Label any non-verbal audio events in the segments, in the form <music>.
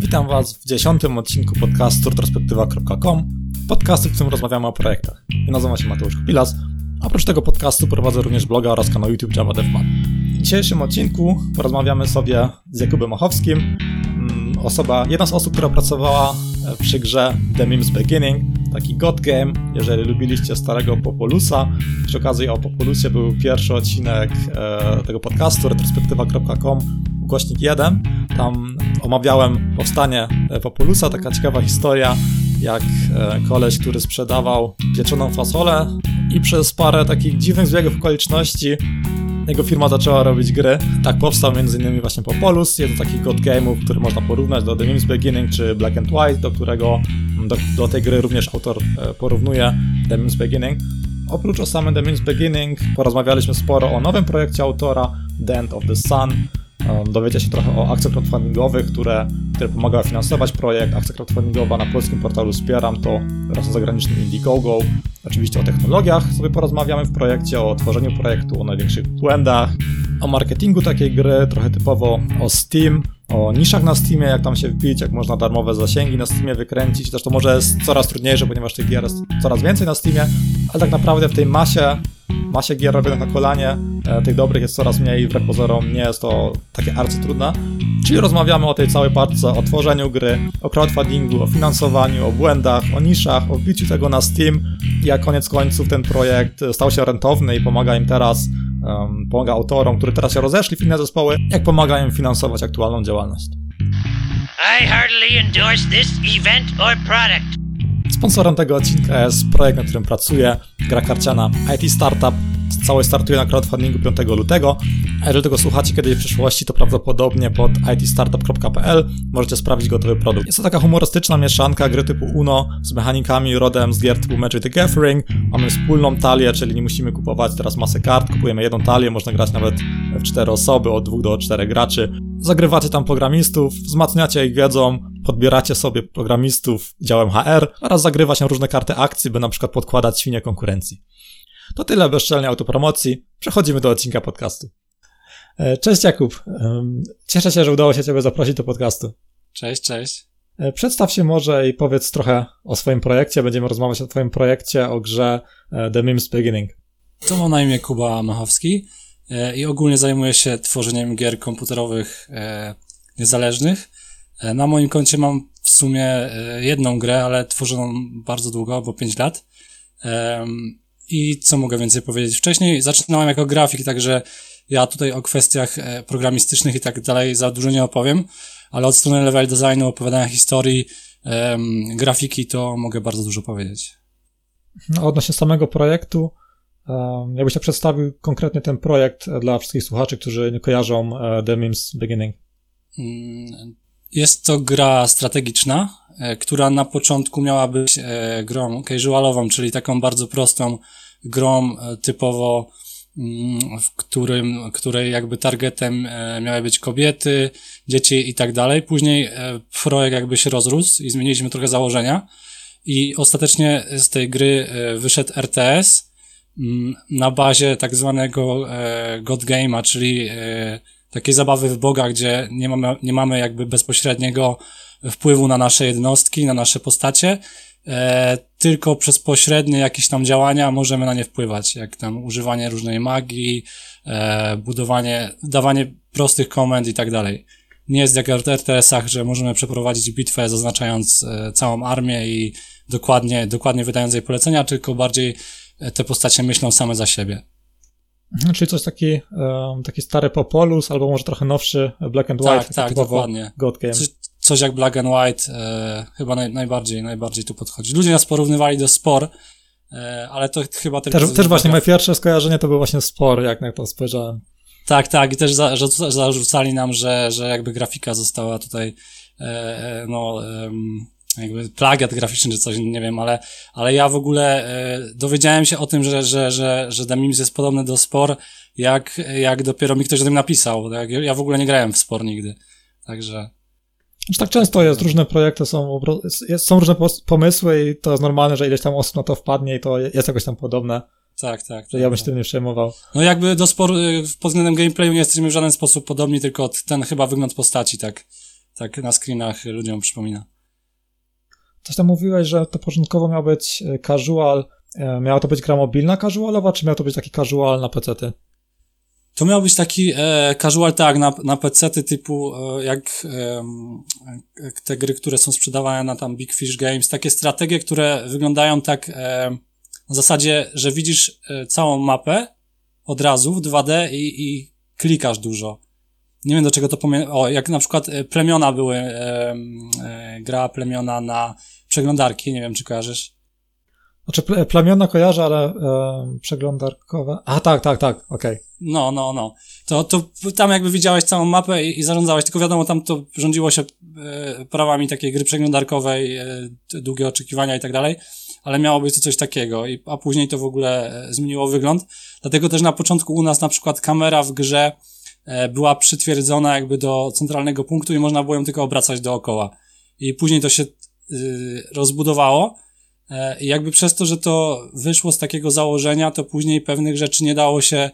Witam Was w dziesiątym odcinku podcastu retrospektywa.com, podcastu, w którym rozmawiamy o projektach. Ja nazywam się Mateusz Kupilas, oprócz tego podcastu prowadzę również bloga oraz kanał YouTube Java DevMan. W dzisiejszym odcinku porozmawiamy sobie z Jakubem Machowskim, mm, osoba, jedna z osób, która pracowała przy grze The Memes Beginning, taki god game, jeżeli lubiliście starego Popolusa. Przy okazji o Popolusie był pierwszy odcinek e, tego podcastu, retrospektywa.com, ukośnik 1. Tam omawiałem powstanie e, Populusa, taka ciekawa historia, jak e, koleś, który sprzedawał pieczoną fasolę i przez parę takich dziwnych zbiegów okoliczności jego firma zaczęła robić gry. Tak powstał m.in. właśnie Popolus, jeden z takich god game'ów, który można porównać do The Memes Beginning czy Black and White, do którego do, do tej gry również autor e, porównuje The Memes Beginning. Oprócz o samym The Memes Beginning porozmawialiśmy sporo o nowym projekcie autora The End of the Sun, Dowiecie się trochę o akcjach crowdfundingowych, które, które pomagały finansować projekt. Akcja crowdfundingowa na polskim portalu Wspieram to oraz o zagranicznym Indiegogo. Oczywiście o technologiach sobie porozmawiamy w projekcie, o tworzeniu projektu, o największych błędach, o marketingu takiej gry, trochę typowo o Steam, o niszach na Steamie, jak tam się wbić, jak można darmowe zasięgi na Steamie wykręcić. To może jest coraz trudniejsze, ponieważ tych gier jest coraz więcej na Steamie, ale tak naprawdę w tej masie masie gier robionych na kolanie, e, tych dobrych jest coraz mniej, wbrew pozorom nie jest to takie arcytrudne. Czyli rozmawiamy o tej całej paczce, o tworzeniu gry, o crowdfundingu, o finansowaniu, o błędach, o niszach, o wbiciu tego na Steam jak koniec końców ten projekt stał się rentowny i pomaga im teraz, um, pomaga autorom, którzy teraz się rozeszli w inne zespoły, jak pomaga im finansować aktualną działalność. I heartily endorse this event or product. Sponsorem tego odcinka jest projekt, na którym pracuję, gra karciana IT Startup. Cały startuje na crowdfundingu 5 lutego, a jeżeli tego słuchacie kiedyś w przyszłości, to prawdopodobnie pod itstartup.pl możecie sprawdzić gotowy produkt. Jest to taka humorystyczna mieszanka gry typu Uno z mechanikami rodem z gier typu Magic the Gathering. Mamy wspólną talię, czyli nie musimy kupować teraz masy kart, kupujemy jedną talię, można grać nawet w 4 osoby, od 2 do 4 graczy. Zagrywacie tam programistów, wzmacniacie ich wiedzą, podbieracie sobie programistów działem HR oraz zagrywa się różne karty akcji, by na przykład podkładać świnie konkurencji. To tyle bezczelnej autopromocji. Przechodzimy do odcinka podcastu. E, cześć Jakub. Cieszę się, że udało się Ciebie zaprosić do podcastu. Cześć, cześć. E, przedstaw się może i powiedz trochę o swoim projekcie. Będziemy rozmawiać o Twoim projekcie, o grze e, The Memes Beginning. To ma na imię Kuba Machowski i ogólnie zajmuję się tworzeniem gier komputerowych niezależnych. Na moim koncie mam w sumie jedną grę, ale tworzoną bardzo długo, bo 5 lat. I co mogę więcej powiedzieć? Wcześniej zaczynałem jako grafik, także ja tutaj o kwestiach e, programistycznych i tak dalej za dużo nie opowiem, ale od strony level designu, opowiadania historii, grafiki to mogę bardzo dużo powiedzieć. No, odnośnie samego projektu, jakbyś tak przedstawił konkretnie ten projekt dla wszystkich słuchaczy, którzy nie kojarzą The Memes Beginning? Jest to gra strategiczna, e, która na początku miała być e, grą casualową, czyli taką bardzo prostą grą e, typowo, mm, w którym, której jakby targetem miały być kobiety, dzieci i tak dalej. Później projekt jakby się rozrósł i zmieniliśmy trochę założenia i ostatecznie z tej gry wyszedł RTS mm, na bazie tak zwanego God Game'a, czyli takiej zabawy w Boga, gdzie nie mamy, nie mamy jakby bezpośredniego wpływu na nasze jednostki, na nasze postacie, e, tylko przez pośrednie jakieś tam działania możemy na nie wpływać, jak tam używanie różnej magii, e, budowanie, dawanie prostych komend i tak dalej. Nie jest jak w RTS-ach, że możemy przeprowadzić bitwę zaznaczając e, całą armię i dokładnie, dokładnie wydając jej polecenia, tylko bardziej e, te postacie myślą same za siebie. Mhm, czyli coś taki, um, taki stary Popolus, albo może trochę nowszy Black and White. Tak, tak, dokładnie. God game. Coś, coś jak Black and White e, chyba naj, najbardziej, najbardziej tu podchodzi. Ludzie nas porównywali do Spor, e, ale to chyba tylko... Też, też właśnie moje pierwsze skojarzenie to był właśnie Spor, jak na to spojrzałem. Tak, tak i też za, zarzucali nam, że, że jakby grafika została tutaj e, e no jakby plagiat graficzny czy coś, nie wiem, ale, ale ja w ogóle e, dowiedziałem się o tym, że, że, że, że The Mims jest podobny do Spor, jak, jak dopiero mi ktoś o tym napisał. Tak? Ja w ogóle nie grałem w Spor nigdy. Także... Znaczy, tak często jest, różne projekty są, są różne pomysły i to jest normalne, że ileś tam osób na to wpadnie i to jest jakoś tam podobne. Tak, tak. Że ja bym się tym nie przejmował. No jakby do sporu, pod względem gameplayu nie jesteśmy w żaden sposób podobni, tylko ten chyba wygląd postaci, tak tak na screenach ludziom przypomina. Coś tam mówiłeś, że to początkowo miał być e, casual, e, miała to być gra mobilna casualowa, czy miał to być taki casual na PC-ty? To miał być taki e, casual tak na, na PC-ty typu e, jak e, te gry, które są sprzedawane na tam Big Fish Games, takie strategie, które wyglądają tak e, w zasadzie, że widzisz e, całą mapę od razu w 2D i, i klikasz dużo. Nie wiem do czego to pamiętam. O, jak na przykład e, plemiona były, e, e, gra plemiona na przeglądarki, nie wiem czy kojarzysz. Znaczy ple, plemiona kojarzę, ale e, przeglądarkowe. A tak, tak, tak, okej. Okay. No, no, no. To, to tam jakby widziałeś całą mapę i, i zarządzałeś, tylko wiadomo, tam to rządziło się e, prawami takiej gry przeglądarkowej, e, długie oczekiwania i tak dalej, ale miało być to coś takiego, i, a później to w ogóle e, zmieniło wygląd. Dlatego też na początku u nas na przykład kamera w grze była przytwierdzona jakby do centralnego punktu i można było ją tylko obracać dookoła. I później to się y, rozbudowało, e, i jakby przez to, że to wyszło z takiego założenia, to później pewnych rzeczy nie dało się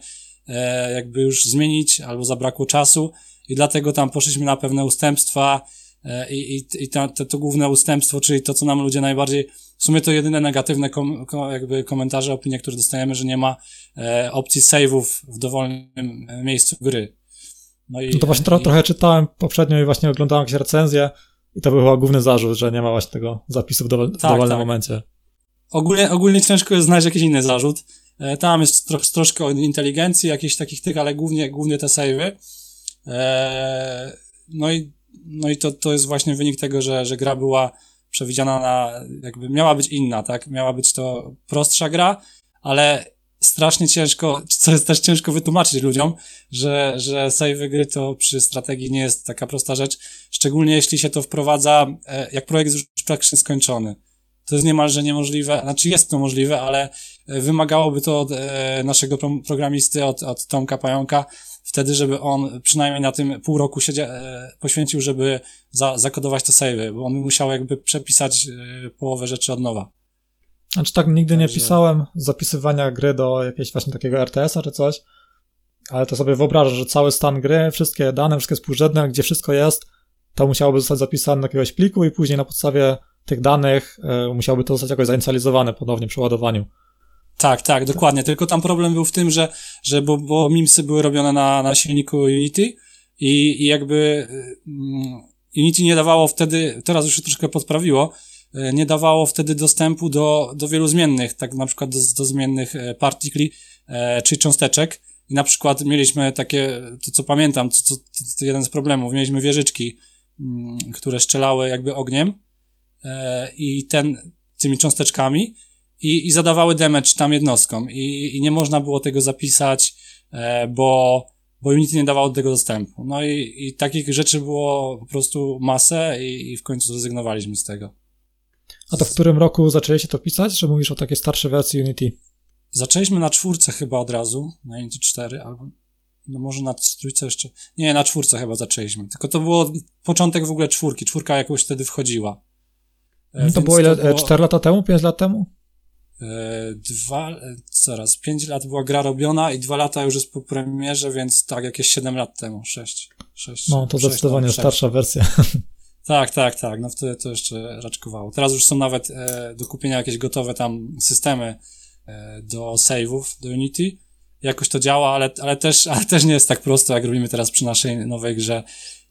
e, jakby już zmienić, albo zabrakło czasu i dlatego tam poszliśmy na pewne ustępstwa e, i, i, i to, to, to główne ustępstwo, czyli to, co nam ludzie najbardziej, w sumie to jedyne negatywne kom, jakby komentarze, opinie, które dostajemy, że nie ma e, opcji save'ów w dowolnym miejscu gry. No, i, no to właśnie tro, i... trochę czytałem poprzednio i właśnie oglądałem jakieś recenzje i to był chyba główny zarzut, że nie ma właśnie tego zapisu w, tak, dowolnym tak. momencie. Ogólnie, ogólnie ciężko jest znaleźć jakiś inny zarzut. E, tam jest tro, troszkę o inteligencji, jakichś takich tych, ale głównie, głównie te save'y. E, no i, no i to, to jest właśnie wynik tego, że, że gra była przewidziana na, jakby miała być inna, tak? Miała być to prostsza gra, ale strasznie ciężko, co jest też ciężko wytłumaczyć ludziom, że, że save gry to przy strategii nie jest taka prosta rzecz, szczególnie jeśli się to wprowadza, e, jak projekt już praktycznie skończony. To jest niemalże niemożliwe, znaczy jest to możliwe, ale e, wymagałoby to od e, naszego programisty, od, od Tomka Pająka, wtedy, żeby on przynajmniej na tym pół roku siedzie, e, poświęcił, żeby za, zakodować te savey, bo on musiał jakby przepisać połowę rzeczy od nowa. Znaczy tak, nigdy Także... nie pisałem zapisywania gry do jakiegoś właśnie takiego RTS-a czy coś, ale to sobie wyobrażam, że cały stan gry, wszystkie dane, wszystkie współrzędne, gdzie wszystko jest, to musiałoby zostać zapisane do jakiegoś pliku i później na podstawie tych danych e, musiałoby to zostać jakoś zainicjalizowane ponownie przy ładowaniu. Tak, tak, dokładnie. Tylko tam problem był w tym, że, że bo, bo Mimsy były robione na, na silniku Unity i, i jakby um, Unity nie dawało wtedy, teraz już się troszkę podprawiło, e, nie dawało wtedy dostępu do, do wielu zmiennych, tak na przykład do, do zmiennych e, partikli, e, czy cząsteczek. I na przykład mieliśmy takie, to co pamiętam, to, to, to jeden z problemów, mieliśmy wieżyczki, m, mm, które strzelały jakby ogniem E, i ten, tymi cząsteczkami i, i zadawały damage tam jednostkom i, i nie można było tego zapisać, e, bo, bo Unity nie dawało do tego dostępu. No i, i takich rzeczy było po prostu masę i, i w końcu zrezygnowaliśmy z tego. A to w którym roku zaczęliście to pisać, że mówisz o takiej starszej wersji Unity? Zaczęliśmy na czwórce chyba od razu, na Unity 4, albo no może na trójce jeszcze. Nie, na czwórce chyba zaczęliśmy. Tylko to było początek w ogóle czwórki. Czwórka jakoś wtedy wchodziła. E, to było ile? To było... 4 lata temu? 5 lat temu? E, dwa, zaraz, 5 lat była gra robiona i dwa lata już jest po premierze, więc tak, jakieś 7 lat temu, 6. 6 no, to 6, zdecydowanie 6. starsza wersja. <laughs> Tak, tak, tak, no wtedy to jeszcze raczkowało. Teraz już są nawet e, do kupienia jakieś gotowe tam systemy e, do save'ów, do Unity. Jakoś to działa, ale, ale, też, ale też nie jest tak prosto, jak robimy teraz przy naszej nowej grze.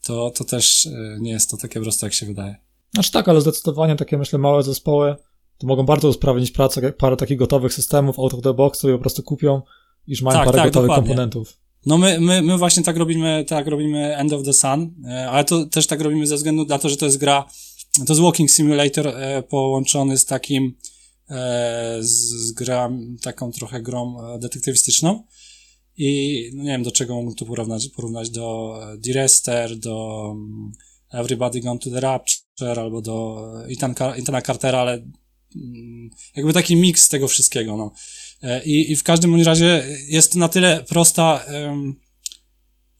To, to też e, nie jest to takie proste, jak się wydaje. Znaczy tak, ale zdecydowanie takie, myślę, małe zespoły to mogą bardzo usprawnić pracę, parę takich gotowych systemów out of the box, sobie po prostu kupią, iż mają tak, parę tak, gotowych dokładnie. komponentów. No my, my, my właśnie tak robimy, tak robimy End of the Sun, e, ale to też tak robimy ze względu na to, że to jest gra, to jest Walking Simulator e, połączony z takim, e, z, z taką trochę grą detektywistyczną. I no nie wiem, do czego mógł tu porównać, porównać do D-Rester, do mm, Everybody Gone to the Rapture albo do Etana Cartera, ale jakby taki miks tego wszystkiego, no. E, I, I w każdym razie jest na tyle prosta um,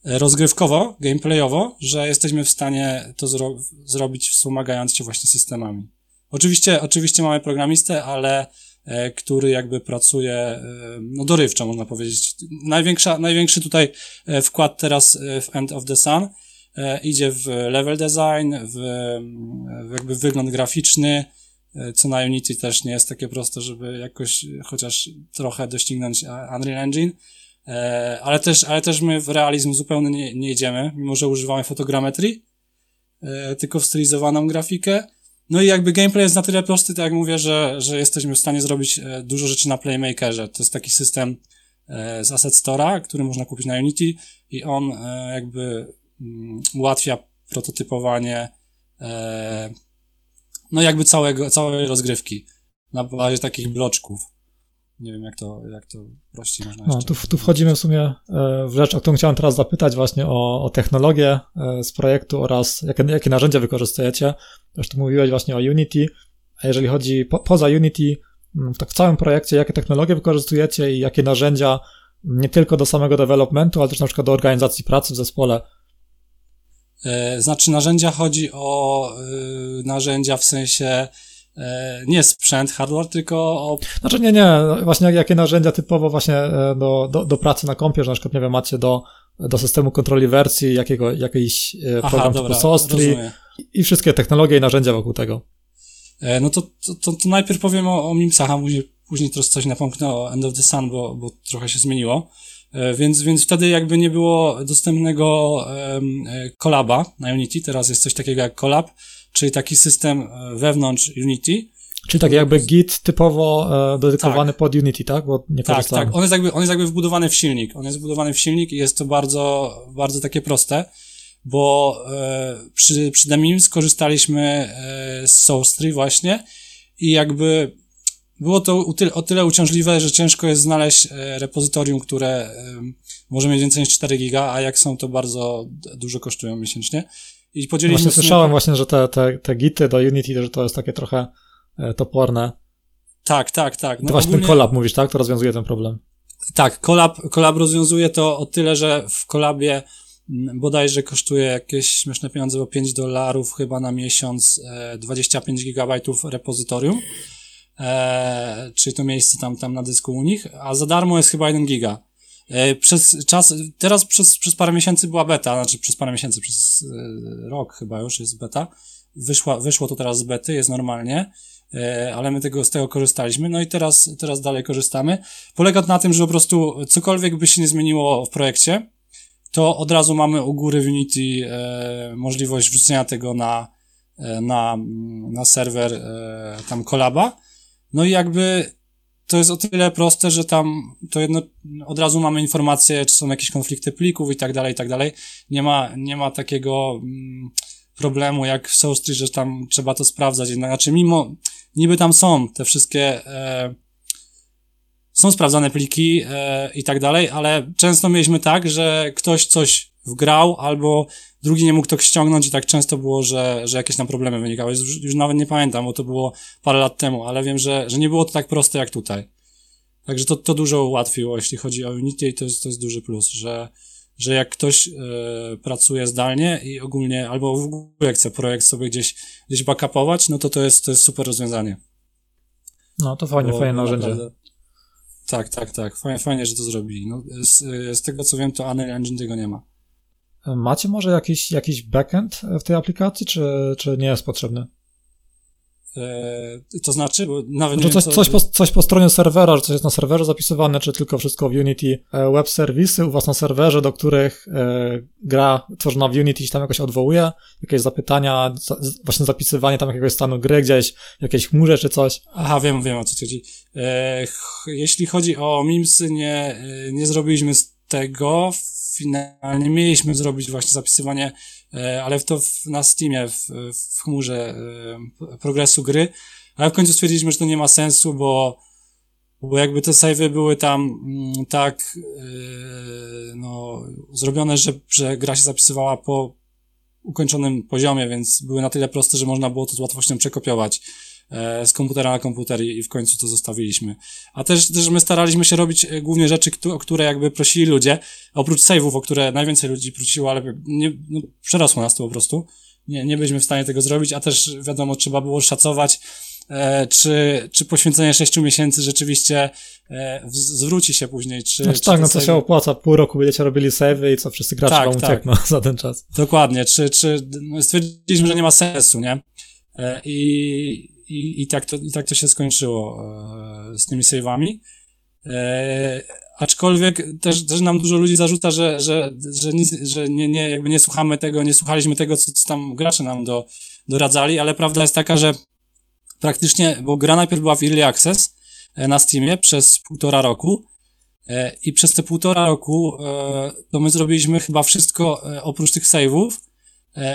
rozgrywkowo, gameplayowo, że jesteśmy w stanie to zro zrobić wspomagając się właśnie systemami. Oczywiście, oczywiście mamy programistę, ale e, który jakby pracuje e, no dorywczo, można powiedzieć. Największa, największy tutaj e, wkład teraz e, w End of the Sun e, idzie w level design, w, w jakby wygląd graficzny, co na Unity też nie jest takie proste, żeby jakoś chociaż trochę doścignąć Unreal Engine. E, ale też, ale też my w realizm zupełnie nie, nie idziemy, mimo że używamy fotogrammetrii, e, tylko w stylizowaną grafikę. No i jakby gameplay jest na tyle prosty, tak jak mówię, że, że jesteśmy w stanie zrobić e, dużo rzeczy na Playmakerze. To jest taki system z Asset Store'a, który można kupić na Unity i on jakby mm, ułatwia prototypowanie no jakby całego, całej rozgrywki na bazie takich bloczków. Nie wiem, jak to, jak to prościej można No, tu, tu wchodzimy w sumie e, w rzecz, o którą chciałem teraz zapytać właśnie o, o technologię e, z projektu oraz jakie, jakie narzędzia wykorzystujecie. Tu mówiłeś właśnie o Unity, a jeżeli chodzi po, poza Unity, mm, tak w całym projekcie, jakie technologie wykorzystujecie i jakie narzędzia nie tylko do samego developmentu, ale też na przykład do organizacji pracy w zespole? E, znaczy narzędzia chodzi o y, narzędzia w sensie E, nie sprzęt, hardware, tylko o... Znaczy nie, nie, właśnie jakie narzędzia typowo właśnie e, do, do, do pracy na kompie, że na przykład, nie wiem, macie do, do systemu kontroli wersji jakiego, jakiś e, Aha, program dobra, typu SOSTRI i wszystkie technologie i narzędzia wokół tego. No to, to, to, to najpierw powiem o, o MIMSach, a później, później troszkę coś napomknę o End of the Sun, bo, bo trochę się zmieniło. Więc, więc wtedy jakby nie było dostępnego um, kolaba na Unity, teraz jest coś takiego jak kolab, czyli taki system e, wewnątrz Unity. Czyli tak jakby Git typowo e, dedykowany tak. pod Unity, tak? Bo nie tak, tak. On jest, jakby, on jest jakby wbudowany w silnik. On jest wbudowany w silnik i jest to bardzo, bardzo takie proste, bo e, przy, przy Demim skorzystaliśmy e, z SourceTree właśnie i jakby było to o tyle, o tyle uciążliwe, że ciężko jest znaleźć e, repozytorium, które e, może mieć więcej niż 4 giga, a jak są, to bardzo dużo kosztują miesięcznie. I podzieliliśmy właśnie słyszałem właśnie, że te, te, te gity do Unity, że to jest takie trochę e, toporne. Tak, tak, tak. No to właśnie ogólnie... ten collab mówisz, tak? To rozwiązuje ten problem. Tak, collab, collab rozwiązuje to o tyle, że w collabie mm, bodajże kosztuje jakieś śmieszne pieniądze, bo 5 dolarów chyba na miesiąc, 25 e, gigabajtów repozytorium, e, czyli to miejsce tam, tam na dysku u nich, a za darmo jest chyba 1 giga. E, przez czas, teraz przez, przez parę miesięcy była beta, znaczy przez parę miesięcy, przez e, rok chyba już jest beta. Wyszła, wyszło to teraz z bety, jest normalnie, e, ale my tego, z tego korzystaliśmy, no i teraz, teraz dalej korzystamy. Polega to na tym, że po prostu cokolwiek by się nie zmieniło w projekcie, to od razu mamy u góry w Unity możliwość wrzucenia tego na, na, na serwer tam kolaba. No i jakby to jest o tyle proste, że tam to jedno, od razu mamy informację, czy są jakieś konflikty plików i tak dalej, i tak dalej. Nie ma, nie ma takiego mm, problemu jak w SourceTree, że tam trzeba to sprawdzać. Znaczy, mimo, niby tam są te wszystkie, e, są sprawdzane pliki e, i tak dalej, ale często mieliśmy tak, że ktoś coś wgrał albo drugi nie mógł to ściągnąć i tak często było, że, że jakieś tam problemy wynikały. Już, już nawet nie pamiętam, bo to było parę lat temu, ale wiem, że, że nie było to tak proste jak tutaj. Także to, to dużo ułatwiło, jeśli chodzi o Unity i to jest, to jest duży plus, że, że jak ktoś e, pracuje zdalnie i ogólnie, albo w ogóle chce projekt sobie gdzieś, gdzieś backupować, no to to jest, to jest super rozwiązanie. No to fajnie, bo, fajne narzędzie. Naprawdę, tak, tak, tak. Fajnie, fajnie, że to zrobili. No, z, z tego co wiem, to Unreal Engine tego nie ma. Macie może jakiś, jakiś backend w tej aplikacji, czy, czy nie jest potrzebny? Eee, to znaczy, bo nawet znaczy coś, co... coś, po, coś po stronie serwera, że coś jest na serwerze zapisywane, czy tylko wszystko w Unity e, web serwisy u was na serwerze, do których e, gra tworzona w Unity się tam jakoś odwołuje, jakieś zapytania, za, właśnie zapisywanie tam jakiegoś stanu gry gdzieś, jakieś chmurze czy coś. Aha, wiem, wiem o co chodzi. E, jeśli chodzi o Mimsy, nie, e, nie zrobiliśmy z tego finalnie mieliśmy zrobić właśnie zapisywanie, e, ale to w, na Steamie, w, w chmurze e, progresu gry, ale w końcu stwierdziliśmy, że to nie ma sensu, bo, bo jakby te savey były tam mm, tak e, no, zrobione, że, że gra się zapisywała po ukończonym poziomie, więc były na tyle proste, że można było to z łatwością przekopiować. E, z komputera na komputer i w końcu to zostawiliśmy. A też, też my staraliśmy się robić e, głównie rzeczy, o które jakby prosili ludzie, oprócz save'ów, o które najwięcej ludzi prosiło, ale nie, no, przerosło nas to po prostu. Nie, nie byliśmy w stanie tego zrobić, a też wiadomo, trzeba było szacować, e, czy, czy poświęcenie sześciu miesięcy rzeczywiście e, zwróci się później, czy... Znaczy czy tak, no co się opłaca, pół roku będziecie robili savey i co, wszyscy gracze Tak, wam tak. uciekną <laughs> za ten czas. Dokładnie, czy, czy no stwierdziliśmy, że nie ma sensu, nie? E, I, i, i, tak, to, i tak to się skończyło e, z tymi save'ami. E, aczkolwiek też, też nam dużo ludzi zarzuca, że, że, że, nic, że nie, nie, jakby nie słuchamy tego, nie słuchaliśmy tego, co, co tam gracze nam do, doradzali, ale prawda jest taka, że praktycznie, bo gra najpierw była w Early Access e, na Steamie przez półtora roku e, i przez te półtora roku e, to my zrobiliśmy chyba wszystko oprócz tych save'ów,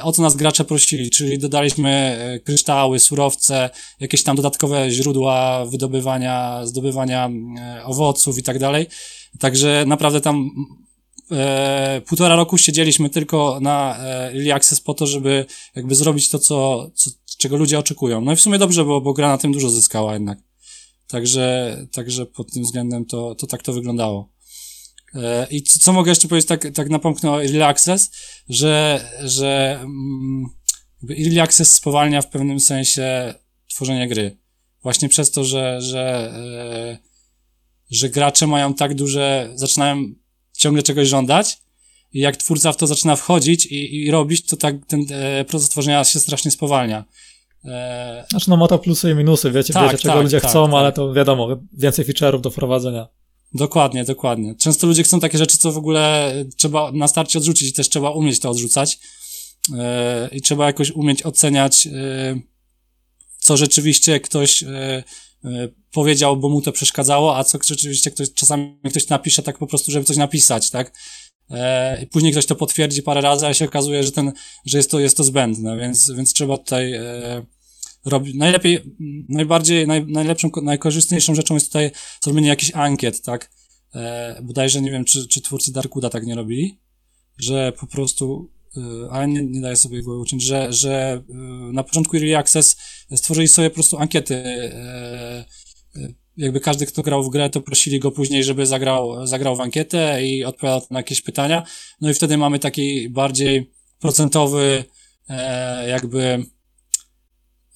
o co nas gracze prosili, czyli dodaliśmy e, kryształy, surowce, jakieś tam dodatkowe źródła wydobywania, zdobywania e, owoców i tak dalej. Także naprawdę tam e, półtora roku siedzieliśmy tylko na e, Early Access po to, żeby jakby zrobić to, co, co, czego ludzie oczekują. No i w sumie dobrze, bo, bo gra na tym dużo zyskała jednak. Także, także pod tym względem to, to tak to wyglądało. E, I co, co mogę jeszcze powiedzieć, tak, tak napomknę o Early Access, że, że mm, Early Access spowalnia w pewnym sensie tworzenie gry. Właśnie przez to, że, że, e, że gracze mają tak duże, zaczynają ciągle czegoś żądać i jak twórca w to zaczyna wchodzić i, i robić, to tak ten e, proces tworzenia się strasznie spowalnia. Znaczy no ma to plusy i minusy, wiecie, Tak, wiecie czego tak, ludzie tak, chcą, tak. ale to wiadomo, więcej feature'ów do wprowadzenia. Dokładnie, dokładnie. Często ludzie chcą takie rzeczy, co w ogóle trzeba na starcie odrzucić i też trzeba umieć to odrzucać. E, I trzeba jakoś umieć oceniać, e, co rzeczywiście ktoś e, e, powiedział, bo mu to przeszkadzało, a co rzeczywiście ktoś, czasami ktoś napisze tak po prostu, żeby coś napisać, tak? E, I później ktoś to potwierdzi parę razy, a się okazuje, że ten, że jest to, jest to zbędne, więc, więc trzeba tutaj, e, robić, najlepiej, najbardziej, naj, najlepszą, najkorzystniejszą rzeczą jest tutaj zrobienie jakichś ankiet, tak? E, bodajże nie wiem, czy, czy twórcy Darkuda tak nie robili, że po prostu, e, ale nie, nie daję sobie głowy uczynić, że, że e, na początku Early Access stworzyli sobie po prostu ankiety, e, e, jakby każdy, kto grał w grę, to prosili go później, żeby zagrał, zagrał w ankietę i odpowiadał na jakieś pytania, no i wtedy mamy taki bardziej procentowy, e, jakby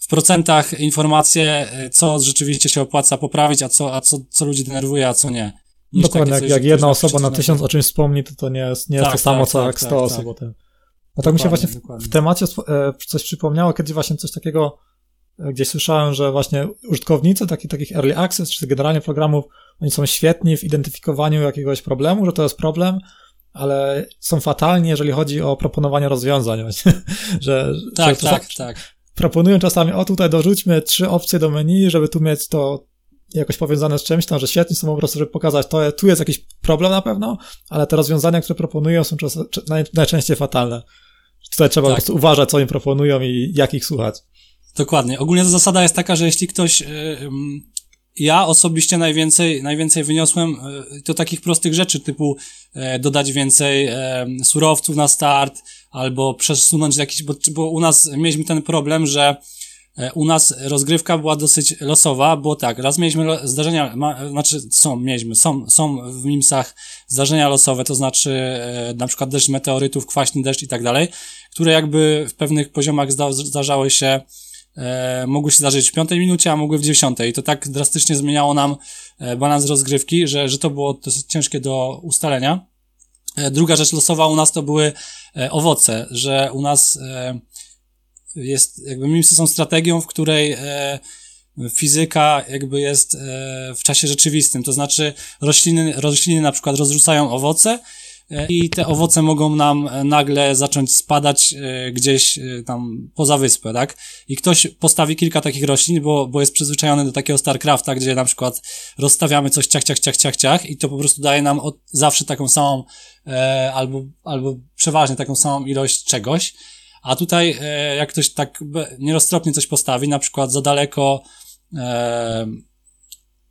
w procentach informacje, e, co rzeczywiście się opłaca poprawić, a co, a co, co ludzi denerwuje, a co nie. Niż Dokładnie, takie jak, jak jedna osoba na tysiąc o czymś wspomni, to to nie jest, nie jest Tak, to samo, tak, co tak, jak 100 tak, osób tak. o tym. No tak mi się właśnie w, w temacie e, coś przypomniało, kiedyś właśnie coś takiego, e, gdzieś słyszałem, że właśnie użytkownicy taki, takich early access, czy generalnie programów, oni są świetni w identyfikowaniu jakiegoś problemu, że to jest problem, ale są fatalni, jeżeli chodzi o proponowanie rozwiązań właśnie, <laughs> że, Tak, że tak, tak. Proponują czasami, o tutaj dorzućmy trzy opcje do menu, żeby tu mieć to jakoś powiązane z czymś tam, że świetni są po prostu, żeby pokazać, to tu jest jakiś problem na pewno, ale te rozwiązania, które proponują są czas, najczęściej fatalne. Tutaj trzeba Tak. po prostu uważać, co im proponują i jak ich słuchać. Dokładnie. Ogólnie zasada jest taka, że jeśli ktoś. Ja osobiście najwięcej, najwięcej wyniosłem y, to takich prostych rzeczy, typu e, dodać więcej e, surowców na start, albo przesunąć jakiś, bo, bo u nas mieliśmy ten problem, że e, u nas rozgrywka była dosyć losowa, bo tak, raz mieliśmy zdarzenia, ma, znaczy są, mieliśmy, są, są w Mimsach zdarzenia losowe, to znaczy e, na przykład deszcz meteorytów, kwaśny deszcz i tak dalej, które jakby w pewnych poziomach zda, zdarzały się e, mogły się zdarzyć w piątej minucie, a mogły w dziesiątej. I to tak drastycznie zmieniało nam e, balans rozgrywki, że, że to było dosyć ciężkie do ustalenia. E, druga rzecz losowa u nas to były e, owoce, że u nas e, jest, jakby mimsy są strategią, w której e, fizyka jakby jest e, w czasie rzeczywistym, to znaczy rośliny, rośliny na przykład rozrzucają owoce i te owoce mogą nam e, nagle zacząć spadać e, gdzieś e, tam poza wyspę, tak? I ktoś postawi kilka takich roślin, bo, bo jest przyzwyczajony do takiego StarCrafta, gdzie na przykład rozstawiamy coś ciach, ciach, ciach, ciach, ciach i to po prostu daje nam od, zawsze taką samą e, albo, albo przeważnie taką samą ilość czegoś. A tutaj, e, jak ktoś tak nieroztropnie coś postawi, na przykład za daleko e,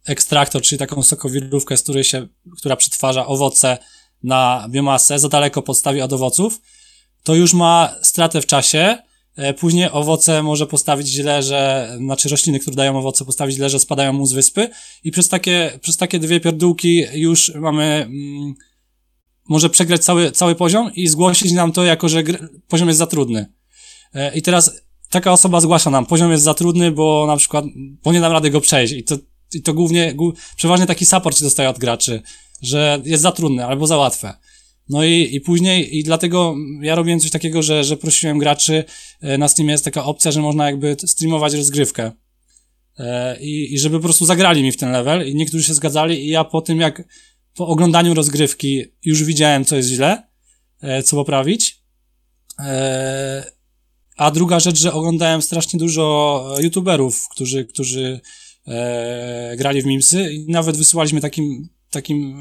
ekstraktor, czyli taką sokowirówkę, z której się, która przetwarza owoce na biomasę, za daleko podstawi od owoców, to już ma stratę w czasie. E, Później owoce może postawić źle, że, znaczy rośliny, które dają owoce, postawić źle, że spadają mu z wyspy i przez takie, przez takie dwie pierdółki już mamy, mm, może przegrać cały, cały poziom i zgłosić nam to jako, że poziom jest za trudny. E, I teraz taka osoba zgłasza nam, poziom jest za trudny, bo na przykład, bo nie dam rady go przejść i to, i to głównie, głó- przeważnie taki support się dostaje od graczy, że jest za trudne albo za łatwe. No i, i później, i dlatego ja robiłem coś takiego, że, że prosiłem graczy, e, na Steamie jest taka opcja, że można jakby streamować rozgrywkę. E, I, I żeby po prostu zagrali mi w ten level i niektórzy się zgadzali i ja po tym jak po oglądaniu rozgrywki już widziałem, co jest źle, e, co poprawić. A druga rzecz, że oglądałem strasznie dużo youtuberów, którzy, którzy grali w Mimsy i nawet wysyłaliśmy takim, takim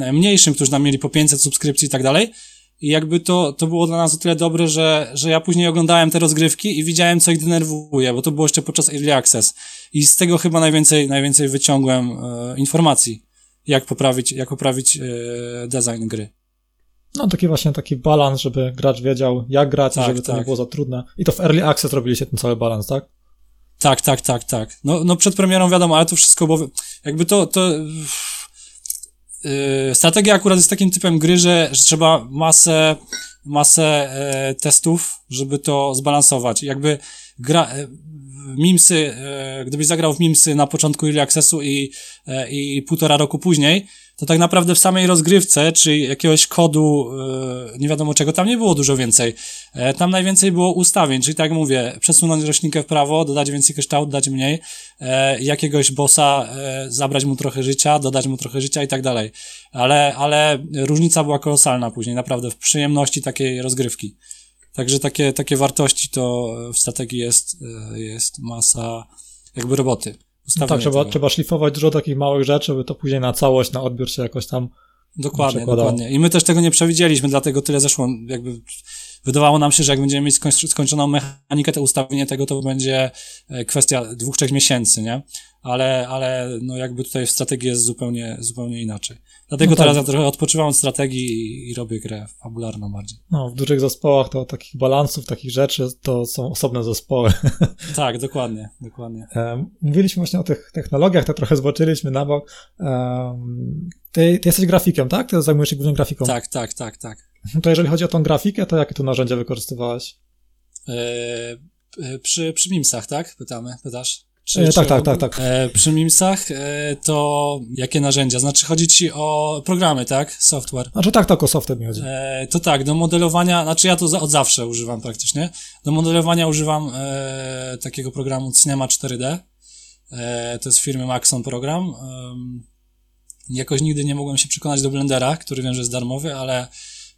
e, mniejszym, którzy tam mieli po 500 subskrypcji i tak dalej. I jakby to, to było dla nas o tyle dobre, że, że ja później oglądałem te rozgrywki i widziałem, co ich denerwuje, bo to było jeszcze podczas Early Access. I z tego chyba najwięcej, najwięcej wyciągłem e, informacji, jak poprawić, jak poprawić e, design gry. No taki właśnie taki balans, żeby gracz wiedział jak grać, Tak, żeby to nie tak. było za trudne. I to w Early Access robiliście ten cały balans, tak? Tak, tak, tak, tak. No, no przed premierą wiadomo, ale to wszystko, bo jakby to, to yy, strategia akurat jest takim typem gry, że, że trzeba masę, masę e, testów, żeby to zbalansować. Jakby gra, e, Mimsy, e, gdybyś zagrał w Mimsy na początku Early Accessu i, e, i półtora roku później, to tak naprawdę w samej rozgrywce, czy jakiegoś kodu, e, nie wiadomo czego, tam nie było dużo więcej. E, Tam najwięcej było ustawień, czyli tak mówię, przesunąć roślinkę w prawo, dodać więcej kształt, dać mniej, e, jakiegoś bossa zabrać mu trochę życia, dodać mu trochę życia i tak dalej. Ale, ale różnica była kolosalna później, naprawdę w przyjemności takiej rozgrywki. Także takie, takie wartości to w strategii jest, jest masa jakby roboty. No Ustawienie tak, trzeba, tego. trzeba szlifować dużo takich małych rzeczy, by to później na całość, na odbiór się jakoś tam Dokładnie, dokładnie. I my też tego nie przewidzieliśmy, dlatego tyle zeszło. Jakby wydawało nam się, że jak będziemy mieć skoń- skończoną mechanikę, to ustawienie tego to będzie e, kwestia dwóch, trzech miesięcy, nie? Ale, ale no jakby tutaj w strategii jest zupełnie, zupełnie inaczej. Dlatego No tak. teraz ja trochę odpoczywam od strategii i, robię grę fabularną bardziej. No, w dużych zespołach to takich balansów, takich rzeczy to są osobne zespoły. <laughs> Tak, dokładnie, dokładnie. Mówiliśmy właśnie o tych technologiach, to trochę zboczyliśmy na bok. Ty, ty jesteś grafikiem, tak? Ty zajmujesz się głównie grafiką. Tak, tak, tak, tak. To jeżeli chodzi o tą grafikę, to jakie tu narzędzia wykorzystywałeś? E, przy, przy Mimsach, tak? Pytamy, pytasz? Czy, E, czy tak, tak, tak, tak. E, przy Mimsach e, to jakie narzędzia? Znaczy chodzi ci o programy, tak? Software. Znaczy tak, tak o software mi chodzi. E, to tak, do modelowania, znaczy ja to za, od zawsze używam praktycznie. Do modelowania używam takiego programu Cinema 4D. E, to jest firmy Maxon program. Jakoś nigdy nie mogłem się przekonać do Blendera, który wiem, że jest darmowy, ale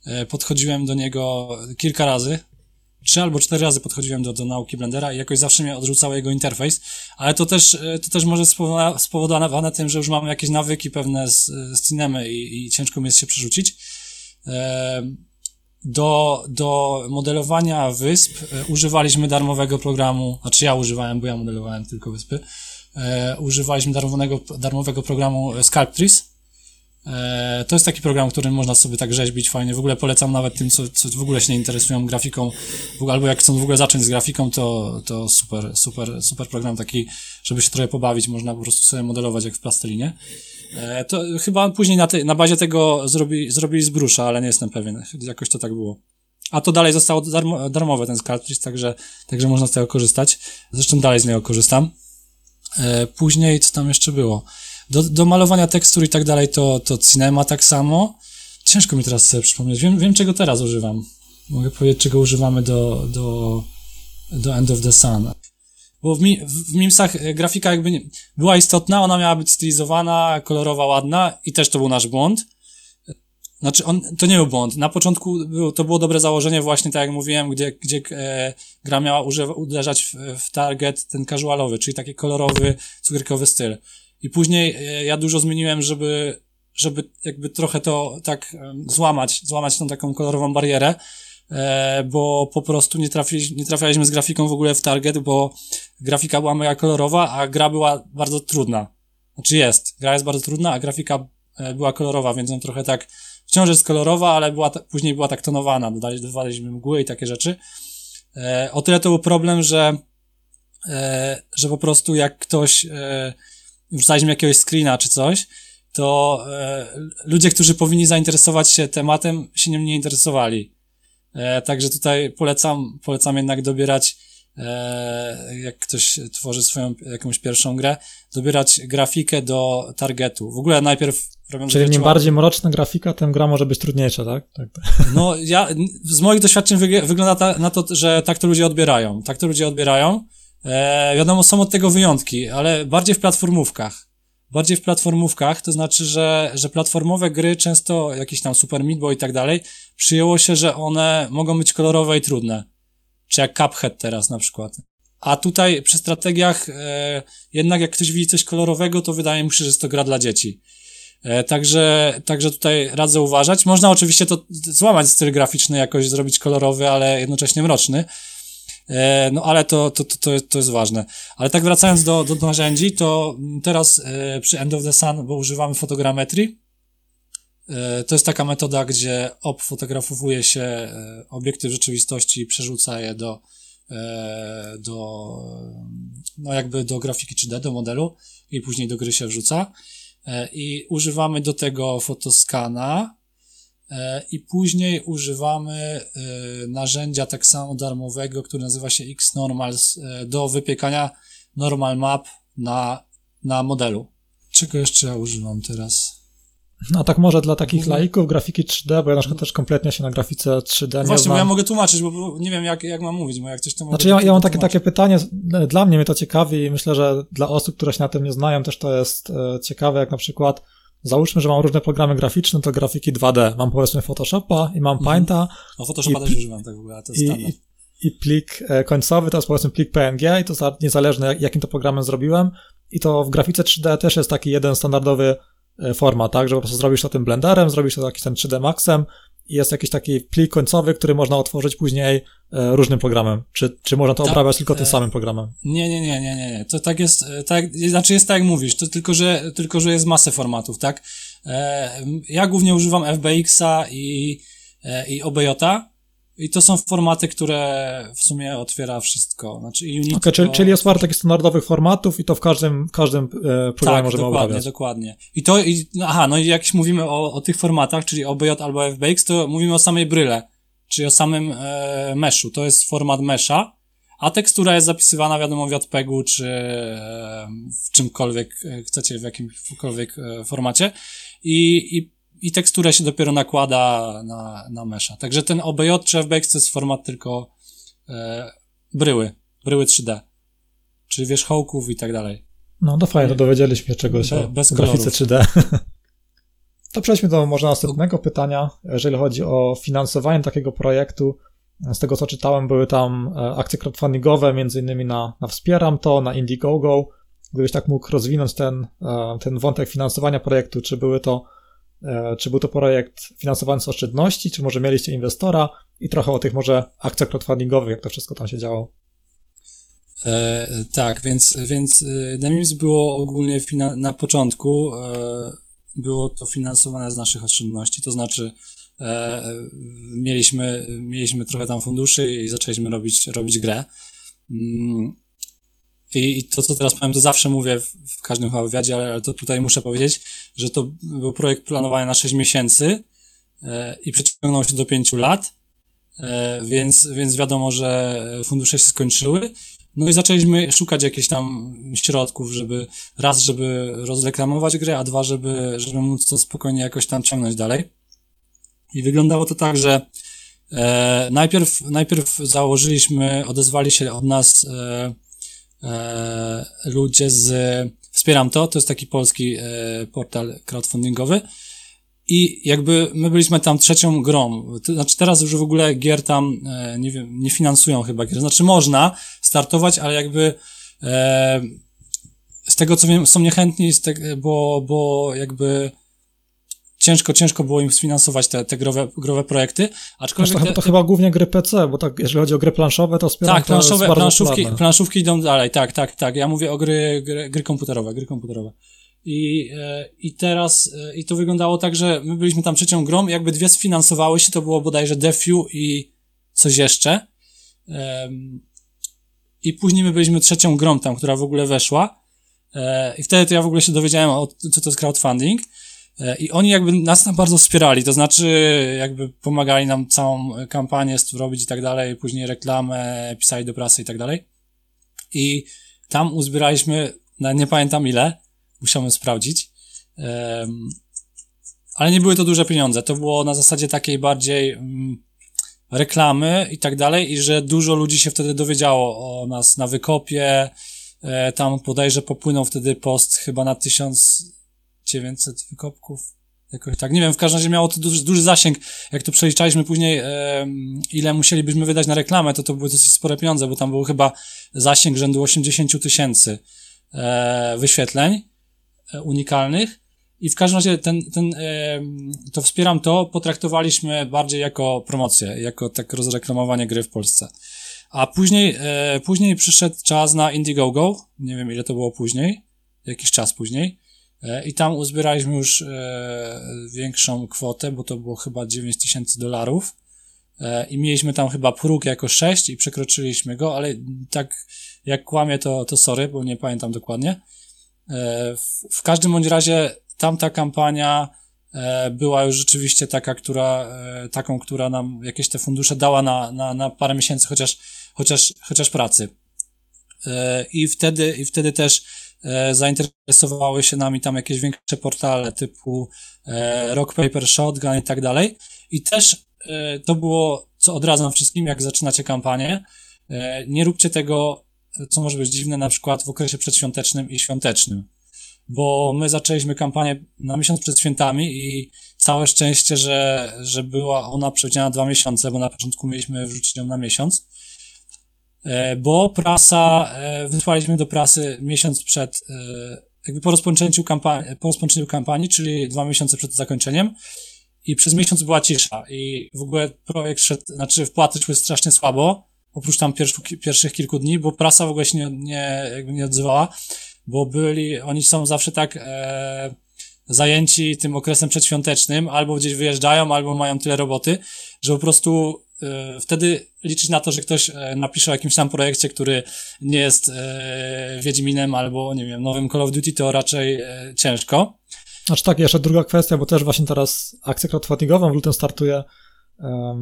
e, podchodziłem do niego kilka razy. Trzy albo cztery razy podchodziłem do, do nauki Blendera i jakoś zawsze mnie odrzucał jego interfejs, ale to też, e, to też może spowodowane- tym, że już mam jakieś nawyki pewne z, z Cinemy i, i ciężko mi jest się przerzucić. Em, do, do modelowania wysp e, używaliśmy darmowego programu, znaczy ja używałem, bo ja modelowałem tylko wyspy. E, używaliśmy darmowego, darmowego programu Sculptris. E, to jest taki program, którym można sobie tak rzeźbić fajnie. W ogóle polecam nawet tym, co, co w ogóle się nie interesują grafiką, albo jak chcą w ogóle zacząć z grafiką, to, to super, super, super program taki, żeby się trochę pobawić, można po prostu sobie modelować jak w plastelinie. E, to chyba później na, te, na bazie tego zrobi, zrobili z brusza, ale nie jestem pewien. Jakoś to tak było. A to dalej zostało darmo, darmowe, ten Sculptris, także, także można z tego korzystać. Zresztą dalej z niego korzystam. E, później, co tam jeszcze było? Do, do malowania tekstur i tak dalej, to, to Cinema tak samo. Ciężko mi teraz sobie przypomnieć. Wiem, wiem czego teraz używam. Mogę powiedzieć, czego używamy do, do, do End of the Sun. Bo w, mi, w Mimsach e, grafika jakby nie, była istotna, ona miała być stylizowana, kolorowa, ładna i też to był nasz błąd. Znaczy, on, to nie był błąd. Na początku był, to było dobre założenie, właśnie tak jak mówiłem, gdzie, gdzie e, gra miała używa, uderzać w, w target ten casualowy, czyli taki kolorowy, cukierkowy styl. I później e, ja dużo zmieniłem, żeby, żeby jakby trochę to tak em, złamać, złamać tą taką kolorową barierę, e, bo po prostu nie, trafili, nie trafialiśmy z grafiką w ogóle w target, bo grafika była mega kolorowa, a gra była bardzo trudna. Znaczy jest, gra jest bardzo trudna, a grafika e, była kolorowa, więc on trochę tak, wciąż jest kolorowa, ale była później była tak tonowana, dodali, dodawaliśmy mgły i takie rzeczy. E, o tyle to był problem, że, e, że po prostu jak ktoś, e, wrzucaliśmy jakiegoś screena czy coś, to e, ludzie, którzy powinni zainteresować się tematem, się nim nie interesowali. E, także tutaj polecam, polecam jednak dobierać, jak ktoś tworzy swoją jakąś pierwszą grę, dobierać grafikę do targetu. W ogóle najpierw robiąc Czyli im bardziej mroczna grafika, tym gra może być trudniejsza, tak? tak. <laughs> No, ja, z moich doświadczeń wygląda ta, na to, że tak to ludzie odbierają. Tak to ludzie odbierają. E, wiadomo, są od tego wyjątki, ale bardziej w platformówkach. Bardziej w platformówkach, to znaczy, że, że platformowe gry, często jakieś tam Super Meat Boy i tak dalej, przyjęło się, że one mogą być kolorowe i trudne. Czy jak Cuphead teraz na przykład. A tutaj przy strategiach, e, jednak jak ktoś widzi coś kolorowego, to wydaje mi się, że jest to gra dla dzieci. E, także, także tutaj radzę uważać. Można oczywiście to złamać styl graficzny, jakoś zrobić kolorowy, ale jednocześnie mroczny. E, no ale to, to, to, to jest ważne. Ale tak wracając do, do, narzędzi, to teraz e, przy End of the Sun, bo używamy fotogrammetrii, to jest taka metoda, gdzie obfotografowuje się obiekty w rzeczywistości i przerzuca je do, do, no jakby do grafiki 3D, do modelu i później do gry się wrzuca. E, i używamy do tego fotoskana e, i później używamy e, narzędzia tak samo darmowego, które nazywa się Xnormals do wypiekania normal map na, na modelu. Czego jeszcze ja używam teraz? No a tak może dla takich laików grafiki 3D, bo ja na przykład też kompletnie się na grafice 3D nie Właśnie, bo ja mogę tłumaczyć, bo nie wiem jak, jak mam mówić, bo jak coś to Znaczy ja, ja mam takie, takie pytanie, dla mnie mnie to ciekawi i myślę, że dla osób, które się na tym nie znają też to jest e, ciekawe, jak na przykład załóżmy, że mam różne programy graficzne, to grafiki 2D. Mam powiedzmy Photoshopa i mam mhm. Painta. No Photoshopa i, też używam tak w ogóle, to jest i, i plik e, końcowy to jest powiedzmy plik PNG i to niezależne jakim to programem zrobiłem i to w grafice 3D też jest taki jeden standardowy E, forma, tak, że po prostu zrobisz to tym blenderem, zrobisz to jakimś ten 3D Maxem i jest jakiś taki plik końcowy, który można otworzyć później e, różnym programem. Czy, czy można to Ta, obrabiać tylko tym e, samym programem? Nie, nie, nie, nie, nie. To tak jest, tak, znaczy jest tak jak mówisz, to tylko, że, tylko, że jest masę formatów, tak? Ja głównie używam FBX-a i, i OBJ, i to są formaty, które w sumie otwiera wszystko. Znaczy Unity okay, czyli, czyli jest parę takich standardowych formatów i to w każdym, każdym e, programie tak, możemy dokładnie, obrabiać. dokładnie. I to, i, no, aha, no i jak mówimy o, o tych formatach, czyli OBJ albo FBX, to mówimy o samej bryle, czyli o samym e, meshu. To jest format mesha, a tekstura jest zapisywana, wiadomo, w JPEG-u, czy e, w czymkolwiek e, chcecie, w jakimkolwiek e, formacie. I, i i teksturę się dopiero nakłada na, na mesza. Także ten OBJ czy FBX to jest format tylko e, bryły, bryły 3D, czyli wierzchołków i tak dalej. No, no fajnie, dowiedzieliśmy czegoś Be, o bez grafice 3D. <laughs> To przejdźmy do może następnego pytania, jeżeli chodzi o finansowanie takiego projektu. Z tego co czytałem, były tam e, akcje crowdfundingowe, między innymi na, na Wspieram to, na Indiegogo. Gdybyś tak mógł rozwinąć ten, e, ten wątek finansowania projektu, czy były to czy był to projekt finansowany z oszczędności, czy może mieliście inwestora i trochę o tych może akcjach crowdfundingowych, jak to wszystko tam się działo. E, tak, więc, więc Demims było ogólnie na początku e, było to finansowane z naszych oszczędności, to znaczy e, mieliśmy, mieliśmy trochę tam funduszy i zaczęliśmy robić, robić grę. Mm, i to, co teraz powiem, to zawsze mówię w, każdym wywiadzie, ale, ale to tutaj muszę powiedzieć, że to był projekt planowany na 6 miesięcy e, i przeciągnął się do 5 lat, e, więc, więc wiadomo, że fundusze się skończyły. No i zaczęliśmy szukać jakichś tam środków, żeby raz, żeby rozreklamować grę, a dwa, żeby, żeby móc to spokojnie jakoś tam ciągnąć dalej. I wyglądało to tak, że e, najpierw, najpierw założyliśmy, odezwali się od nas e, e, ludzie z Wspieram to, to jest taki polski e, portal crowdfundingowy. I jakby my byliśmy tam trzecią grą. To znaczy teraz już w ogóle gier tam, e, nie wiem, nie finansują chyba gier. Znaczy można startować, ale jakby z tego co wiem, są niechętni, z bo, bo jakby ciężko, ciężko było im sfinansować te, te growe, growe projekty, aczkolwiek... To, te, to chyba głównie gry PC, bo tak, jeżeli chodzi o gry planszowe, to wspieram Tak, planszowe, to planszówki, planszówki idą dalej, tak, tak, tak. Ja mówię o gry, gry, gry komputerowe, gry komputerowe. I, e, I teraz, e, i to wyglądało tak, że my byliśmy tam trzecią grą, jakby dwie sfinansowały się, to było bodajże Defiu i coś jeszcze. I później my byliśmy trzecią grą tam, która w ogóle weszła. E, I wtedy to ja w ogóle się dowiedziałem, o, co to jest crowdfunding. E, I oni jakby nas tam bardzo wspierali, to znaczy jakby pomagali nam całą kampanię robić i tak dalej, później reklamę, pisali do prasy i tak dalej. I tam uzbieraliśmy, nie pamiętam ile, musiałem sprawdzić, ale nie były to duże pieniądze, to było na zasadzie takiej bardziej mm, reklamy i tak dalej i że dużo ludzi się wtedy dowiedziało o nas na wykopie, e, tam bodajże popłynął wtedy post chyba na 1900 wykopków, jakoś tak, nie wiem, w każdym razie miało to duży, duży zasięg, jak to przeliczaliśmy później, e, ile musielibyśmy wydać na reklamę, to to były dosyć spore pieniądze, bo tam był chyba zasięg rzędu 80 tysięcy e, wyświetleń e, unikalnych, i w każdym razie ten, ten, to wspieram to, potraktowaliśmy bardziej jako promocję, jako tak rozreklamowanie gry w Polsce. A później, e, później przyszedł czas na Indiegogo, nie wiem ile to było później, jakiś czas później, i tam uzbieraliśmy już e, większą kwotę, bo to było chyba 9 tysięcy dolarów. I mieliśmy tam chyba próg jako 6 i przekroczyliśmy go, ale tak jak kłamie to, to sorry, bo nie pamiętam dokładnie. W, w każdym bądź razie tamta kampania e, była już rzeczywiście taka, która, e, taką, która nam jakieś te fundusze dała na, na, na parę miesięcy chociaż, chociaż, chociaż pracy. E, I wtedy, i wtedy też zainteresowały się nami tam jakieś większe portale typu Rock Paper Shotgun i tak dalej. I też to było, co odradzam wszystkim, jak zaczynacie kampanię, nie róbcie tego, co może być dziwne, na przykład w okresie przedświątecznym i świątecznym bo my zaczęliśmy kampanię na miesiąc przed świętami i całe szczęście, że, że była ona przewidziana dwa miesiące, bo na początku mieliśmy wrzucić ją na miesiąc, e, bo prasa, e, wysłaliśmy do prasy miesiąc przed, e, jakby po rozpoczęciu kampanii, po rozpoczęciu kampanii, czyli dwa miesiące przed zakończeniem. I przez miesiąc była cisza i w ogóle projekt szedł, znaczy wpłaty szły strasznie słabo, oprócz tam pierwszych, pierwszych kilku dni, bo prasa w ogóle się nie, nie, jakby nie odzywała bo byli, oni są zawsze tak e, zajęci tym okresem przedświątecznym, albo gdzieś wyjeżdżają, albo mają tyle roboty, że po prostu e, wtedy liczyć na to, że ktoś e, napisze o jakimś tam projekcie, który nie jest e, Wiedźminem albo, nie wiem, nowym Call of Duty, to raczej e, ciężko. Znaczy tak, jeszcze druga kwestia, bo też właśnie teraz akcja crowdfundingową w lutym startuje,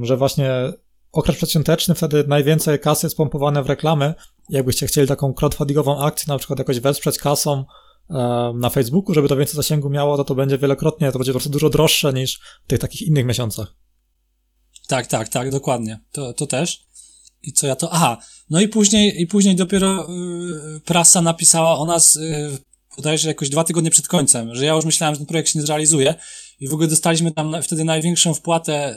że właśnie okres przedświąteczny, wtedy najwięcej kasy jest pompowane w reklamy. Jakbyście chcieli taką crowdfundingową akcję, na przykład jakoś wesprzeć kasą na Facebooku, żeby to więcej zasięgu miało, to to będzie wielokrotnie, to będzie po prostu dużo droższe niż w tych takich innych miesiącach. Tak, tak, tak, dokładnie. To, to też. I co ja to. Aha, no i później, i później dopiero yy, prasa napisała o nas, yy, bodajże jakoś dwa tygodnie przed końcem, że ja już myślałem, że ten projekt się nie zrealizuje i w ogóle dostaliśmy tam wtedy największą wpłatę,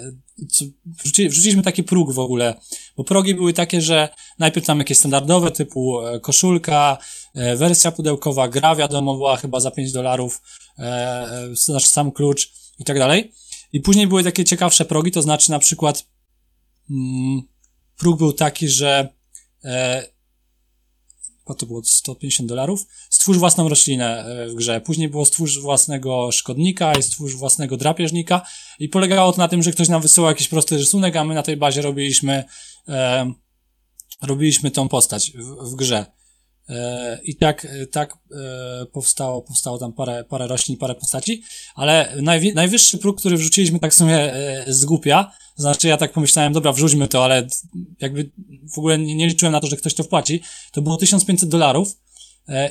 co, wrzuci, wrzuciliśmy taki próg w ogóle, bo progi były takie, że najpierw tam jakieś standardowe typu e, koszulka, e, wersja pudełkowa, gra wiadomo była chyba za 5 dolarów, e, znaczy sam klucz i tak dalej. I później były takie ciekawsze progi, to znaczy na przykład mm, próg był taki, że chyba to było 150 dolarów, stwórz własną roślinę e, w grze. Później było stwórz własnego szkodnika i stwórz własnego drapieżnika i polegało to na tym, że ktoś nam wysyłał jakiś prosty rysunek, a my na tej bazie robiliśmy, e, robiliśmy tą postać w, w grze. E, I tak, tak e, powstało, powstało tam parę, parę roślin, parę postaci, ale najwi, najwyższy próg, który wrzuciliśmy tak w sumie z głupia, znaczy ja tak pomyślałem, dobra, wrzućmy to, ale jakby w ogóle nie, nie liczyłem na to, że ktoś to wpłaci, to było 1500 dolarów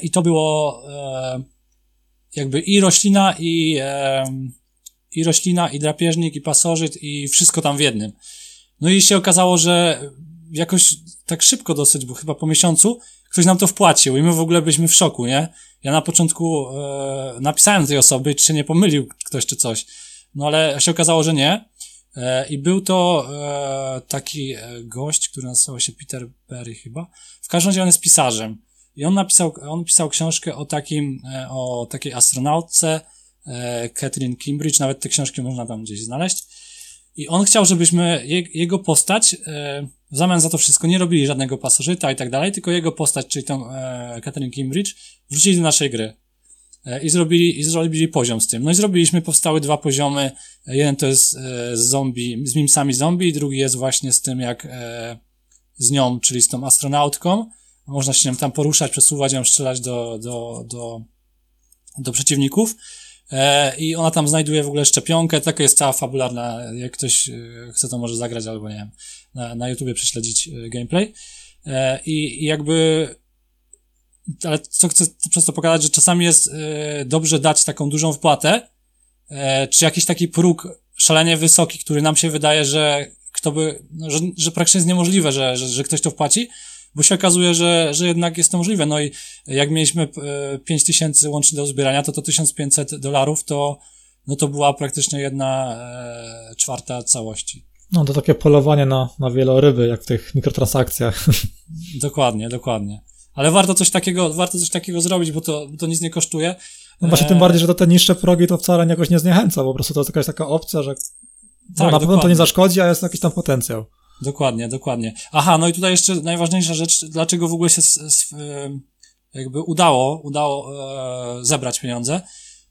i to było jakby i roślina, i, i roślina, i drapieżnik, i pasożyt, i wszystko tam w jednym. No i się okazało, że jakoś tak szybko dosyć, bo chyba po miesiącu ktoś nam to wpłacił i my w ogóle byliśmy w szoku, nie? Ja na początku e, napisałem tej osoby, czy się nie pomylił ktoś czy coś. No ale się okazało, że nie. E, I był to e, taki e, gość, który nazywał się Peter Berry chyba. W każdym razie on jest pisarzem. I on napisał, on pisał książkę o takim, e, o takiej astronautce, e, Catherine Kimbridge, nawet te książki można tam gdzieś znaleźć. I on chciał, żebyśmy je, jego postać w zamian za to wszystko nie robili żadnego pasożyta i tak dalej, tylko jego postać, czyli tą e, Catherine Kimbridge, wrzucili do naszej gry. E, I zrobili, I zrobili poziom z tym. No i zrobiliśmy, powstały dwa poziomy. Jeden to jest e, z zombie, z mimsami zombie, drugi jest właśnie z tym, jak e, z nią, czyli z tą astronautką. Można się tam poruszać, przesuwać ją, strzelać do, do, do, do przeciwników. E, I ona tam znajduje w ogóle szczepionkę, taka jest cała fabularna, jak ktoś e, chce to może zagrać albo nie wiem, na, na YouTubie prześledzić e, gameplay. I, I jakby ale co chcę przez to pokazać, że czasami jest dobrze dać taką dużą wpłatę, czy jakiś taki próg szalenie wysoki, który nam się wydaje, że kto by, no, że, że praktycznie jest niemożliwe, że, że, że ktoś to wpłaci, bo się okazuje, że, że jednak jest to możliwe. No i jak mieliśmy e, 5000 łącznie do zbierania, to to 1500 dolarów to, no to była praktycznie jedna e, czwarta całości. No to takie polowanie na, na wieloryby, jak w tych mikrotransakcjach. <laughs> Dokładnie, dokładnie. Ale warto coś takiego, warto coś takiego zrobić, bo to, bo to nic nie kosztuje. No właśnie, tym bardziej, że to te niższe progi to wcale jakoś nie zniechęca, po prostu to jest jakaś taka opcja, że no, Tak, na pewno to nie zaszkodzi, a jest jakiś tam potencjał. Dokładnie, dokładnie. Aha, no i tutaj jeszcze najważniejsza rzecz, dlaczego w ogóle się s, s, e, jakby udało, udało e, zebrać pieniądze.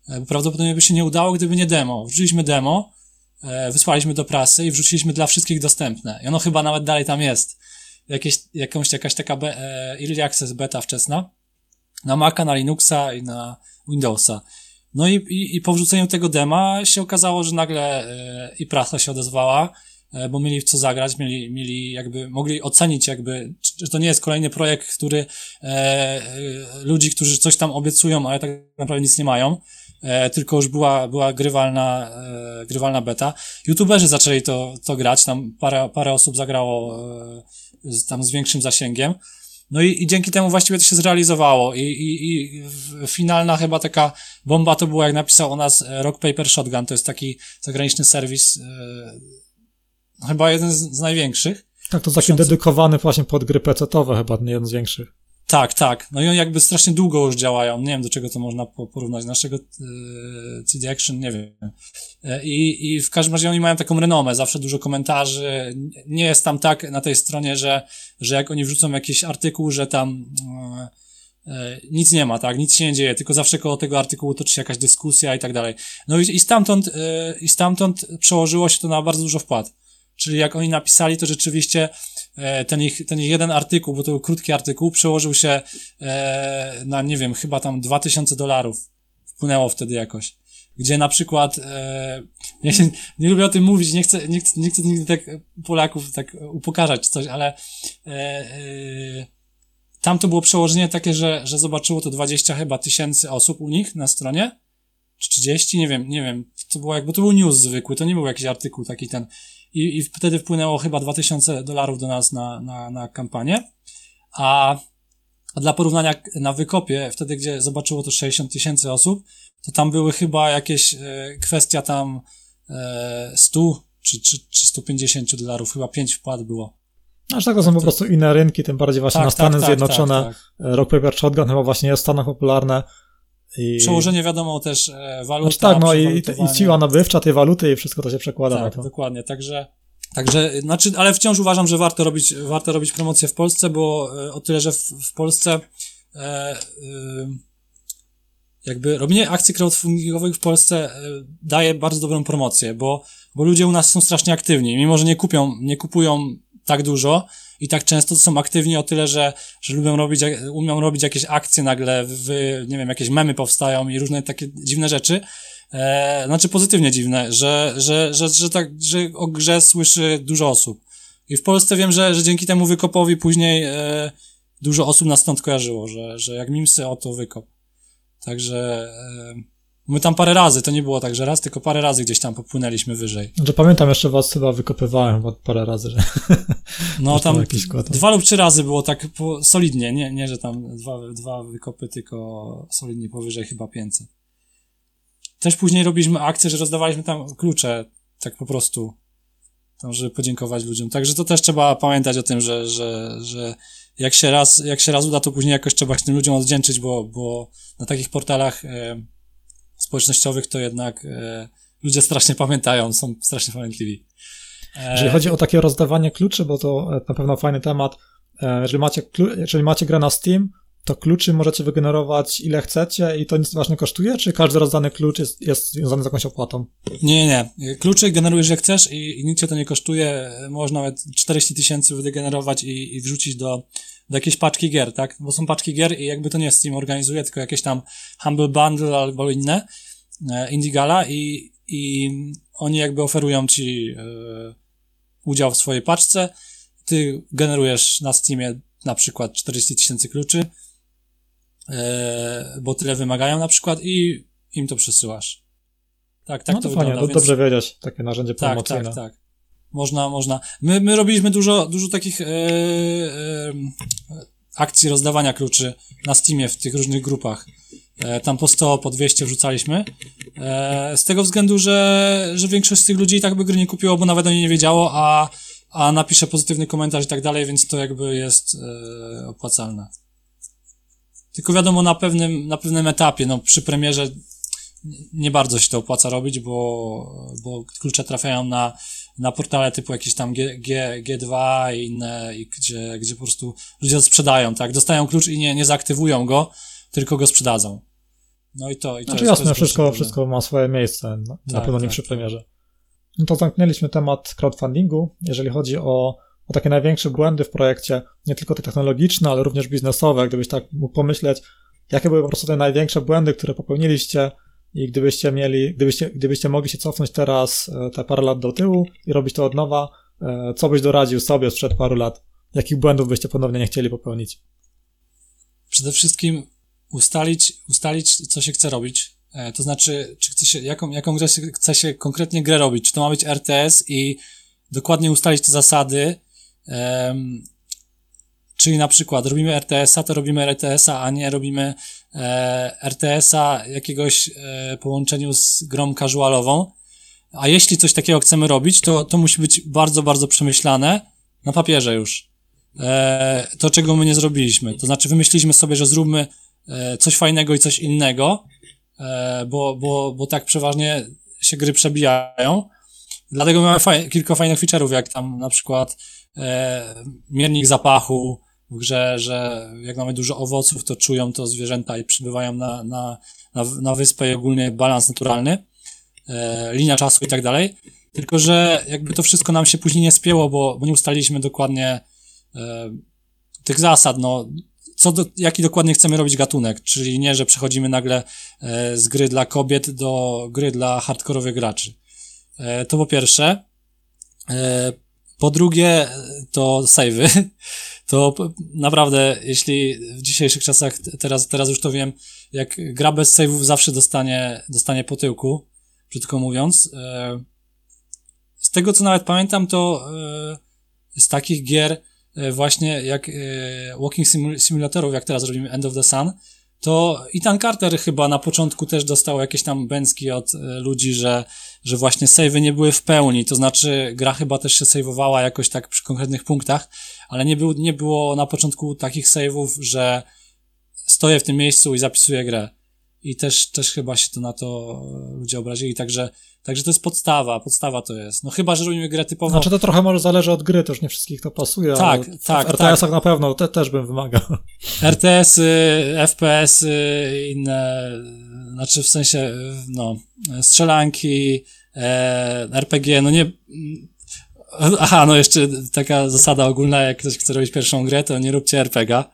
E, prawdopodobnie by się nie udało, gdyby nie demo. Wrzuciliśmy demo, e, wysłaliśmy do prasy i wrzuciliśmy dla wszystkich dostępne. I ono chyba nawet dalej tam jest. Jakieś, jakąś, jakaś taka be, e, Early Access beta wczesna. Na Maca, na Linuxa i na Windowsa. No i, i, i po wrzuceniu tego dema się okazało, że nagle e, i prasa się odezwała, bo mieli w co zagrać, mieli, mieli jakby, mogli ocenić jakby, czy, to nie jest kolejny projekt, który e, e, ludzi, którzy coś tam obiecują, ale tak naprawdę nic nie mają, e, tylko już była, była grywalna, e, grywalna beta. YouTuberzy zaczęli to, to grać, tam parę, parę osób zagrało e, z, tam z większym zasięgiem. No i, i dzięki temu właściwie to się zrealizowało. I, i, i finalna chyba taka bomba to była, jak napisał o nas e, Rock Paper Shotgun. To jest taki zagraniczny serwis, e, chyba jeden z, z największych. Tak, to taki dedykowany właśnie pod gry PC-towe chyba, nie jeden z większych. Tak, tak. No i oni jakby strasznie długo już działają. Nie wiem, do czego to można po- porównać. Naszego e, CD Action, nie wiem. E, I, I w każdym razie oni mają taką renomę, zawsze dużo komentarzy. Nie jest tam tak na tej stronie, że, że jak oni wrzucą jakiś artykuł, że tam e, nic nie ma, tak? Nic się nie dzieje, tylko zawsze koło tego artykułu toczy się jakaś dyskusja i tak dalej. No i, i stamtąd, e, i stamtąd przełożyło się to na bardzo dużo wpłat. Czyli jak oni napisali, to rzeczywiście e, ten ich, ten ich jeden artykuł, bo to był krótki artykuł, przełożył się e, na, nie wiem, chyba tam 2000 dolarów. Wpłynęło wtedy jakoś. Gdzie na przykład, e, <laughs> nie, lubię o tym mówić, nie chcę, nie chcę, nie chcę nigdy tak Polaków tak upokarzać czy coś, ale tam to było przełożenie takie, że, że zobaczyło to 20 chyba tysięcy osób u nich na stronie, czy 30, nie wiem, nie wiem, to było jakby, to był news zwykły, to nie był jakiś artykuł taki ten, i, i wtedy wpłynęło chyba 2000 dolarów do nas na, na, na kampanię, a, a dla porównania na wykopie, wtedy gdzie zobaczyło to 60 tysięcy osób, to tam były chyba jakieś e, kwestia tam e, 100 czy, czy, czy 150 dolarów, chyba 5 wpłat było. Aż tak to są po prostu inne rynki, tym bardziej właśnie na Stany Zjednoczone. tak, tak. Rock Paper Shotgun chyba właśnie jest w Stanach popularne. I... Przełożenie wiadomo też e, waluta, Znaczy tak, no i, i siła nabywcza tej waluty i wszystko to się przekłada na Tak, to. dokładnie, także, także, znaczy, ale wciąż uważam, że warto robić, warto robić promocję w Polsce, bo e, o tyle, że w, w Polsce e, e, jakby robienie akcji crowdfundingowych w Polsce e, daje bardzo dobrą promocję, bo, bo ludzie u nas są strasznie aktywni, mimo że nie kupią, nie kupują tak dużo i tak często to są aktywni o tyle, że, że lubią robić, umią robić jakieś akcje nagle, w, nie wiem, jakieś memy powstają i różne takie dziwne rzeczy, e, znaczy pozytywnie dziwne, że, że, że, że, tak, że o grze słyszy dużo osób. I w Polsce wiem, że, że dzięki temu wykopowi później e, dużo osób nas stąd kojarzyło, że, że jak mimsy, oto wykop. Także e, my tam parę razy, to nie było tak, że raz, tylko parę razy gdzieś tam popłynęliśmy wyżej. Że pamiętam jeszcze was chyba wykopywałem parę razy, że No <laughs> tam tam dwa lub trzy razy było tak po, solidnie, nie, nie, że tam dwa, dwa wykopy, tylko solidnie powyżej chyba 500. Też później robiliśmy akcję, że rozdawaliśmy tam klucze, tak po prostu, tam, żeby podziękować ludziom. Także to też trzeba pamiętać o tym, że, że, że jak się raz, jak się raz uda, to później jakoś trzeba się tym ludziom odwdzięczyć, bo, bo na takich portalach e, społecznościowych to jednak e, ludzie strasznie pamiętają, są strasznie pamiętliwi. E, Jeżeli chodzi o takie rozdawanie kluczy, bo to e, na pewno fajny temat. E, Jeżeli macie, jeżeli macie grę na Steam, to kluczy możecie wygenerować ile chcecie i to nic was nie kosztuje, czy każdy rozdany klucz jest, jest związany z jakąś opłatą? Nie, nie, nie. Kluczy generujesz jak chcesz i, i nic cię to nie kosztuje. Można nawet 40 tysięcy wygenerować i, i wrzucić do, do jakiejś paczki gier, tak? Bo są paczki gier i jakby to nie Steam organizuje, tylko jakieś tam Humble Bundle albo inne. e, Indigala i, i oni jakby oferują ci e, udział w swojej paczce. Ty generujesz na Steamie na przykład 40 tysięcy kluczy, bo tyle wymagają na przykład i im to przesyłasz. Tak, tak no to, to fajnie, więc... dobrze wiedzieć, takie narzędzie Tak, promocyjne. tak, tak. Można, można. My, my robiliśmy dużo, dużo takich e, e, akcji rozdawania kluczy na Steamie w tych różnych grupach. E, tam po 100, po 200 wrzucaliśmy. E, z tego względu, że, że większość z tych ludzi i tak by gry nie kupiło, bo nawet o niej nie wiedziało, a, a napisze pozytywny komentarz i tak dalej, więc to jakby jest e, opłacalne. Tylko wiadomo, na pewnym, na pewnym etapie, no przy premierze nie bardzo się to opłaca robić, bo, bo klucze trafiają na, na portale typu jakieś tam G, G, G2 i inne, i gdzie, gdzie po prostu ludzie sprzedają, tak? Dostają klucz i nie, nie zaaktywują go, tylko go sprzedadzą. No i to, i to Znaczy jest, jasne, wszystko, wszystko ma swoje miejsce, na, na Tak, pewno nie tak, przy tak. premierze. No to zamknęliśmy temat crowdfundingu, jeżeli chodzi o, o takie największe błędy w projekcie, nie tylko te technologiczne, ale również biznesowe, gdybyś tak mógł pomyśleć, jakie były po prostu te największe błędy, które popełniliście i gdybyście mieli, gdybyście, gdybyście mogli się cofnąć teraz e, te parę lat do tyłu i robić to od nowa, e, co byś doradził sobie sprzed paru lat? Jakich błędów byście ponownie nie chcieli popełnić? Przede wszystkim ustalić, ustalić, co się chce robić. E, to znaczy, czy chce się, jaką, jaką grę się, chce się konkretnie grę robić. Czy to ma być RTS i dokładnie ustalić te zasady. Em, czyli na przykład robimy RTS-a, to robimy RTS-a, a nie robimy e, RTS-a jakiegoś e, połączeniu z grą casualową. A jeśli coś takiego chcemy robić, to, to musi być bardzo, bardzo przemyślane na papierze już. E, to, czego my nie zrobiliśmy. To znaczy, wymyśliliśmy sobie, że zróbmy e, coś fajnego i coś innego, e, bo, bo, bo tak przeważnie się gry przebijają. Dlatego mamy faj- kilka fajnych feature'ów, jak tam na przykład e, miernik zapachu w grze, że jak mamy dużo owoców, to czują to zwierzęta i przybywają na, na, na, na wyspę i ogólnie balans naturalny, e, linia czasu i tak dalej. Tylko, że jakby to wszystko nam się później nie spięło, bo, bo nie ustaliliśmy dokładnie e, tych zasad, no, co do, jaki dokładnie chcemy robić gatunek, czyli nie, że przechodzimy nagle e, z gry dla kobiet do gry dla hardkorowych graczy. E, to po pierwsze. E, po drugie, to savey. <laughs> To naprawdę, jeśli w dzisiejszych czasach, teraz, teraz już to wiem, jak gra bez save'ów zawsze dostanie, dostanie po tyłku, brzydko mówiąc. E, z tego, co nawet pamiętam, to e, z takich gier, e, właśnie jak Walking Simul- Simulatorów, jak teraz robimy End of the Sun, to Ethan Carter chyba na początku też dostał jakieś tam bęcki od ludzi, że, że właśnie savey nie były w pełni, to znaczy gra chyba też się saveowała jakoś tak przy konkretnych punktach, ale nie, był, nie było na początku takich saveów, że stoję w tym miejscu i zapisuję grę. I też, też chyba się to na to e, ludzie obrazili, także, także to jest podstawa, podstawa to jest. No chyba, że robimy grę typowo... Znaczy to trochę może zależy od gry, to już nie wszystkich to pasuje, Tak, ale tak, w RTS-ach na pewno te, też bym wymagał. RTS-y, FPS-y, inne, znaczy w sensie, no, strzelanki, e, RPG, no nie. Aha, no jeszcze taka zasada ogólna, jak ktoś chce robić pierwszą grę, to nie róbcie RPG-a,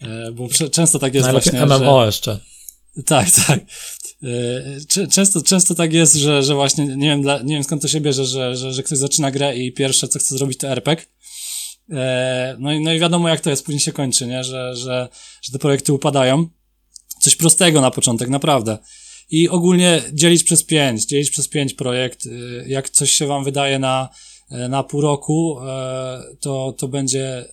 e, bo często tak jest Najlepiej właśnie, MMO że... jeszcze. Tak, tak. E, Często, często tak jest, że, że właśnie, nie wiem, nie wiem skąd to się bierze, że, że, że ktoś zaczyna grę i pierwsze, co chce zrobić, to RPG. E, No i, no i wiadomo, jak to jest, później się kończy, nie? Że, że, że te projekty upadają. Coś prostego na początek, naprawdę. I ogólnie dzielić przez pięć, dzielić przez pięć projekt. Y, Jak coś się wam wydaje na, e, na pół roku, e, to, to będzie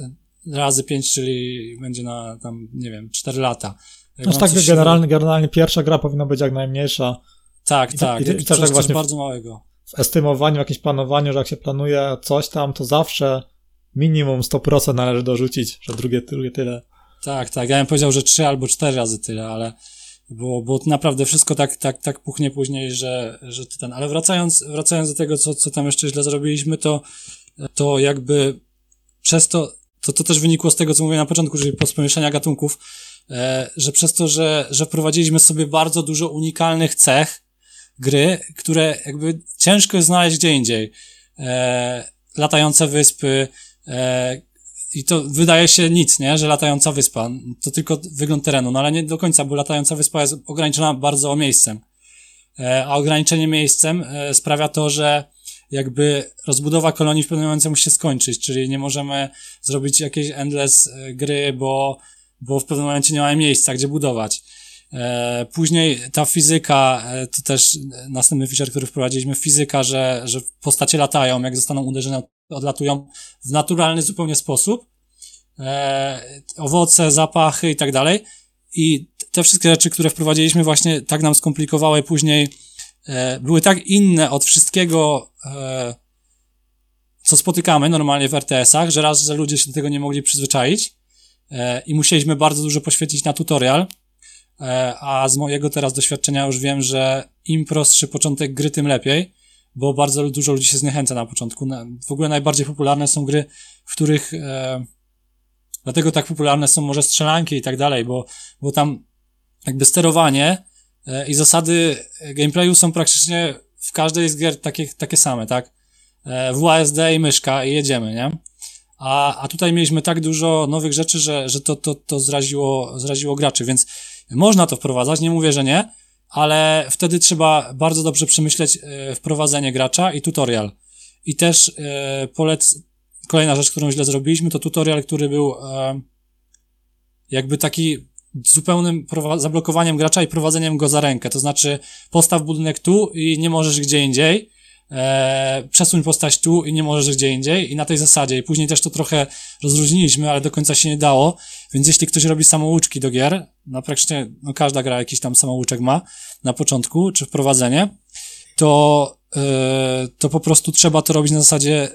e, razy pięć, czyli będzie na tam, nie wiem, cztery lata. Znaczy tak generalnie, generalnie pierwsza gra powinna być jak najmniejsza. tak, I- tak. i- i I, coś, tak właśnie bardzo małego. W estymowaniu, jakimś planowaniu, że jak się planuje coś tam, to zawsze minimum 100% należy dorzucić, że drugie, drugie tyle. Tak, tak. Ja bym powiedział, że trzy albo cztery razy tyle, ale bo, bo naprawdę wszystko tak, tak, tak puchnie później, że, że ty ten. Ale wracając, wracając do tego, co, co tam jeszcze źle zrobiliśmy, to, to jakby przez to, to, to też wynikło z tego, co mówiłem na początku, czyli pomieszania gatunków, że przez to, że, że wprowadziliśmy sobie bardzo dużo unikalnych cech gry, które jakby ciężko jest znaleźć gdzie indziej. E, latające wyspy, e, i to wydaje się nic, nie? Że latająca wyspa. To tylko wygląd terenu, no ale nie do końca, bo latająca wyspa jest ograniczona bardzo miejscem. e, a ograniczenie miejscem e, sprawia to, że jakby rozbudowa kolonii w pewnym momencie musi się skończyć, czyli nie możemy zrobić jakiejś endless e, gry, bo, bo w pewnym momencie nie mamy miejsca, gdzie budować. E, później ta fizyka, e, to też następny feature, który wprowadziliśmy, fizyka, że, że postacie latają, jak zostaną uderzone, odlatują w naturalny zupełnie sposób. E, owoce, zapachy i tak dalej. I te wszystkie rzeczy, które wprowadziliśmy właśnie tak nam skomplikowały później, były tak inne od wszystkiego, co spotykamy normalnie w RTS-ach, że raz, że ludzie się do tego nie mogli przyzwyczaić i musieliśmy bardzo dużo poświęcić na tutorial, E, a z mojego teraz doświadczenia już wiem, że im prostszy początek gry, tym lepiej, bo bardzo dużo ludzi się zniechęca na początku. W ogóle najbardziej popularne są gry, w których e, dlatego tak popularne są może strzelanki i tak dalej, bo, bo tam jakby sterowanie e, i zasady gameplayu są praktycznie w każdej z gier takie, takie same, tak? E, WASD i myszka i jedziemy, nie? A, a tutaj mieliśmy tak dużo nowych rzeczy, że, że to, to, to zraziło, zraziło graczy, więc można to wprowadzać, nie mówię, że nie, ale wtedy trzeba bardzo dobrze przemyśleć e, wprowadzenie gracza i tutorial. I też e, polec... Kolejna rzecz, którą źle zrobiliśmy, to tutorial, który był e, jakby taki zupełnym zablokowaniem gracza i prowadzeniem go za rękę. To znaczy, postaw budynek tu i nie możesz gdzie indziej e, przesuń postać tu i nie możesz gdzie indziej i na tej zasadzie. I później też to trochę rozróżniliśmy, ale do końca się nie dało, więc jeśli ktoś robi samouczki do gier, no praktycznie no każda gra jakiś tam samouczek ma na początku, czy wprowadzenie, to, e, to po prostu trzeba to robić na zasadzie,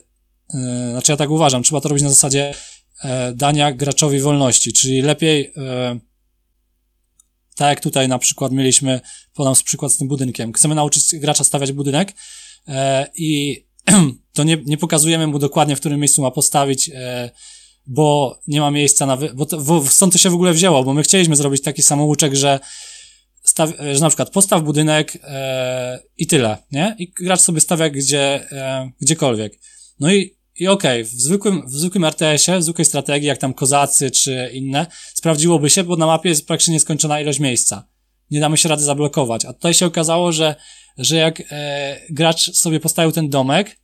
e, znaczy ja tak uważam, trzeba to robić na zasadzie e, dania graczowi wolności, czyli lepiej e, tak jak tutaj na przykład mieliśmy, podam przykład z tym budynkiem. Chcemy nauczyć gracza stawiać budynek, i <clears throat> to nie, nie pokazujemy mu dokładnie, w którym miejscu ma postawić, e, bo nie ma miejsca na, wy... bo, to, bo stąd to się w ogóle wzięło, bo my chcieliśmy zrobić taki samouczek, że staw, że na przykład postaw budynek e, i tyle, nie? I gracz sobie stawia gdzie, e, gdziekolwiek. No i, i okej, okay, w zwykłym, w zwykłym RTS-ie, w zwykłej strategii, jak tam kozacy czy inne, sprawdziłoby się, bo na mapie jest praktycznie nieskończona ilość miejsca. Nie damy się rady zablokować. A tutaj się okazało, że że jak e, gracz sobie postawił ten domek,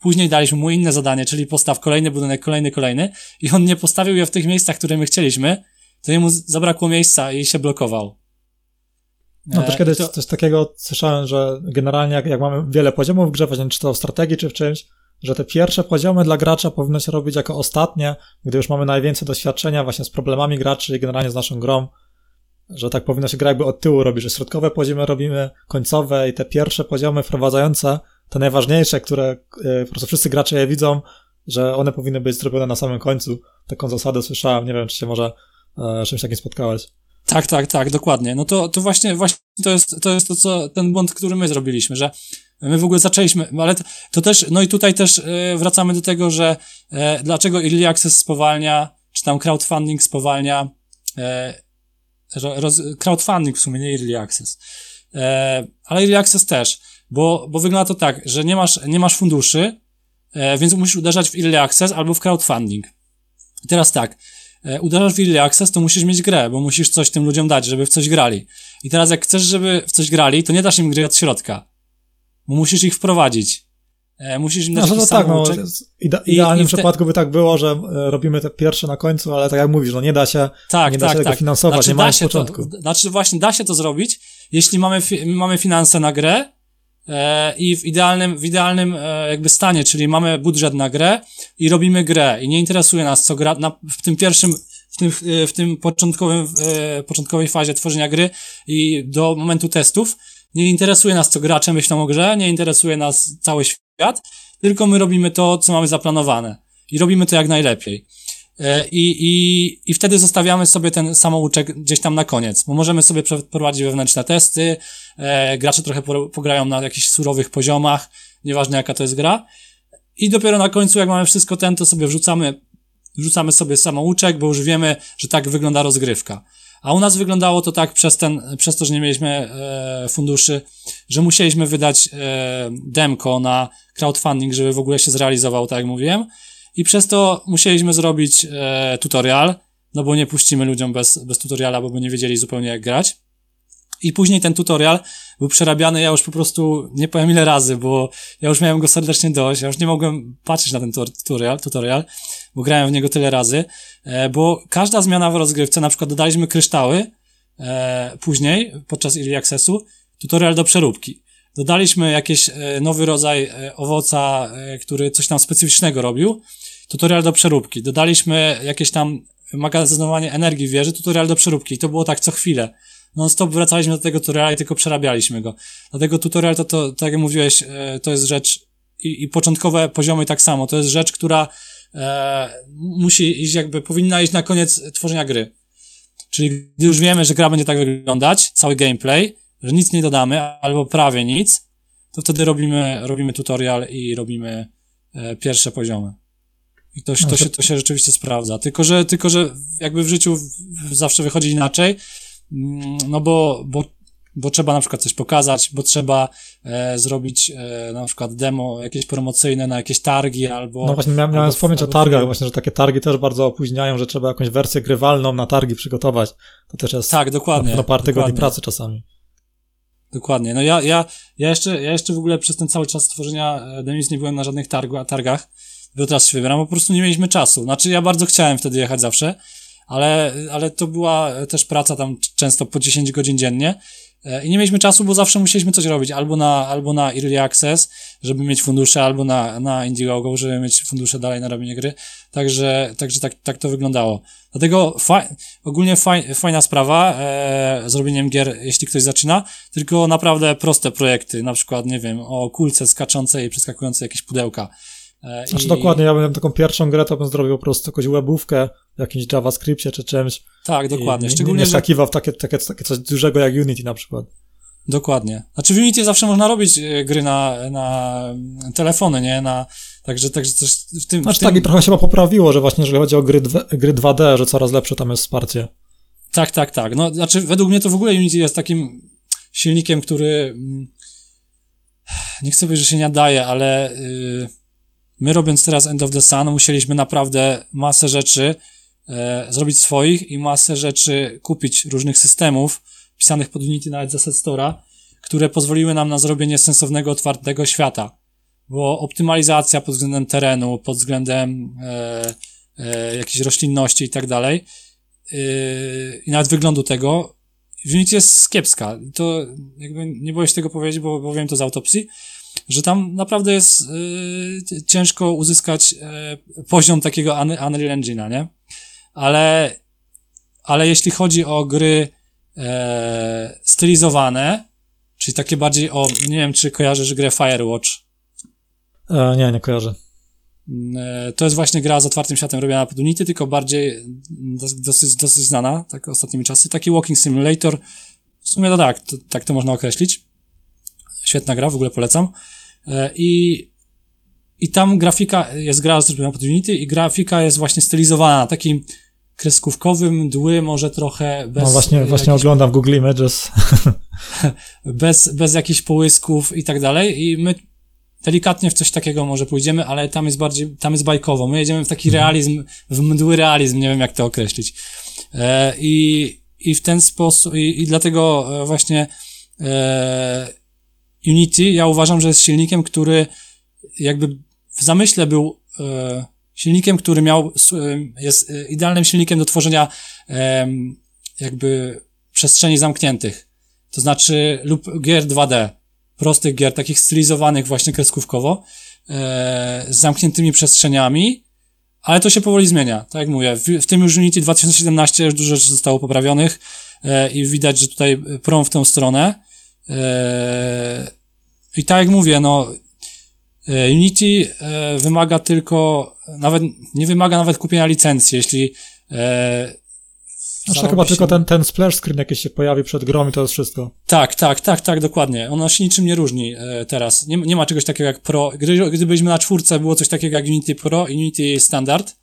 później daliśmy mu inne zadanie, czyli postaw kolejny budynek, kolejny, kolejny i on nie postawił je w tych miejscach, które my chcieliśmy, to jemu zabrakło miejsca i się blokował. No też kiedyś to... coś takiego słyszałem, że generalnie jak, jak mamy wiele poziomów w grze, właśnie czy to w strategii, czy w czymś, że te pierwsze poziomy dla gracza powinno się robić jako ostatnie, gdy już mamy najwięcej doświadczenia właśnie z problemami graczy i generalnie z naszą grą, że tak powinno się gra jakby od tyłu robić, że środkowe poziomy robimy, końcowe i te pierwsze poziomy wprowadzające, te najważniejsze, które e, po prostu wszyscy gracze je widzą, że one powinny być zrobione na samym końcu. Taką zasadę słyszałem, nie wiem, czy się może e, czymś takim spotkałeś. Tak, tak, tak, dokładnie. No to, to właśnie, właśnie to jest, to jest to, co, ten błąd, który my zrobiliśmy, że my w ogóle zaczęliśmy, ale to, też, no i tutaj też e, wracamy do tego, że e, dlaczego Early Access spowalnia, czy tam crowdfunding spowalnia e, roz, crowdfunding w sumie, nie early access. E, ale early access też, bo, bo wygląda to tak, że nie masz, nie masz funduszy, e, więc musisz uderzać w early access albo w crowdfunding. I teraz tak, e, uderzasz w early access, to musisz mieć grę, bo musisz coś tym ludziom dać, żeby w coś grali. I teraz jak chcesz, żeby w coś grali, to nie dasz im gry od środka, bo musisz ich wprowadzić. E, musisz im dać no, no, tak, no, ida idealnym przypadku te... by tak było, że e, robimy te pierwsze na końcu, ale tak jak mówisz, no nie da się, tak, nie da tak, się tak. tego finansować, znaczy, nie ma się początku. To, znaczy właśnie da się to zrobić, jeśli mamy, fi mamy finanse na grę e, i w idealnym, w idealnym e, jakby stanie, czyli mamy budżet na grę i robimy grę i nie interesuje nas co gra, na, w tym pierwszym w tym, w tym początkowym, e, początkowej fazie tworzenia gry i do momentu testów, nie interesuje nas, co gracze myślą o grze, nie interesuje nas cały świat, tylko my robimy to, co mamy zaplanowane. I robimy to jak najlepiej. E, I, i, I wtedy zostawiamy sobie ten samouczek gdzieś tam na koniec, bo możemy sobie przeprowadzić wewnętrzne testy, e, gracze trochę pograją na jakichś surowych poziomach, nieważne jaka to jest gra. I dopiero na końcu, jak mamy wszystko ten, to sobie wrzucamy, wrzucamy sobie samouczek, bo już wiemy, że tak wygląda rozgrywka. A u nas wyglądało to tak przez ten, przez to, że nie mieliśmy e, funduszy, że musieliśmy wydać e, demko na crowdfunding, żeby w ogóle się zrealizował, tak jak mówiłem. I przez to musieliśmy zrobić e, tutorial, no bo nie puścimy ludziom bez, bez tutoriala, bo by nie wiedzieli zupełnie jak grać. I później ten tutorial był przerabiany, ja już po prostu nie powiem ile razy, bo ja już miałem go serdecznie dość, ja już nie mogłem patrzeć na ten tutorial, tutorial bo grałem w niego tyle razy, e, bo każda zmiana w rozgrywce, na przykład dodaliśmy kryształy, e, później, podczas Early Accessu, tutorial do przeróbki. Dodaliśmy jakiś e, nowy rodzaj owoca, który coś tam specyficznego robił, tutorial do przeróbki. Dodaliśmy jakieś tam magazynowanie energii w wieży, tutorial do przeróbki. I to było tak co chwilę. Non-stop wracaliśmy do tego tutoriala i tylko przerabialiśmy go. Dlatego tutorial to, to tak jak mówiłeś, to jest rzecz i, i początkowe poziomy tak samo. To jest rzecz, która e, musi iść jakby, powinna iść na koniec tworzenia gry. Czyli gdy już wiemy, że gra będzie tak wyglądać, cały gameplay, że nic nie dodamy, albo prawie nic, to wtedy robimy, robimy tutorial i robimy e, pierwsze poziomy. I to, to, się, to się rzeczywiście sprawdza. Tylko, że, tylko, że jakby w życiu zawsze wychodzi inaczej, mm, no bo, bo, bo trzeba na przykład coś pokazać, bo trzeba e, zrobić e, na przykład demo jakieś promocyjne na jakieś targi albo... No właśnie miałem, miałem wspomnieć o targach właśnie, że takie targi też bardzo opóźniają, że trzeba jakąś wersję grywalną na targi przygotować. To też jest tak, dokładnie, na, parę tygodni pracy czasami. Dokładnie. No ja, ja, ja jeszcze, ja jeszcze w ogóle przez ten cały czas tworzenia e, Demis nie byłem na żadnych targu, targach. Bo teraz się wybieram, po prostu nie mieliśmy czasu. Znaczy ja bardzo chciałem wtedy jechać zawsze, ale, ale to była też praca tam często po 10 godzin dziennie I nie mieliśmy czasu, bo zawsze musieliśmy coś robić, albo na, albo na Early Access, żeby mieć fundusze, albo na, na Indiegogo, żeby mieć fundusze dalej na robienie gry. Także, także tak, tak to wyglądało. Dlatego faj, ogólnie faj, fajna sprawa e, zrobieniem gier, jeśli ktoś zaczyna, tylko naprawdę proste projekty, na przykład, nie wiem, o kulce skaczącej i przeskakującej jakieś pudełka. E, znaczy I... dokładnie, ja bym taką pierwszą grę to bym zrobił po prostu jakąś webówkę w jakimś JavaScriptie czy czymś. Tak, dokładnie. I Szczególnie, nie, szakiwał w takie, takie, takie coś dużego jak Unity na przykład. Dokładnie. Znaczy w Unity zawsze można robić e, gry na, na telefony, nie? Na, także, także coś w tym... Znaczy w tym... tak i trochę się poprawiło, że właśnie jeżeli chodzi o gry, gry 2D, że coraz lepsze tam jest wsparcie. Tak, tak, tak. No, znaczy według mnie to w ogóle Unity jest takim silnikiem, który mm, nie chcę powiedzieć, że się nie nadaje, ale yy, my robiąc teraz End of the Sun musieliśmy naprawdę masę rzeczy e, zrobić swoich i masę rzeczy kupić różnych systemów pisanych pod Unity nawet z Asset Store'a, które pozwoliły nam na zrobienie sensownego, otwartego świata. Bo optymalizacja pod względem terenu, pod względem e, e, jakiejś roślinności i tak dalej e, i nawet wyglądu tego w Unity jest kiepska. To jakby nie boję się tego powiedzieć, bo, bo wiem to z autopsji, że tam naprawdę jest y, ciężko uzyskać y, poziom takiego Unreal Engine'a, nie? Ale, ale jeśli chodzi o gry e, stylizowane, czyli takie bardziej o, nie wiem, czy kojarzysz grę Firewatch? E, nie, nie kojarzę. E, to jest właśnie gra z otwartym światem robiona pod Unity, tylko bardziej dosyć, dosyć znana, tak ostatnimi czasy. Taki Walking Simulator, w sumie to tak, to, tak to można określić. Świetna gra, w ogóle polecam. E, I, i tam grafika, jest gra zrobiona pod Unity i grafika jest właśnie stylizowana na takim kreskówkowym, dły może trochę bez... No właśnie, właśnie oglądam Google Images. <laughs> bez, bez jakichś połysków i tak dalej i my delikatnie w coś takiego może pójdziemy, ale tam jest bardziej, tam jest bajkowo. My jedziemy w taki mhm. realizm, w mdły realizm, nie wiem jak to określić. E, I, i w ten sposób, i, i dlatego e, właśnie e, Unity ja uważam, że jest silnikiem, który jakby w zamyśle był e, silnikiem, który miał, e, jest e, idealnym silnikiem do tworzenia jakby przestrzeni zamkniętych. To znaczy, lub gier 2D, prostych gier, takich stylizowanych właśnie kreskówkowo, z zamkniętymi przestrzeniami, ale to się powoli zmienia. Tak jak mówię, w, w tym już Unity 2017 już dużo rzeczy zostało poprawionych i widać, że tutaj prom w tą stronę. E, I tak jak mówię, no, e, Unity e, wymaga tylko, nawet, nie wymaga nawet kupienia licencji, jeśli znaczy chyba się... tylko ten, ten splash screen jakiś się pojawi przed grą i to jest wszystko. Tak, tak, tak, tak, dokładnie. Ono się niczym nie różni teraz. Nie, nie ma czegoś takiego jak Pro. Gdy, gdybyśmy na czwórce było coś takiego jak Unity Pro i Unity Standard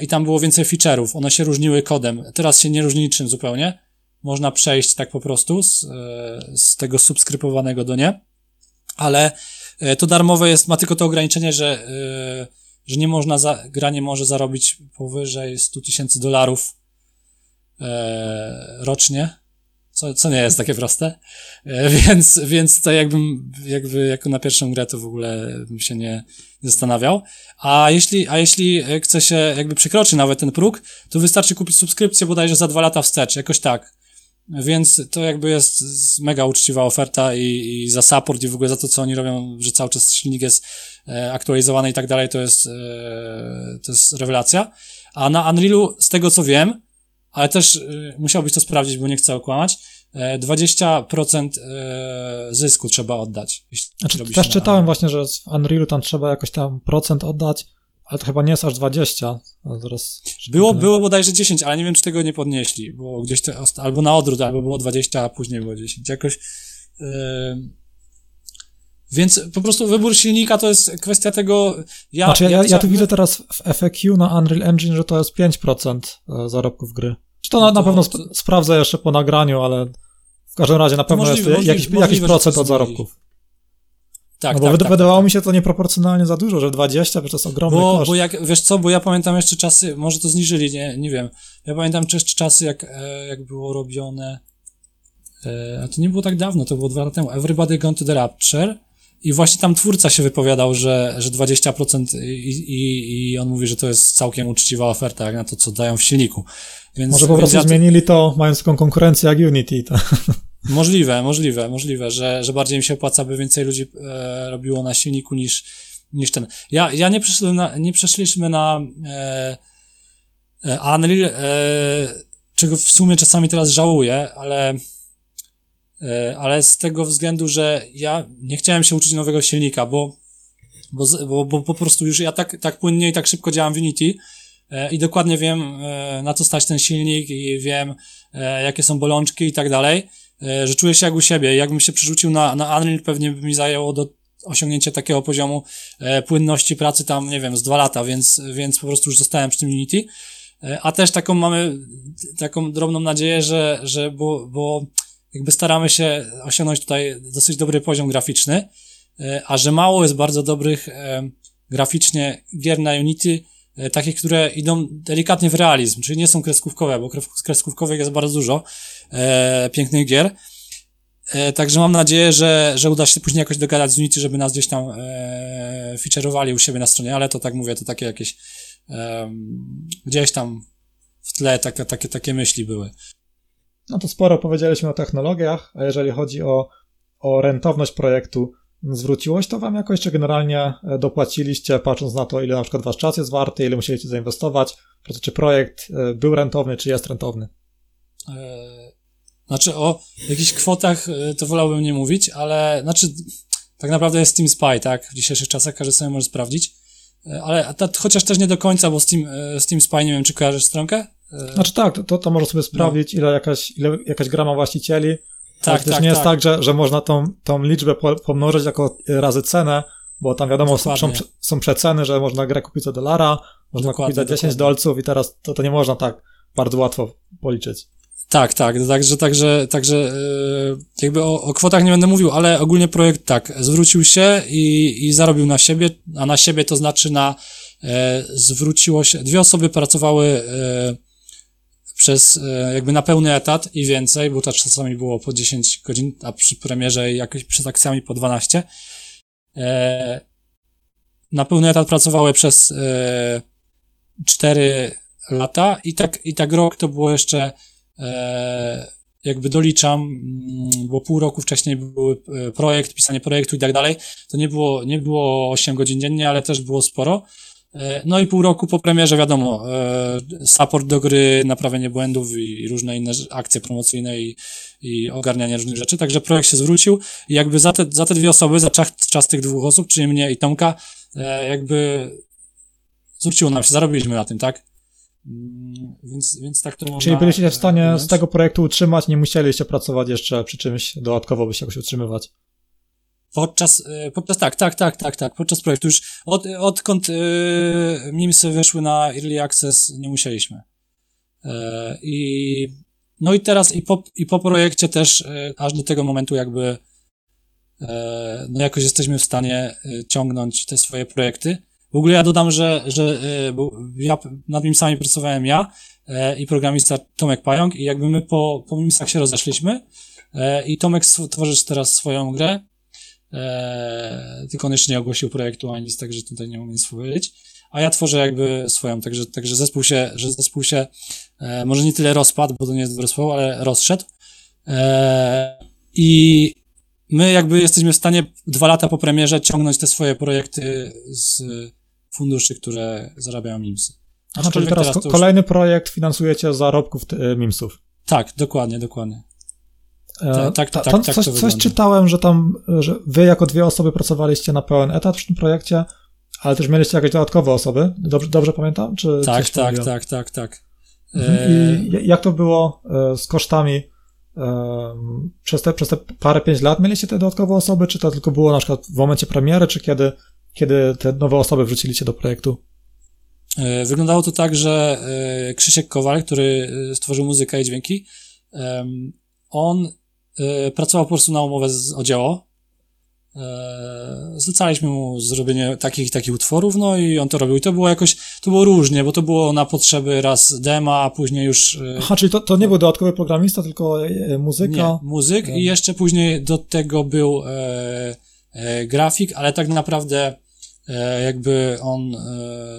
i tam było więcej feature'ów. One się różniły kodem. Teraz się nie różni niczym zupełnie można przejść tak po prostu z, e, z tego subskrybowanego do nie, ale e, to darmowe jest, ma tylko to ograniczenie, że, e, że nie można, za, gra nie może zarobić powyżej 100 tysięcy dolarów rocznie, co, co nie jest takie proste, <laughs> więc, więc to jakbym, jakby jako na pierwszą grę to w ogóle bym się nie zastanawiał. A jeśli, a jeśli chce się jakby przekroczy nawet ten próg, to wystarczy kupić subskrypcję bodajże za dwa lata wstecz, jakoś tak. Więc to jakby jest mega uczciwa oferta i, i za support i w ogóle za to, co oni robią, że cały czas silnik jest e, aktualizowany i tak dalej, to jest, e, to jest rewelacja. A na Unrealu, z tego co wiem, ale też y, musiałbyś to sprawdzić, bo nie chcę okłamać, 20% e, zysku trzeba oddać. Znaczy, też czytałem właśnie, że w Unrealu tam trzeba jakoś tam procent oddać, ale to chyba nie jest aż 20. Zaraz było, było bodajże 10, ale nie wiem, czy tego nie podnieśli. Było gdzieś to, albo na odwrót, albo było 20, a później było 10. Jakoś. Yy... Więc po prostu wybór silnika to jest kwestia tego. Ja, znaczy, ja, ja, ja tu widzę teraz w FAQ na Unreal Engine, że to jest 5% e, zarobków gry. Czy to, no to na, pewno sp sprawdzę jeszcze po nagraniu, ale w każdym razie na pewno możliwe, jest jakiś, możliwe, jakiś procent od zarobków. Tak, no bo tak, tak, wydawało tak, mi się to nieproporcjonalnie za dużo, że 20 to jest ogromny bo, koszt. Bo jak, wiesz co, bo ja pamiętam jeszcze czasy, może to zniżyli, nie, nie wiem. Ja pamiętam jeszcze czasy, jak, e, jak było robione, e, a to nie było tak dawno, to było dwa lata temu, Everybody Gone to the Rapture i właśnie tam twórca się wypowiadał, że, że 20% i, i, i on mówi, że to jest całkiem uczciwa oferta, jak na to, co dają w silniku. Więc, Może po prostu ja zmienili to, mając taką konkurencję jak Unity. To... Możliwe, możliwe, możliwe, że, że bardziej mi się opłaca, by więcej ludzi e, robiło na silniku niż, niż ten. Ja, ja nie, na, nie przeszliśmy na e, e, Unreal, e, czego w sumie czasami teraz żałuję, ale e, ale z tego względu, że ja nie chciałem się uczyć nowego silnika, bo, bo, bo, bo po prostu już ja tak, tak płynnie i tak szybko działam w Unity, e, i dokładnie wiem, na co stać ten silnik i wiem, jakie są bolączki i tak dalej. E, że czuję się jak u siebie. Jakbym się przerzucił na, na Unreal, pewnie by mi zajęło do osiągnięcia takiego poziomu e, płynności pracy tam, nie wiem, z dwa lata, więc, więc po prostu już zostałem przy tym Unity. E, a też taką mamy, taką drobną nadzieję, że, że bo, bo jakby staramy się osiągnąć tutaj dosyć dobry poziom graficzny, a że mało jest bardzo dobrych graficznie gier na Unity, takich, które idą delikatnie w realizm, czyli nie są kreskówkowe, bo kreskówkowych jest bardzo dużo, e, pięknych gier. E, także mam nadzieję, że, że uda się później jakoś dogadać z Unity, żeby nas gdzieś tam e, featureowali u siebie na stronie, ale to tak mówię, to takie jakieś e, gdzieś tam w tle takie, takie, takie myśli były. No to sporo powiedzieliśmy o technologiach, a jeżeli chodzi o, o rentowność projektu, zwróciłoś to wam jakoś, czy generalnie e, dopłaciliście, patrząc na to, ile na przykład wasz czas jest warty, ile musieliście zainwestować, czy projekt e, był rentowny, czy jest rentowny? E, znaczy o jakichś kwotach to wolałbym nie mówić, ale znaczy tak naprawdę jest Steam Spy, tak? W dzisiejszych czasach każdy sobie może sprawdzić. Ale ta, chociaż też nie do końca, bo Steam, Steam Spy, nie wiem, czy kojarzysz stronkę? Znaczy tak, to, to może sobie sprawdzić, no. ile, jakaś, ile jakaś gra ma właścicieli. Tak, tak, nie jest tak. tak, że, że można tą, tą liczbę pomnożyć jako razy cenę, bo tam wiadomo, są, są przeceny, że można grę kupić za dolara, można dokładnie, kupić za 10 dokładnie. dolców i teraz to, to nie można tak bardzo łatwo policzyć. Tak, tak, także, także, także e, jakby o, o kwotach nie będę mówił, ale ogólnie projekt tak, zwrócił się i, i zarobił na siebie, a na siebie to znaczy na, e, zwróciło się, dwie osoby pracowały e, przez, e, jakby na pełny etat i więcej, bo to czasami było po 10 godzin, a przy premierze jakoś przed akcjami po 12. E, na pełny etat pracowały przez e, 4 lata i tak, i tak rok to było jeszcze E, jakby doliczam, mm, bo pół roku wcześniej był e, projekt, pisanie projektu i tak dalej, to nie było, nie było 8 godzin dziennie, ale też było sporo. E, no i pół roku po premierze, wiadomo, support do gry, naprawienie błędów i różne inne akcje promocyjne i, i ogarnianie różnych rzeczy. Także projekt się zwrócił i jakby za te, za te dwie osoby, za czas, czas tych dwóch osób, czyli mnie i Tomka, jakby zwróciło nam się, zarobiliśmy na tym, tak? Mm, więc, więc tak to można... Czyli byliście w stanie z tego projektu utrzymać, nie musieliście pracować jeszcze przy czymś dodatkowo, by się jakoś utrzymywać. Podczas, e, podczas, tak, tak, tak, tak, tak, podczas projektu już, od, odkąd yy, Mimsy weszły na Early Access, nie musieliśmy. Yy, I, no i teraz i po, i po projekcie też, yy, aż do tego momentu jakby, no jakoś jesteśmy w stanie ciągnąć te swoje projekty. W ogóle ja dodam, że, że bo ja nad nim sami pracowałem ja, i programista Tomek Pająk i jakby my po, po Mimsach się rozeszliśmy i Tomek tworzy teraz swoją grę, tylko on jeszcze nie ogłosił projektu ani nic, także tutaj nie mogę nic powiedzieć a ja tworzę jakby swoją, także, także zespół się, że zespół się e, może nie tyle rozpadł, bo to nie jest dobry słowo, ale rozszedł. E, I my jakby jesteśmy w stanie dwa lata po premierze ciągnąć te swoje projekty z funduszy, które zarabiają MIMSy. Aha, czyli teraz, teraz kolejny projekt finansujecie zarobków e, MIMSów. Tak, dokładnie, dokładnie. E, tak, tak, tak, tam tak coś, coś czytałem, że tam, że wy jako dwie osoby pracowaliście na pełen etat w tym projekcie, ale też mieliście jakieś dodatkowe osoby, dobrze, dobrze pamiętam? Czy tak, tak, tak, tak, tak. Mhm. I e, jak to było e, z kosztami? Przez te, przez te parę, pięć lat mieliście te dodatkowe osoby, czy to tylko było na przykład w momencie premiery, czy kiedy, kiedy te nowe osoby wrzuciliście do projektu? Wyglądało to tak, że Krzysiek Kowal, który stworzył muzykę i dźwięki, on pracował po prostu na umowę z, o dzieło E, zlecaliśmy mu zrobienie takich takich utworów, no i on to robił. I to było jakoś, to było różnie, bo to było na potrzeby raz dema, a później już... E, Aha, czyli to, to nie był dodatkowy programista, tylko e, muzyka? Nie, muzyk i jeszcze później do tego był e, e, grafik, ale tak naprawdę e, jakby on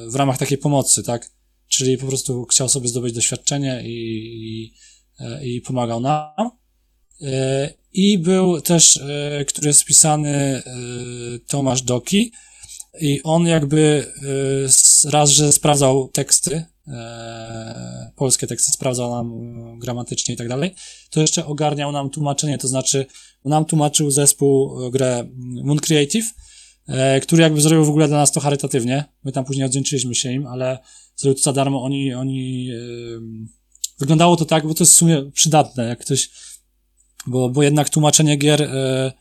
w ramach takiej pomocy, tak? Czyli po prostu chciał sobie zdobyć doświadczenie i, i, i pomagał nam. I był też, e, który jest spisany e, Tomasz Doki i on jakby e, raz, że sprawdzał teksty, polskie teksty, sprawdzał nam gramatycznie i tak dalej, to jeszcze ogarniał nam tłumaczenie, to znaczy nam tłumaczył zespół grę Moon Creative, który jakby zrobił w ogóle dla nas to charytatywnie. My tam później odwdzięczyliśmy się im, ale zrobił to za darmo. Oni, oni, wyglądało to tak, bo to jest w sumie przydatne, jak ktoś bo, bo jednak tłumaczenie gier e,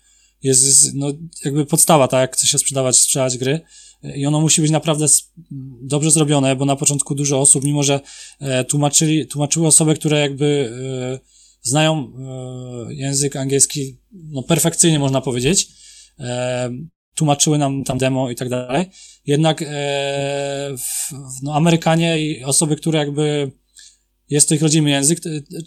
jest, no, jakby podstawa, tak, jak chce się sprzedawać, sprzedać gry i ono musi być naprawdę dobrze zrobione, bo na początku dużo osób, mimo że e, tłumaczyli, tłumaczyły osoby, które jakby e, znają język angielski, no perfekcyjnie można powiedzieć, tłumaczyły nam tam demo i tak dalej. Jednak no, Amerykanie i osoby, które jakby jest to ich rodzimy język,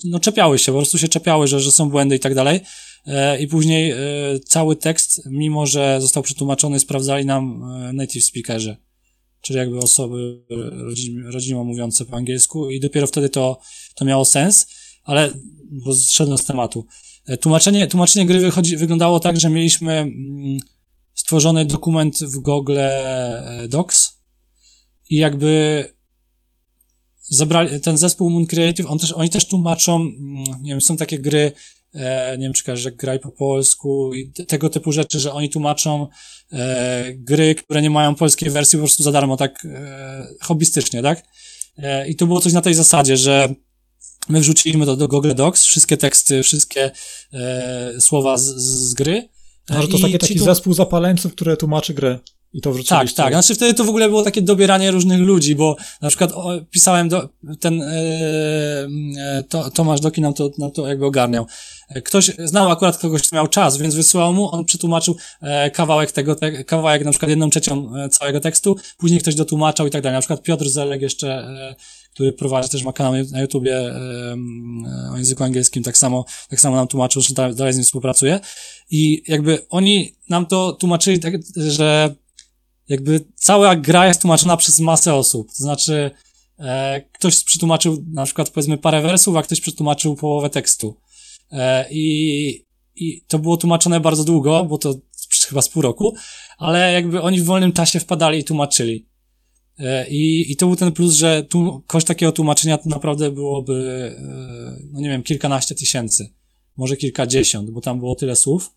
no czepiały się, po prostu się czepiały, że, że są błędy i tak dalej. E, I później e, cały tekst, mimo że został przetłumaczony, sprawdzali nam e, native speakerzy, czyli jakby osoby rodzimo mówiące po angielsku i dopiero wtedy to, to miało sens, ale bo zszedłem z tematu. Tłumaczenie, tłumaczenie gry wychodzi, wyglądało tak, że mieliśmy mm, stworzony dokument w Google Docs i jakby zabrali, ten zespół Moon Creative, on też, oni też tłumaczą, mm, nie wiem, są takie gry, e, nie wiem, czy że graj po polsku i tego typu rzeczy, że oni tłumaczą e, gry, które nie mają polskiej wersji po prostu za darmo, tak e, hobbystycznie, tak? E, I to było coś na tej zasadzie, że my wrzuciliśmy to do Google Docs, wszystkie teksty, wszystkie e, słowa z, z gry. Może to taki, taki tu... zespół zapaleńców, które tłumaczy grę. I to wrzuciliście. Tak, tak. Znaczy wtedy to w ogóle było takie dobieranie różnych ludzi, bo na przykład o, pisałem do, ten, e, e, to, Tomasz Doki nam to, nam to jakby ogarniał. E, ktoś znał akurat kogoś, kto miał czas, więc wysyłał mu, on przetłumaczył e, kawałek tego, te, kawałek na przykład jedną trzecią e, całego tekstu, później ktoś dotłumaczał i tak dalej. Na przykład Piotr Zelek jeszcze, e, który prowadzi też ma kanał na YouTubie e, o języku angielskim, tak samo, tak samo nam tłumaczył, że dalej z nim współpracuje. I jakby oni nam to tłumaczyli tak, że jakby cała gra jest tłumaczona przez masę osób. To znaczy, e, ktoś przetłumaczył na przykład powiedzmy parę wersów, a ktoś przetłumaczył połowę tekstu. E, i, I to było tłumaczone bardzo długo, bo to chyba z pół roku, ale jakby oni w wolnym czasie wpadali i tłumaczyli. E, I, I to był ten plus, że tu, koszt takiego tłumaczenia naprawdę byłoby, e, no nie wiem, kilkanaście tysięcy, może kilkadziesiąt, bo tam było tyle słów,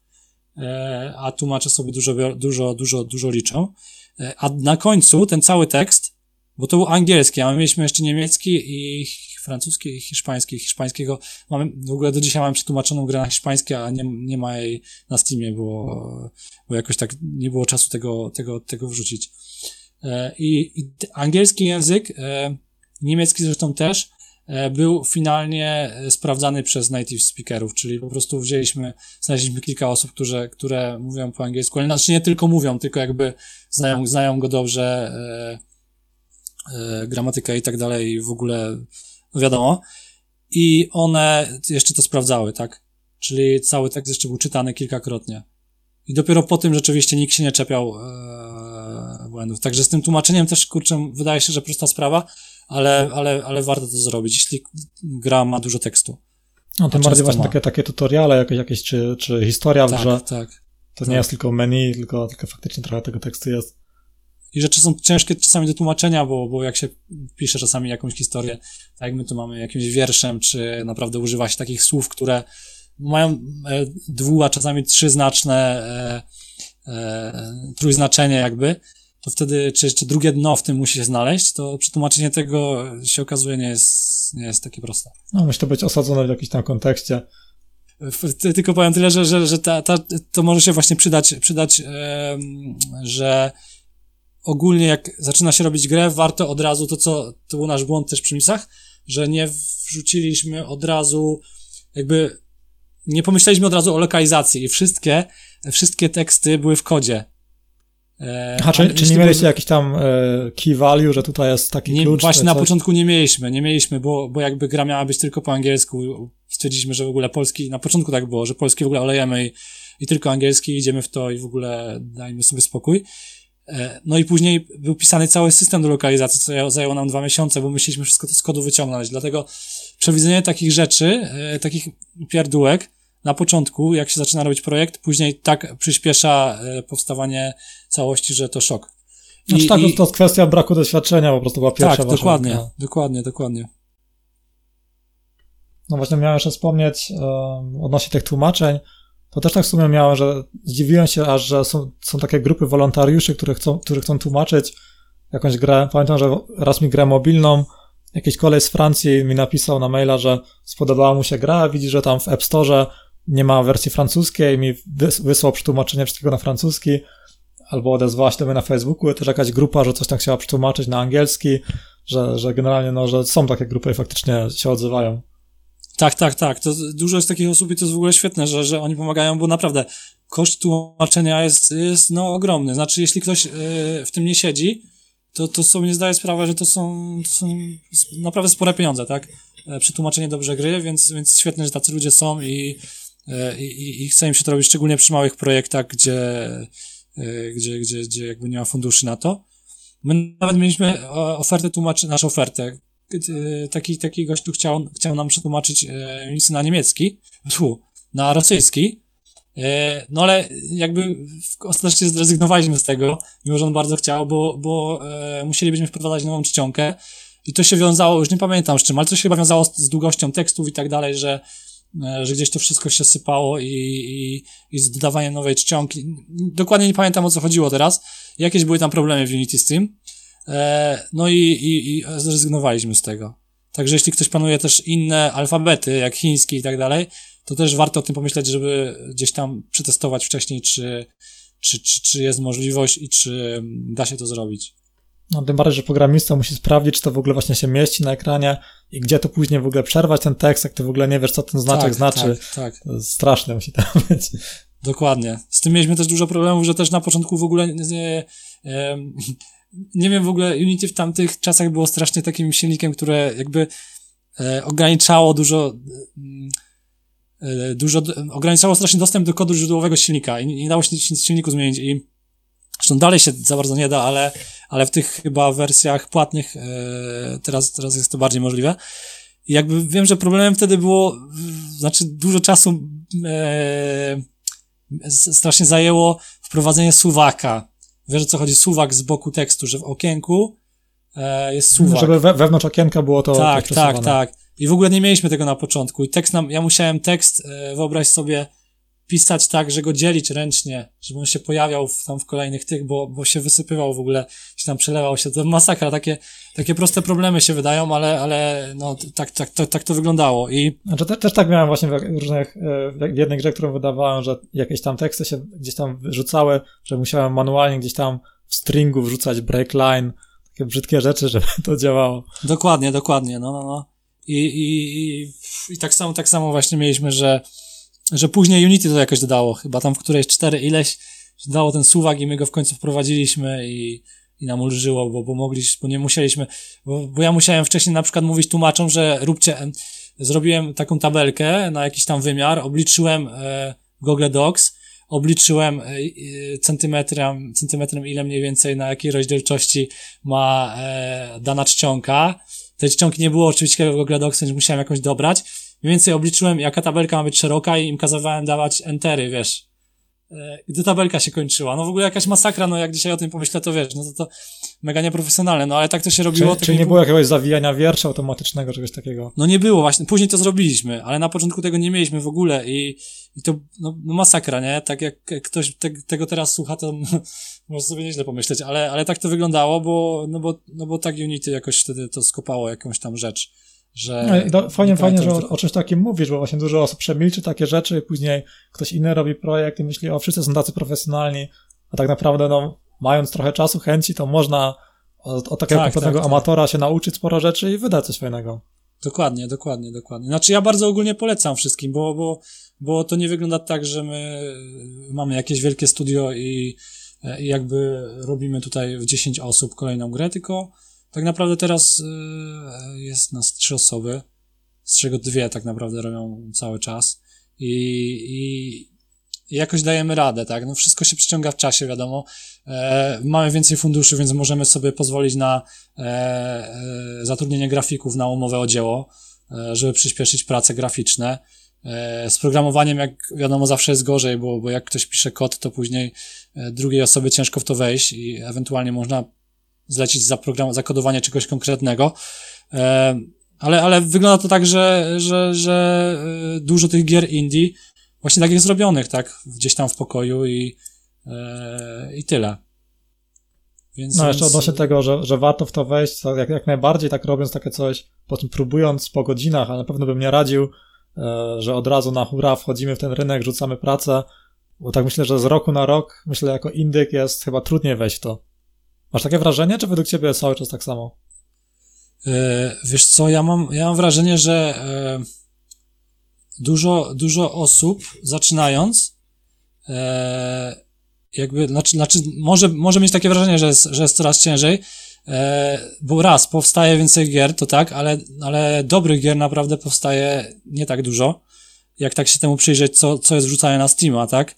e, a tłumacze sobie dużo, dużo, dużo, dużo liczą. E, a na końcu ten cały tekst, bo to był angielski, a my mieliśmy jeszcze niemiecki i francuski i hiszpański. Hiszpańskiego mamy, w ogóle do dzisiaj mamy przetłumaczoną grę na hiszpański, a nie, nie ma jej na Steamie, bo, bo jakoś tak nie było czasu tego, tego, tego wrzucić. E, I, i angielski język, e, niemiecki zresztą też, był finalnie e, sprawdzany przez native speakerów, czyli po prostu wzięliśmy, znaleźliśmy kilka osób, które, które mówią po angielsku, ale znaczy nie tylko mówią, tylko jakby znają, znają go dobrze, e, e, gramatykę i tak dalej, w ogóle no wiadomo. I one jeszcze to sprawdzały, tak? Czyli cały tekst jeszcze był czytany kilkakrotnie. I dopiero po tym rzeczywiście nikt się nie czepiał e, błędów. Także z tym tłumaczeniem też, kurczę, wydaje się, że prosta sprawa, ale, ale, ale warto to zrobić, jeśli gra ma dużo tekstu. No, tym bardziej właśnie takie, takie tutoriale jakieś, jakieś czy, czy historia tak, w grze. Tak, To tak. nie jest tylko menu, tylko, tylko faktycznie trochę tego tekstu jest. I rzeczy są ciężkie czasami do tłumaczenia, bo, bo jak się pisze czasami jakąś historię, tak jak my tu mamy jakimś wierszem, czy naprawdę używa się takich słów, które mają e, dwu, a czasami trzyznaczne e, e, trójznaczenie jakby, to wtedy, czy jeszcze drugie dno w tym musi się znaleźć, to przetłumaczenie tego się okazuje nie jest, nie jest takie proste. No, musi to być osadzone w jakimś tam kontekście. Tylko powiem tyle, że, że, że ta, ta, to może się właśnie przydać, przydać że ogólnie jak zaczyna się robić grę, warto od razu to, co to był nasz błąd też przy misach, że nie wrzuciliśmy od razu, jakby nie pomyśleliśmy od razu o lokalizacji i wszystkie, wszystkie teksty były w kodzie. E, a czy, czy nie mieliście jakiś tam e, key value, że tutaj jest taki nie, klucz? właśnie na coś? początku nie mieliśmy, nie mieliśmy, bo, bo jakby gra miała być tylko po angielsku. Stwierdziliśmy, że w ogóle polski, na początku tak było, że polski w ogóle olejemy i, i tylko angielski, idziemy w to i w ogóle dajmy sobie spokój. E, No i później był pisany cały system do lokalizacji, co zajęło- nam dwa miesiące, bo myśleliśmy wszystko to z kodu wyciągnąć. Dlatego przewidzenie takich rzeczy, takich pierdółek na początku, jak się zaczyna robić projekt, później tak przyspiesza powstawanie całości, że to szok. Znaczy, tak, to, to jest kwestia braku doświadczenia, po prostu była pierwsza tak, dokładnie, gra. dokładnie, dokładnie. No właśnie miałem jeszcze wspomnieć um, odnośnie tych tłumaczeń, to też tak w sumie miałem, że zdziwiłem się aż, że są, są takie grupy wolontariuszy, które chcą, którzy chcą tłumaczyć jakąś grę. Pamiętam, że raz mi grę mobilną, jakiś kolej z Francji mi napisał na maila, że spodobała mu się gra, widzi, że tam w App Store nie ma wersji francuskiej, mi wys- wysłał przetłumaczenie wszystkiego na francuski, albo odezwała się do mnie na Facebooku, też jakaś grupa, że coś tam chciała przetłumaczyć na angielski, że, że generalnie, no, że są takie grupy i faktycznie się odzywają. Tak, tak, tak. To dużo jest takich osób i to jest w ogóle świetne, że, że oni pomagają, bo naprawdę koszt tłumaczenia jest, jest no, ogromny. Znaczy, jeśli ktoś y, w tym nie siedzi, to, to sobie zdaje sprawę, że to są, to są naprawdę spore pieniądze, tak? E, Przetłumaczenie dobrze gry, więc, więc świetne, że tacy ludzie są i, e, i, i- i chce im się to robić, szczególnie przy małych projektach, gdzie, gdzie, gdzie, gdzie jakby nie ma funduszy na to. My nawet mieliśmy o- ofertę tłumaczy, naszą ofertę. E, Taki, taki gość tu chciał, chciał nam przetłumaczyć e, misy na niemiecki, tu, na rosyjski. E, No ale jakby ostatecznie zrezygnowaliśmy z tego, mimo że on bardzo chciał, bo, bo e, musielibyśmy wprowadzać nową czcionkę i to się wiązało, już nie pamiętam z czym, ale to się chyba wiązało z, z długością tekstów i tak dalej, że, e, że gdzieś to wszystko się sypało i, i, i z dodawaniem nowej czcionki. Dokładnie nie pamiętam o co chodziło teraz. Jakieś były tam problemy w Unity tym. E, no i, i, i zrezygnowaliśmy z tego. Także jeśli ktoś planuje też inne alfabety, jak chiński i tak dalej, to też warto o tym pomyśleć, żeby gdzieś tam przetestować wcześniej, czy, czy, czy, czy jest możliwość i czy da się to zrobić. No, tym bardziej, że programista musi sprawdzić, czy to w ogóle właśnie się mieści na ekranie i gdzie to później w ogóle przerwać ten tekst, jak ty w ogóle nie wiesz, co ten znaczek tak, znaczy. Tak, tak, straszne musi tam <laughs> być. dokładnie. Z tym mieliśmy też dużo problemów, że też na początku w ogóle nie, nie wiem, w ogóle Unity w tamtych czasach było strasznie takim silnikiem, które jakby e, ograniczało dużo e, dużo, ograniczało strasznie dostęp do kodu źródłowego silnika i nie, nie dało się nic w silniku zmienić i zresztą dalej się za bardzo nie da, ale, ale w tych chyba wersjach płatnych e, teraz, teraz jest to bardziej możliwe. I jakby wiem, że problemem wtedy było, znaczy dużo czasu e, strasznie zajęło wprowadzenie suwaka. Wiesz o co chodzi? Suwak z boku tekstu, że w okienku e, jest suwak. Żeby we, wewnątrz okienka było to Tak, przesuwane. tak, tak. I w ogóle nie mieliśmy tego na początku. I tekst nam, ja musiałem tekst, e, wyobraź sobie, pisać tak, że go dzielić ręcznie, żeby on się pojawiał w, tam w kolejnych tych, bo, bo się wysypywał w ogóle, się tam przelewał się. To masakra, takie, takie proste problemy się wydają, ale, ale no, tak, tak, tak, tak to wyglądało. I Znaczy, te, też tak miałem właśnie w różnych, e, w jednej grze, którą wydawałem, że jakieś tam teksty się gdzieś tam wyrzucały, że musiałem manualnie gdzieś tam w stringu wrzucać break line, takie brzydkie rzeczy, żeby <laughs> to działało. Dokładnie, dokładnie, no, no, no. I, i, i, i tak samo, tak samo właśnie mieliśmy, że, że później Unity to jakoś dodało, chyba tam w którejś cztery ileś dało ten suwak i my go w końcu wprowadziliśmy i, i nam ulżyło, bo, bo mogliśmy, bo nie musieliśmy, bo, bo ja musiałem wcześniej na przykład mówić tłumaczom, że róbcie, em, zrobiłem taką tabelkę na jakiś tam wymiar, obliczyłem e, Google Docs, obliczyłem e, e, centymetrem, centymetrem ile mniej więcej na jakiej rozdzielczości ma e, dana czcionka. Tej czcionki nie było oczywiście w Google Docs, więc musiałem jakąś dobrać. Mniej więcej obliczyłem, jaka tabelka ma być szeroka i im kazałem dawać entery, wiesz. E, Gdy tabelka się kończyła. No w ogóle jakaś masakra, no jak dzisiaj o tym pomyślę, to wiesz, no to to mega nieprofesjonalne, no ale tak to się robiło. Czyli, czyli nie jak- było jakiegoś zawijania wiersza automatycznego, czegoś takiego. no nie było właśnie, później to zrobiliśmy, ale na początku tego nie mieliśmy w ogóle i, i to no, no masakra, nie? Tak jak ktoś te, tego teraz słucha, to <laughs> może sobie nieźle pomyśleć, ale, ale tak to wyglądało, bo, no bo, no bo tak Unity jakoś wtedy to skopało jakąś tam rzecz, że... No fajnie, nie fajnie, że o, o czymś takim mówisz, bo właśnie dużo osób przemilczy takie rzeczy, później ktoś inny robi projekt i myśli, o wszyscy są tacy profesjonalni, a tak naprawdę, no, mając trochę czasu, chęci, to można od, od takiego Tak, kompletnego tak, tak. amatora się nauczyć sporo rzeczy i wydać coś fajnego. Dokładnie, dokładnie, dokładnie. Znaczy ja bardzo ogólnie polecam wszystkim, bo, bo, bo to nie wygląda tak, że my mamy jakieś wielkie studio i, i jakby robimy tutaj w 10 osób kolejną grę, tylko tak naprawdę teraz y, jest nas trzy osoby, z czego dwie tak naprawdę robią cały czas i, i jakoś dajemy radę, tak? No wszystko się przyciąga w czasie, wiadomo. E, mamy więcej funduszy, więc możemy sobie pozwolić na e, e, zatrudnienie grafików na umowę o dzieło, żeby przyspieszyć prace graficzne. Z programowaniem, jak wiadomo, zawsze jest gorzej, bo, bo jak ktoś pisze kod, to później drugiej osobie ciężko w to wejść i ewentualnie można zlecić za program, zakodowanie czegoś konkretnego. E, ale, ale wygląda to tak, że, że, że e, dużo tych gier indie właśnie takich zrobionych, tak, gdzieś tam w pokoju i, e, i tyle. Więc, No, jeszcze odnośnie tego, że, że warto w to wejść, to jak, jak najbardziej, tak robiąc takie coś, potem próbując po godzinach, ale na pewno bym nie radził, że od razu na hura wchodzimy w ten rynek, rzucamy pracę, bo tak myślę, że z roku na rok, myślę, jako indyk jest chyba trudniej wejść w to. Masz takie wrażenie, czy według ciebie jest cały czas tak samo? E, Wiesz co, ja mam, ja mam wrażenie, że e, dużo, dużo osób zaczynając, e, jakby, znaczy, znaczy może, może mieć takie wrażenie, że jest, że jest coraz ciężej, bo raz, powstaje więcej gier, to tak, ale, ale dobrych gier naprawdę powstaje nie tak dużo, jak tak się temu przyjrzeć, co, co jest wrzucane na Steama, tak?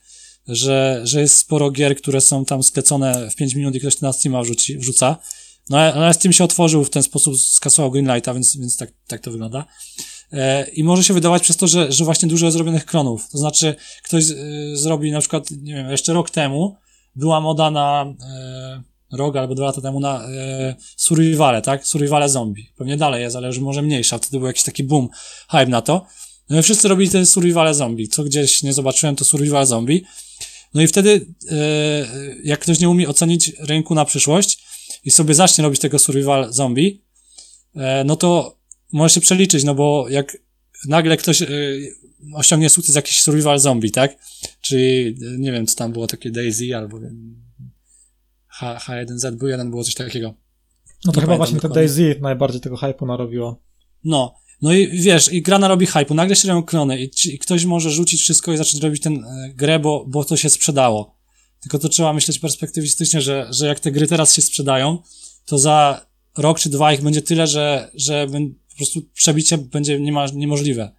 Że, że jest sporo gier, które są tam sklecone w 5 minut i ktoś to na Steama wrzuci, wrzuca. No ale, ale Steam się otworzył w ten sposób, skasował Greenlighta, więc, więc tak, tak to wygląda. E, I może się wydawać przez to, że, że właśnie dużo jest zrobionych klonów. To znaczy, ktoś y, zrobi na przykład, nie wiem, jeszcze rok temu była moda na e, rok albo dwa lata temu na e, survivale, tak? Survivale zombie. Pewnie dalej jest, ale już może mniejsza. Wtedy był jakiś taki boom, hype na to. No wszyscy robili te survivale zombie. Co gdzieś nie zobaczyłem, to survival zombie. No i wtedy, e, jak ktoś nie umie ocenić rynku na przyszłość i sobie zacznie robić tego survival zombie, e, no to może się przeliczyć, no bo jak nagle ktoś e, osiągnie sukces jakiś survival zombie, tak? Czyli, nie wiem, co tam było, takie Daisy albo wiem, H, H1Z1 było coś takiego. No to Nie chyba właśnie to. Daisy najbardziej tego hype'u narobiło. No. No i wiesz, i gra narobi hype'u, nagle się robią klony i, i ktoś może rzucić wszystko i zacząć robić ten e, grę, bo, bo to się sprzedało. Tylko to trzeba myśleć perspektywistycznie, że, że jak te gry teraz się sprzedają, to za rok czy dwa ich będzie tyle, że, że po prostu przebicie będzie niema, niemożliwe.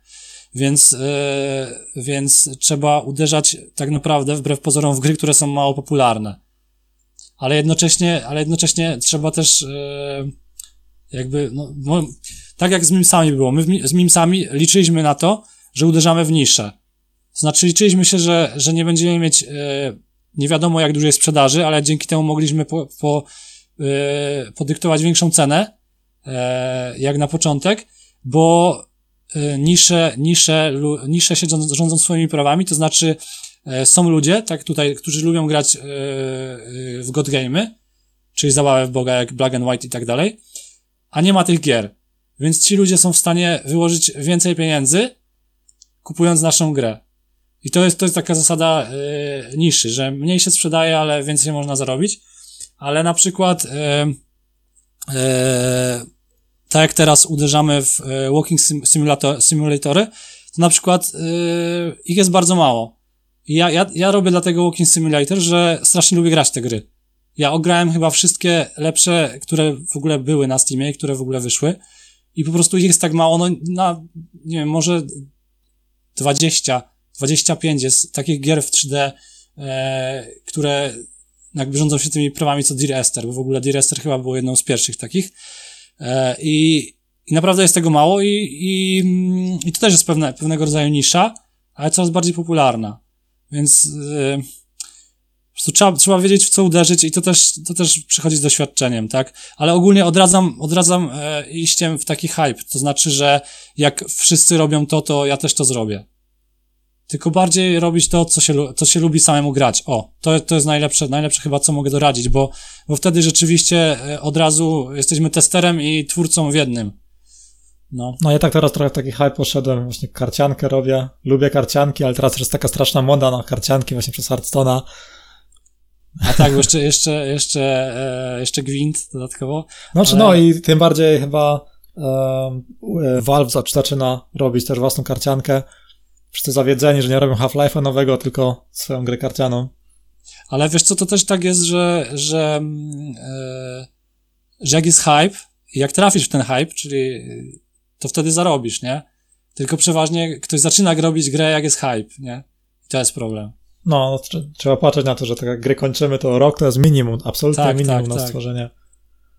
Więc, e, więc trzeba uderzać tak naprawdę wbrew pozorom w gry, które są mało popularne. Ale jednocześnie, ale jednocześnie trzeba też e, jakby, no, mo- tak jak z mimsami było. My mi- z mimsami liczyliśmy na to, że uderzamy w niszę. To znaczy liczyliśmy się, że, że nie będziemy mieć e, nie wiadomo jak dużej sprzedaży, ale dzięki temu mogliśmy po, po, e, podyktować większą cenę, e, jak na początek, bo e, nisze, nisze, lu- nisze siedzą, rządzą swoimi prawami, to znaczy e, są ludzie, tak tutaj, którzy lubią grać e, e, w god game'y, czyli zabawę w Boga jak Black and White i tak dalej, a nie ma tych gier. Więc ci ludzie są w stanie wyłożyć więcej pieniędzy, kupując naszą grę. I to jest, to jest taka zasada e, niszy, że mniej się sprzedaje, ale więcej można zarobić. Ale na przykład, e, e, tak jak teraz uderzamy w walking sim, simulator, simulatory, to na przykład e, ich jest bardzo mało. I ja, ja, ja robię dlatego walking simulator, że strasznie lubię grać te gry. Ja ograłem chyba wszystkie lepsze, które w ogóle były na Steamie, które w ogóle wyszły. I po prostu ich jest tak mało, no na, nie wiem, może 20, 25 jest takich gier w 3D, e, które jakby rządzą się tymi prawami co Dear Esther, bo w ogóle Dear Esther chyba było jedną z pierwszych takich. E, i, I naprawdę jest tego mało i, i, i to też jest pewne, pewnego rodzaju nisza, ale coraz bardziej popularna. Więc e, prostu trzeba, trzeba wiedzieć, w co uderzyć i to też, to też przychodzi z doświadczeniem, tak? Ale ogólnie odradzam, odradzam e, iściem w taki hype. To znaczy, że jak wszyscy robią to, to ja też to zrobię. Tylko bardziej robić to, co się, co się lubi samemu grać. O, to, to jest najlepsze, najlepsze chyba, co mogę doradzić, bo, bo wtedy rzeczywiście e, od razu jesteśmy testerem i twórcą w jednym. No. no ja tak teraz trochę w taki hype poszedłem, właśnie karciankę robię, lubię karcianki, ale teraz jest taka straszna moda na karcianki właśnie przez Hearthstone'a, a tak, bo jeszcze, jeszcze, jeszcze, e, jeszcze Gwint dodatkowo. Znaczy, ale... no i tym bardziej chyba e, Valve zaczyna robić też własną karciankę. Wszyscy zawiedzeni, że nie robią Half-Life'a nowego, tylko swoją grę karcianą. Ale wiesz co, to też tak jest, że, że, mm, e, że jak jest hype, jak trafisz w ten hype, czyli to wtedy zarobisz, nie? Tylko przeważnie ktoś zaczyna robić grę, jak jest hype, nie? I to jest problem. No, trzeba patrzeć na to, że tak jak gry kończymy, to rok to jest minimum, absolutnie tak, minimum tak, na tak. stworzenie.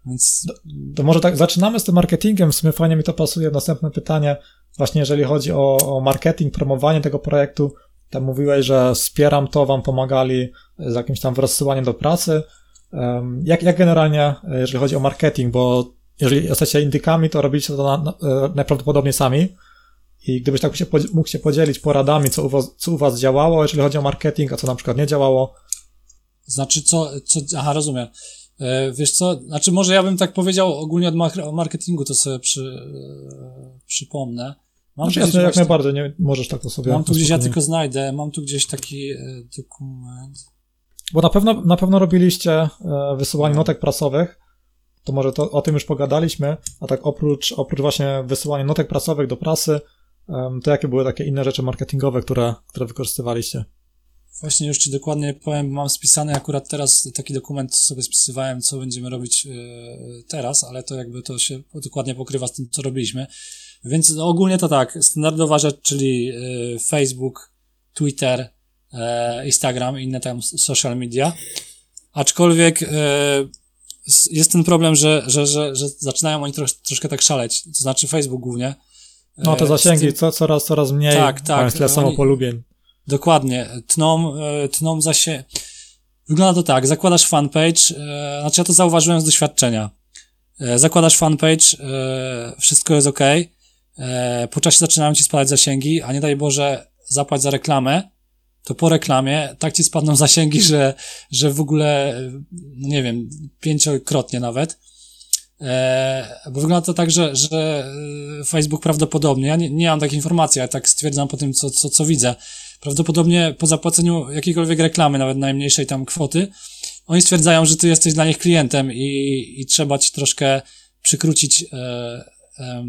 Więc... To, to, może tak, zaczynamy z tym marketingiem, w sumie fajnie mi to pasuje. Następne pytanie, właśnie jeżeli chodzi o, o marketing, promowanie tego projektu, tam mówiłeś, że wspieram to, wam pomagali z jakimś tam rozsyłaniem do pracy. Jak, jak generalnie, jeżeli chodzi o marketing, bo jeżeli jesteście indykami, to robicie to na, na, e, najprawdopodobniej sami, i gdybyś tak się, mógł się podzielić poradami, co u, was, co u was działało, jeżeli chodzi o marketing, a co na przykład nie działało? Znaczy, co, co aha, rozumiem. E, wiesz co, znaczy może ja bym tak powiedział ogólnie od marketingu, to sobie przy, e, przypomnę. Mam znaczy, jasne, jak najbardziej, nie możesz tak to sobie... Mam tu gdzieś, ja tylko znajdę, mam tu gdzieś taki e, dokument. Bo na pewno, na pewno robiliście wysyłanie no. notek prasowych, to może to, o tym już pogadaliśmy, a tak oprócz, oprócz właśnie wysyłania notek prasowych do prasy, to jakie były takie inne rzeczy marketingowe, które, które wykorzystywaliście? Właśnie już Ci dokładnie powiem, mam spisany akurat teraz taki dokument, sobie spisywałem, co będziemy robić e, teraz, ale to jakby to się dokładnie pokrywa z tym, co robiliśmy. Więc ogólnie to tak, standardowa rzecz, czyli e, Facebook, Twitter, e, Instagram, inne tam social media. Aczkolwiek jest ten problem, że, że, że, że zaczynają oni trosz, troszkę tak szaleć, to znaczy Facebook głównie, no te zasięgi tym... co, coraz, coraz mniej, tak, tak, tyle samo polubień. Dokładnie, tną, e, tną zasie... Wygląda to tak, zakładasz fanpage, e, znaczy ja to zauważyłem z doświadczenia. E, zakładasz fanpage, wszystko jest ok, po czasie zaczynają ci spadać zasięgi, a nie daj Boże zapłać za reklamę, to po reklamie tak ci spadną <laughs> zasięgi, że, że w ogóle, no nie wiem, pięciokrotnie nawet. E, bo wygląda to tak, że, że e, Facebook prawdopodobnie, ja nie, nie mam takiej informacji, ale tak stwierdzam po tym, co, co, co widzę, prawdopodobnie po zapłaceniu jakiejkolwiek reklamy, nawet najmniejszej tam kwoty, oni stwierdzają, że ty jesteś dla nich klientem i, i trzeba ci troszkę przykrócić e, e,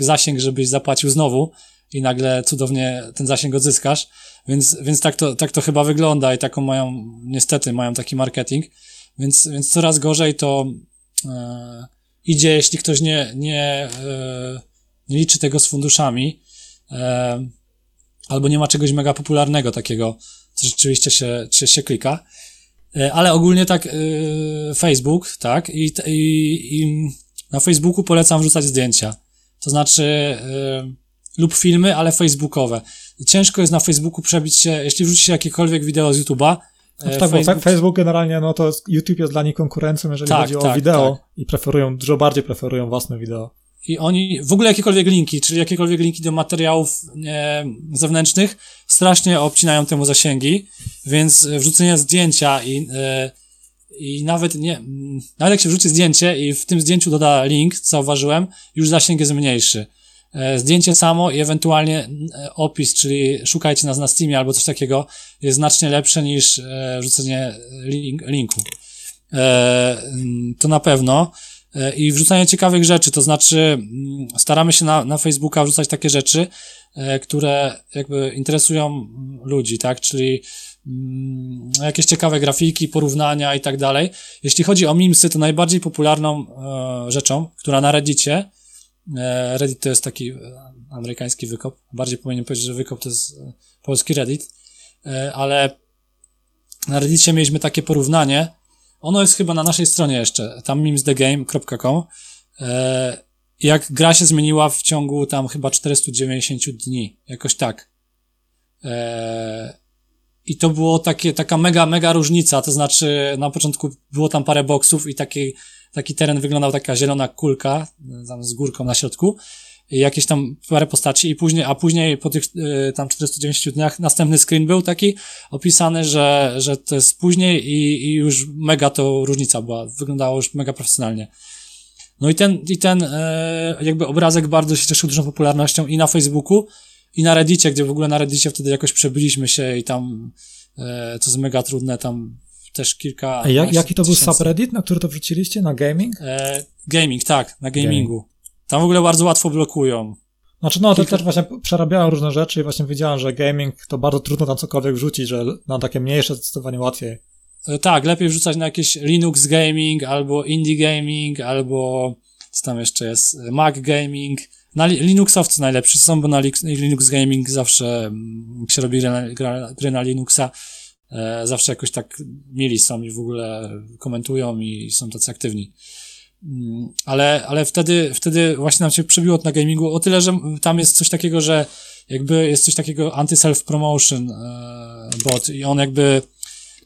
zasięg, żebyś zapłacił znowu i nagle cudownie ten zasięg odzyskasz. Więc, więc tak, to, tak to chyba wygląda i taką mają, niestety mają taki marketing. Więc, więc coraz gorzej to e, idzie, jeśli ktoś nie, nie, e, nie liczy tego z funduszami, e, albo nie ma czegoś mega popularnego takiego, co rzeczywiście się, się, się klika. E, ale ogólnie tak, Facebook, tak, i, i, i na Facebooku polecam wrzucać zdjęcia. To znaczy, lub filmy, ale facebookowe. Ciężko jest na Facebooku przebić się, jeśli wrzuci się jakiekolwiek wideo z YouTube'a, tak, Facebook... bo Facebook generalnie, no to YouTube jest dla nich konkurencją, jeżeli tak, chodzi o tak, wideo tak. i preferują, dużo bardziej preferują własne wideo. I oni, w ogóle jakiekolwiek linki, czyli jakiekolwiek linki do materiałów e, zewnętrznych, strasznie obcinają temu zasięgi, więc wrzucenie zdjęcia i, e, i nawet nie, nawet jak się wrzuci zdjęcie i w tym zdjęciu doda link, zauważyłem, już zasięg jest mniejszy. E, zdjęcie samo i ewentualnie e, opis, czyli szukajcie nas na Steamie albo coś takiego, jest znacznie lepsze niż wrzucenie link, linku. To na pewno. e, i wrzucanie ciekawych rzeczy, to znaczy mm, staramy się na, na Facebooka wrzucać takie rzeczy, e, które jakby interesują ludzi, tak, czyli mm, jakieś ciekawe grafiki, porównania i tak dalej. Jeśli chodzi o memesy, to najbardziej popularną e, rzeczą, która na Reddicie, e, Reddit to jest taki e, amerykański wykop, bardziej powinienem powiedzieć, że wykop to jest e, polski Reddit, e, ale na Reddicie mieliśmy takie porównanie, ono jest chyba na naszej stronie jeszcze, tam memesthegame.com. E, jak gra się zmieniła w ciągu tam chyba 490 dni, jakoś tak. E, I to było takie, taka mega, mega różnica, to znaczy na początku było tam parę boksów i taki, taki teren wyglądał taka zielona kulka, tam z górką na środku, jakieś tam parę postaci i później, a później po tych y, tam 490 dniach następny screen był taki opisany, że, że to jest później i, i już mega to różnica była, wyglądało już mega profesjonalnie. No i ten, i ten e, jakby obrazek bardzo się cieszył dużą popularnością i na Facebooku, i na Reddicie, gdzie w ogóle na Reddicie wtedy jakoś przebyliśmy się i tam e, to jest mega trudne, tam też kilka... A jak, jaki to był subreddit, na który to wrzuciliście? Na gaming? E, gaming, tak, na gamingu. Gaming. Tam w ogóle bardzo łatwo blokują. Znaczy, no, to też właśnie przerabiałem różne rzeczy i właśnie wiedziałem, że gaming to bardzo trudno tam cokolwiek wrzucić, że na takie mniejsze zdecydowanie łatwiej. E, tak, lepiej wrzucać na jakieś Linux Gaming, albo Indie Gaming, albo co tam jeszcze jest, Mac Gaming. Na Linuxowcy najlepsi są, bo na Linux Gaming zawsze mm, się robi gry na, gry na Linuxa, zawsze jakoś tak mieli są i w ogóle komentują i są tacy aktywni. Mm, ale, ale wtedy, wtedy właśnie nam się przebiło na gamingu o tyle, że tam jest coś takiego, że jakby jest coś takiego anti-self-promotion e, bot i on jakby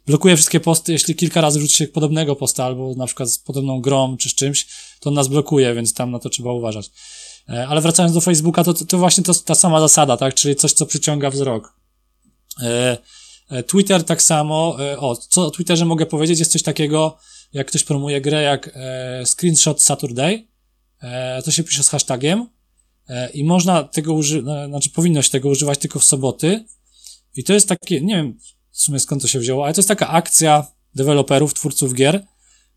blokuje wszystkie posty, jeśli kilka razy wrzuci się podobnego posta albo na przykład z podobną grą czy z czymś, to on nas blokuje, więc tam na to trzeba uważać. E, ale wracając do Facebooka, to, to właśnie to ta sama zasada, tak? Czyli coś, co przyciąga wzrok. E, Twitter tak samo. O, co o Twitterze mogę powiedzieć? Jest coś takiego, jak ktoś promuje grę jak e, Screenshot Saturday, e, to się pisze z hashtagiem e, i można tego używać, no, znaczy powinno się tego używać tylko w soboty i to jest takie, nie wiem w sumie skąd to się wzięło, ale to jest taka akcja deweloperów, twórców gier,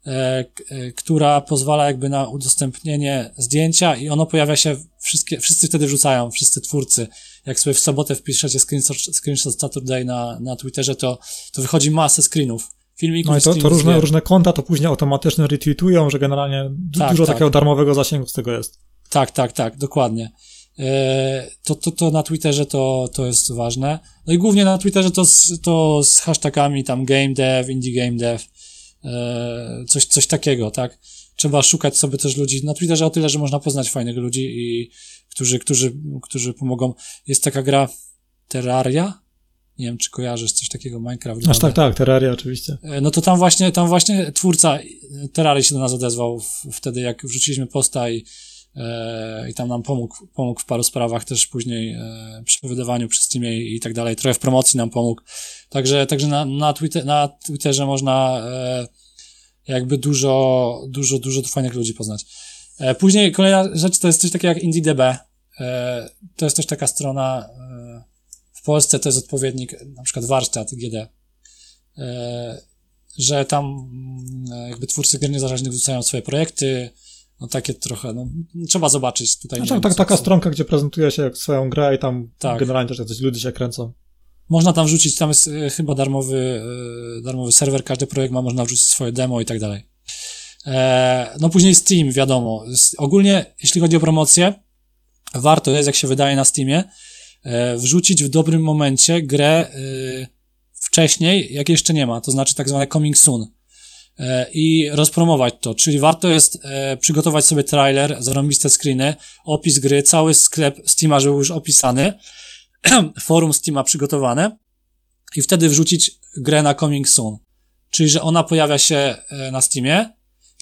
e, e, która pozwala jakby na udostępnienie zdjęcia i ono pojawia się, wszystkie, wszyscy wtedy rzucają, wszyscy twórcy. Jak sobie w sobotę wpiszecie screenshot, screenshot Saturday na, na Twitterze, to, to wychodzi masę screenów filmików. No i to, to różne, różne konta to później automatycznie retweetują, że generalnie tak, dużo tak. takiego darmowego zasięgu z tego jest. Tak, tak, tak, dokładnie. E, to, to, to na Twitterze to, to jest ważne. No i głównie na Twitterze to z, to z hashtagami tam game dev, indie game dev, e, coś, coś takiego, tak? Trzeba szukać sobie też ludzi na Twitterze o tyle, że można poznać fajnych ludzi i którzy, którzy, którzy pomogą. Jest taka gra Terraria, nie wiem, czy kojarzysz coś takiego Minecraft. Aż tak, tak, Terraria oczywiście. E, no to tam właśnie, tam właśnie twórca Terrarii się do nas odezwał w, wtedy, jak wrzuciliśmy posta i, e, i tam nam pomógł, pomógł w paru sprawach też później e, przy wydawaniu przez Steamie i, i tak dalej. Trochę w promocji nam pomógł. Także, także na, na, Twitter, na Twitterze można e, jakby dużo, dużo, dużo fajnych ludzi poznać. E, później kolejna rzecz to jest coś takiego jak IndieDB. E, to jest też taka strona w Polsce to jest odpowiednik, na przykład warsztat GD, e, że tam mm, jakby twórcy gier niezależnych wrzucają swoje projekty, no takie trochę, no trzeba zobaczyć tutaj. Znaczy, tak, taka stronka, gdzie prezentuje się swoją grę i tam tak. generalnie też jacyś ludzie się kręcą. Można tam wrzucić, tam jest e, chyba darmowy, e, darmowy serwer, każdy projekt ma, można wrzucić swoje demo i tak dalej. No później Steam, wiadomo. Ogólnie, jeśli chodzi o promocję, warto jest, jak się wydaje na Steamie, E, wrzucić w dobrym momencie grę e, wcześniej, jak jeszcze nie ma, to znaczy tak zwane coming soon e, i rozpromować to, czyli warto jest przygotować sobie trailer, zarąbiste screeny, opis gry, cały sklep Steama, żeby już opisany, <clears throat> forum Steama przygotowane i wtedy wrzucić grę na coming soon, czyli że ona pojawia się na Steamie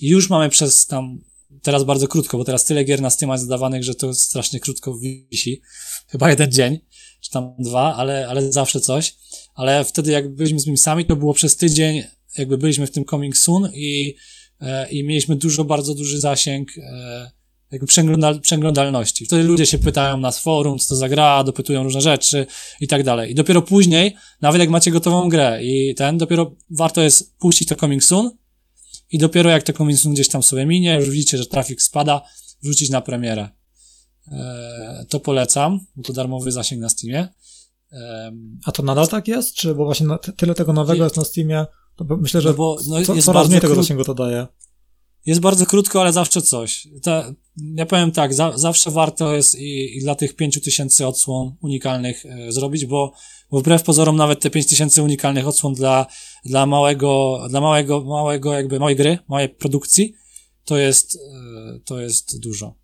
już mamy przez tam teraz bardzo krótko, bo teraz tyle gier na Steam'a jest zadawanych, że to strasznie krótko wisi. Chyba jeden dzień, czy tam dwa, ale, ale zawsze coś. Ale wtedy jak byliśmy z nimi sami, to było przez tydzień, jakby byliśmy w tym coming soon i, e, i mieliśmy dużo, bardzo duży zasięg e, jakby przeglądal, przeglądalności. Wtedy ludzie się pytają nas forum, co to za gra, dopytują różne rzeczy i tak dalej. I dopiero później, nawet jak macie gotową grę i ten, dopiero warto jest puścić to coming soon, i dopiero jak to coming gdzieś tam sobie minie, już widzicie, że trafik spada, wrzucić na premierę. E, to polecam, bo to darmowy zasięg na Steamie. E, A to nadal tak jest? Czy bo właśnie tyle tego nowego jest na Steamie, to myślę, że no bo, no, co, coraz mniej tego zasięgu to daje. Jest bardzo krótko, ale zawsze coś. Ta, ja powiem tak, za, zawsze warto jest i, i dla tych 5000 odsłon unikalnych e, zrobić, bo, bo wbrew pozorom nawet te 5000 unikalnych odsłon dla, dla małego, dla małego, małego jakby, małej gry, małej produkcji, to jest, e, to jest dużo.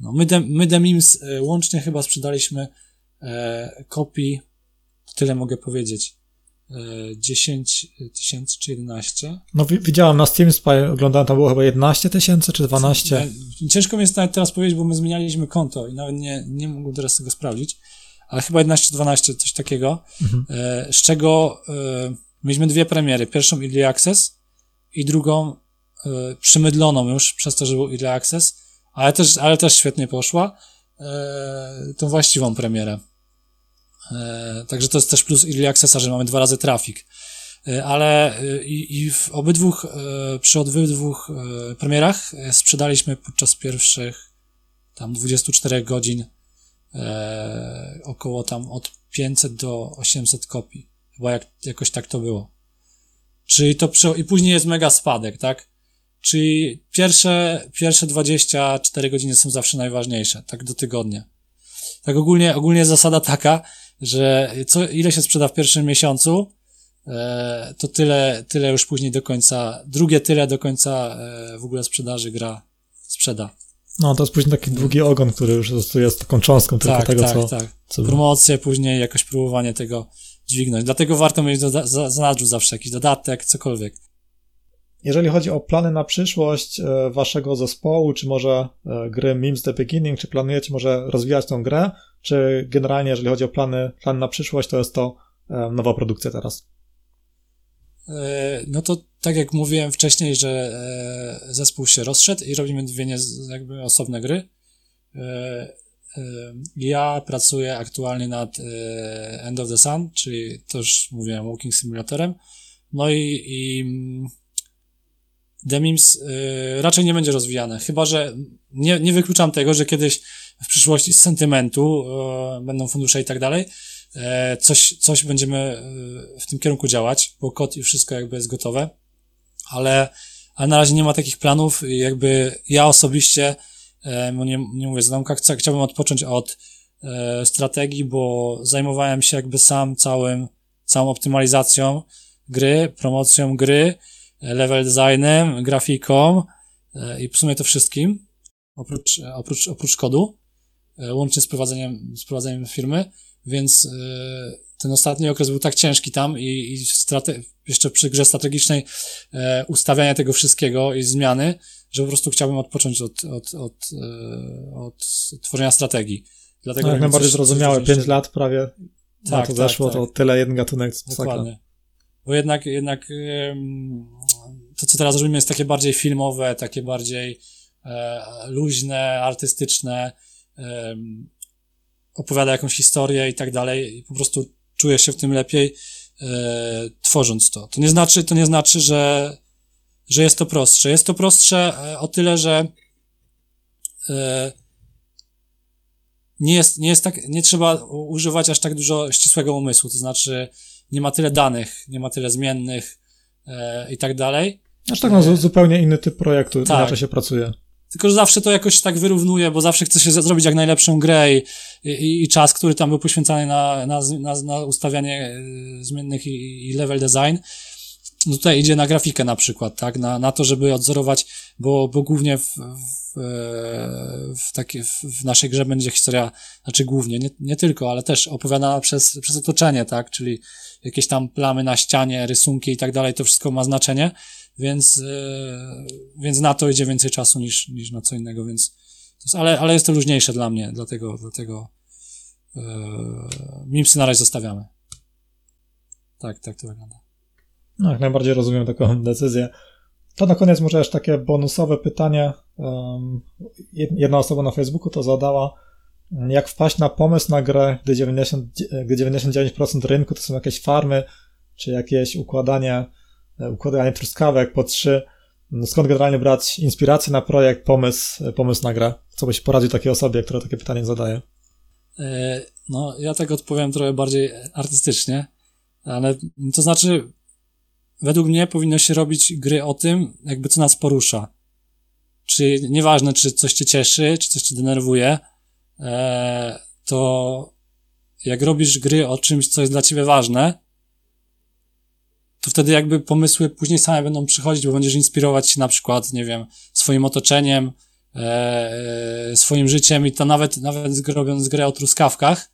No, my, de, my Demims e, łącznie chyba sprzedaliśmy e, kopii, tyle mogę powiedzieć, 10 e, tysięcy czy 11. No widziałem na Steam Spy, oglądałem, tam było chyba 11 tysięcy czy 12. Ciężko mi jest nawet teraz powiedzieć, bo my zmienialiśmy konto i nawet nie, nie mogłem teraz tego sprawdzić, ale chyba 11-12, coś takiego, mhm. E, z czego e, mieliśmy dwie premiery. Pierwszą Early Access i drugą przymydloną już przez to, że był Early Access, ale też, ale też świetnie poszła, tą właściwą premierę. E, także to jest też plus Early Accessa, że mamy dwa razy trafik. E, ale e, i, i w obydwu, przy obydwu premierach sprzedaliśmy podczas pierwszych tam 24 godzin około tam od 500 do 800 kopii. Chyba jak, jakoś tak to było. Czyli to przy, i później jest mega spadek, tak? Czyli pierwsze, pierwsze 24 godziny są zawsze najważniejsze, tak do tygodnia. Tak ogólnie, ogólnie zasada taka, że co, ile się sprzeda w pierwszym miesiącu, e, to tyle, tyle już później do końca, drugie tyle do końca e, w ogóle sprzedaży gra sprzeda. No, to jest później taki długi ogon, który już jest taką cząstką tylko tak, tego, tak, co... Tak, co Promocje, później jakoś próbowanie tego dźwignąć. Dlatego warto mieć do, za, zanadrzu zawsze jakiś dodatek, cokolwiek. Jeżeli chodzi o plany na przyszłość e, waszego zespołu, czy może gry Memes The Beginning, czy planujecie może rozwijać tą grę, czy generalnie, jeżeli chodzi o plany, plany na przyszłość, to jest to e, nowa produkcja teraz? E, no to tak jak mówiłem wcześniej, że e, zespół się rozszedł i robimy dwie nie, jakby osobne gry. Ja pracuję aktualnie nad End of the Sun, czyli już mówiłem, Walking Simulatorem. No i, i The Mims raczej nie będzie rozwijane, chyba że nie, nie wykluczam tego, że kiedyś w przyszłości z sentymentu, e, będą fundusze i tak dalej, e, coś, coś będziemy e, w tym kierunku działać, bo kod i wszystko jakby jest gotowe, ale, ale na razie nie ma takich planów i jakby ja osobiście, nie, nie mówię z chcę, chciałbym odpocząć od strategii, bo zajmowałem się jakby sam całym, całą optymalizacją gry, promocją gry, level designem, grafiką i w sumie to wszystkim, oprócz, oprócz, oprócz kodu. E, łącznie z prowadzeniem, z prowadzeniem firmy, więc e, ten ostatni okres był tak ciężki tam i, i strate, jeszcze przy grze strategicznej e, ustawiania tego wszystkiego i zmiany, że po prostu chciałbym odpocząć od, od, od, od tworzenia strategii. Dlatego no, jak najbardziej zrozumiałe, 5 lat prawie tak, na to tak, zeszło, tak. to tyle jeden gatunek. Dokładnie. Bo jednak, jednak to, co teraz robimy, jest takie bardziej filmowe, takie bardziej luźne, artystyczne, opowiada jakąś historię i tak dalej i po prostu czujesz się w tym lepiej, e, tworząc to. To nie znaczy, to nie znaczy, że, że jest to prostsze. Jest to prostsze e, o tyle, że e, nie jest, nie jest tak, nie trzeba używać aż tak dużo ścisłego umysłu, to znaczy nie ma tyle danych, nie ma tyle zmiennych e, i tak dalej. Aż tak, no, zupełnie inny typ projektu, tak. inaczej się pracuje. Tylko, że zawsze to jakoś tak wyrównuje, bo zawsze chce się zrobić jak najlepszą grę i, i, i czas, który tam był poświęcany na, na, na, na ustawianie e, zmiennych i, i level design, no tutaj idzie na grafikę na przykład, tak, na, na to, żeby odzorować, bo, bo głównie w, w, e, w, takie, w naszej grze będzie historia, znaczy głównie, nie, nie tylko, ale też opowiadana przez, przez otoczenie, tak, czyli jakieś tam plamy na ścianie, rysunki i tak dalej, to wszystko ma znaczenie, więc, e, więc na to idzie więcej czasu niż, niż na co innego, więc jest, ale, ale jest to luźniejsze dla mnie, dlatego, dlatego yy, mimsy na razie zostawiamy. Tak, tak to wygląda. No, jak najbardziej rozumiem taką <laughs> decyzję. To na koniec może jeszcze takie bonusowe pytanie. Jedna osoba na Facebooku to zadała, jak wpaść na pomysł na grę, gdy, 90, gdy 99% rynku to są jakieś farmy, czy jakieś układanie E, układanie truskawek po trzy. Skąd generalnie brać inspirację na projekt, pomysł, pomysł na grę? Co byś poradził takiej osobie, która takie pytanie zadaje? E, no, ja tak odpowiem trochę bardziej artystycznie, ale to znaczy, według mnie powinno się robić gry o tym, jakby co nas porusza. Czy nieważne, czy coś cię cieszy, czy coś cię denerwuje, e, to jak robisz gry o czymś, co jest dla ciebie ważne, to wtedy jakby pomysły później same będą przychodzić, bo będziesz inspirować się na przykład, nie wiem, swoim otoczeniem, e, e, swoim życiem i to nawet, nawet robiąc grę o truskawkach,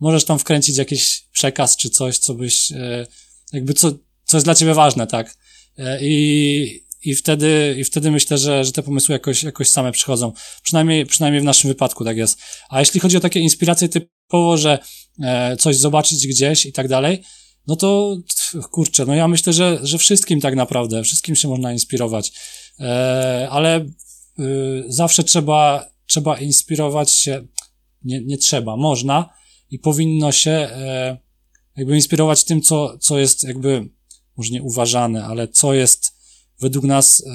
możesz tam wkręcić jakiś przekaz czy coś, co byś, e, jakby co, co jest dla ciebie ważne, tak? E, I, i wtedy, i wtedy myślę, że, że te pomysły jakoś, jakoś same przychodzą. Przynajmniej, przynajmniej w naszym wypadku tak jest. A jeśli chodzi o takie inspiracje typowo, że e, coś zobaczyć gdzieś i tak dalej, no to kurczę, no ja myślę, że, że wszystkim tak naprawdę, wszystkim się można inspirować. E, ale y, zawsze trzeba, trzeba inspirować się, nie, nie trzeba, można i powinno się e, jakby inspirować tym, co, co jest jakby, może nie uważane, ale co jest według nas e,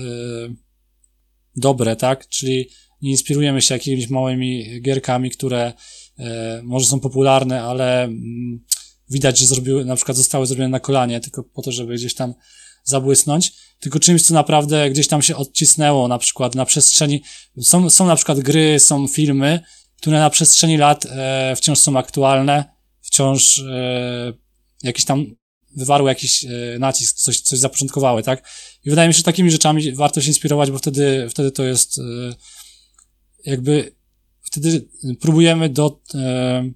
dobre, tak? Czyli nie inspirujemy się jakimiś małymi gierkami, które e, może są popularne, ale mm, widać, że zrobiły, na przykład zostały zrobione na kolanie, tylko po to, żeby gdzieś tam zabłysnąć, tylko czymś, co naprawdę gdzieś tam się odcisnęło, na przykład na przestrzeni, są, są na przykład gry, są filmy, które na przestrzeni lat e, wciąż są aktualne, wciąż e, jakiś tam wywarły jakiś e, nacisk, coś, coś zapoczątkowały, tak? I wydaje mi się, że takimi rzeczami warto się inspirować, bo wtedy, wtedy to jest e, jakby, wtedy próbujemy do, e,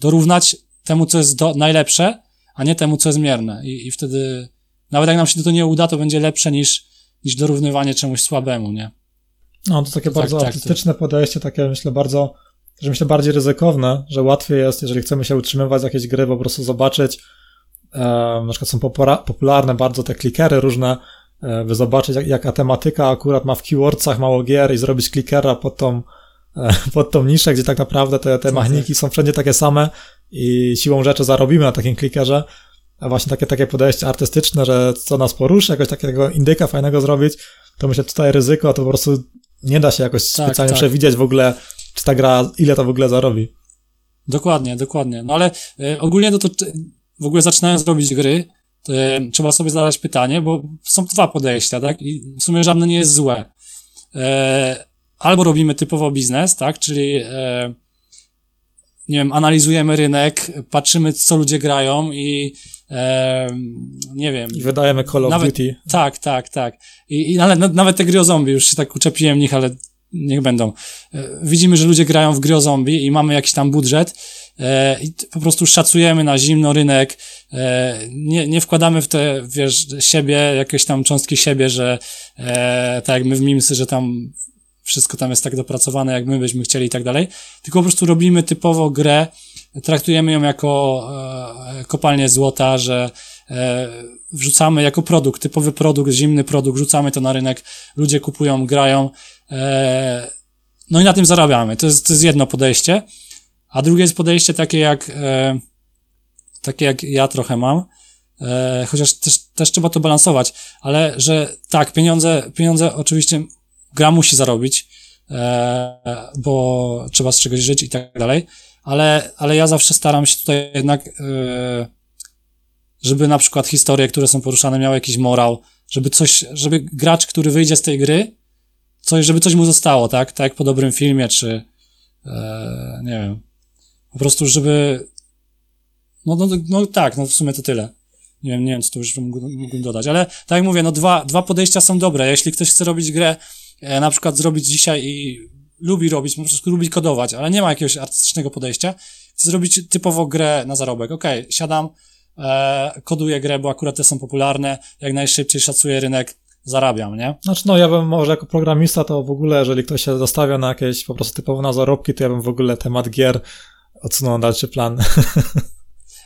dorównać temu, co jest do, najlepsze, a nie temu, co jest mierne. I, I wtedy, nawet jak nam się to nie uda, to będzie lepsze niż, niż dorównywanie czemuś słabemu, nie? No, to takie to bardzo tak, artystyczne tak, podejście, takie myślę bardzo, że myślę bardziej ryzykowne, że łatwiej jest, jeżeli chcemy się utrzymywać z jakiejś gry, po prostu zobaczyć, e, na przykład są popularne bardzo te klikery różne, e, by zobaczyć jak, jaka tematyka akurat ma w keywordsach mało gier i zrobić klikera pod tą, e, <laughs> pod tą niszę, gdzie tak naprawdę te, te machniki są wszędzie takie same i siłą rzeczy zarobimy na takim klikerze, a właśnie takie, takie podejście artystyczne, że co nas poruszy, jakoś takiego indyka fajnego zrobić, to myślę, tutaj ryzyko to po prostu nie da się jakoś tak, specjalnie tak. przewidzieć w ogóle, czy ta gra, ile to w ogóle zarobi. Dokładnie, dokładnie. No ale y, ogólnie no to w ogóle zaczynając robić gry, to, y, trzeba sobie zadać pytanie, bo są dwa podejścia, tak? I w sumie żadne nie jest złe. Y, albo robimy typowo biznes, tak? Czyli nie wiem, analizujemy rynek, patrzymy, co ludzie grają i e, nie wiem. I wydajemy Call of nawet, Duty. Tak, tak, tak. I, i nawet, nawet te gry o zombie, już się tak uczepiłem nich, ale niech będą. E, widzimy, że ludzie grają w gry o zombie i mamy jakiś tam budżet e, i po prostu szacujemy na zimno rynek, e, nie, nie wkładamy w te, wiesz, siebie, jakieś tam cząstki siebie, że e, tak jak my w Mimsy, że tam wszystko tam jest tak dopracowane, jak my byśmy chcieli i tak dalej, tylko po prostu robimy typowo grę, traktujemy ją jako e, kopalnię złota, że e, wrzucamy jako produkt, typowy produkt, zimny produkt, rzucamy to na rynek, ludzie kupują, grają, e, no i na tym zarabiamy. To jest, to jest jedno podejście. A drugie jest podejście takie jak, e, takie jak ja trochę mam, e, chociaż też, też trzeba to balansować, ale że tak, pieniądze, pieniądze oczywiście gra musi zarobić, e, bo trzeba z czegoś żyć i tak dalej, ale, ale ja zawsze staram się tutaj jednak, e, żeby na przykład historie, które są poruszane, miały jakiś morał, żeby coś, żeby gracz, który wyjdzie z tej gry, coś, żeby coś mu zostało, tak? Tak jak po dobrym filmie, czy e, nie wiem, po prostu, żeby no, no, no tak, no w sumie to tyle. Nie wiem, nie wiem, co tu już mógłbym dodać, ale tak jak mówię, no dwa, dwa podejścia są dobre. Jeśli ktoś chce robić grę na przykład zrobić dzisiaj i lubi robić, po prostu lubi kodować, ale nie ma jakiegoś artystycznego podejścia, chce zrobić typowo grę na zarobek. Okej, okay, siadam, e, koduję grę, bo akurat te są popularne, jak najszybciej szacuję rynek, zarabiam, nie? Znaczy, no ja bym może jako programista to w ogóle, jeżeli ktoś się zostawia na jakieś po prostu typowo na zarobki, to ja bym w ogóle temat gier odsunął na dalszy plan. <laughs>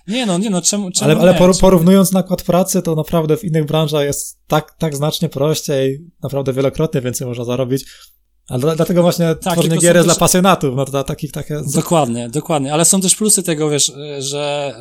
Nie no, nie no, czemu, czemu Ale, ale nie, porównując nakład pracy, to naprawdę w innych branżach jest tak, tak znacznie prościej, naprawdę wielokrotnie więcej można zarobić. Ale dlatego właśnie tak, tworzenie gier jest też... dla pasjonatów, no to takich takie... Dokładnie, dokładnie, ale są też plusy tego, wiesz, że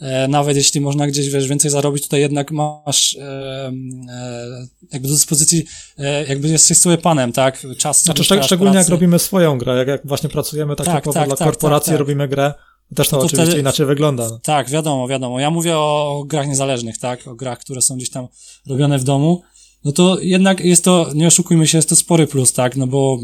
e, nawet jeśli można gdzieś, wiesz, więcej zarobić, tutaj jednak masz e, e, jakby do dyspozycji, e, jakby jesteś sobie panem, tak? Czas Znaczy, szczeg- szczególnie pracy. jak robimy swoją grę, jak, jak właśnie pracujemy tak, tak, tak dla tak, korporacji, tak, tak. robimy grę, też to, no to oczywiście wtedy, inaczej wygląda. Tak, wiadomo, wiadomo. Ja mówię o grach niezależnych, tak? O grach, które są gdzieś tam robione w domu. No to jednak jest to, nie oszukujmy się, jest to spory plus, tak? No bo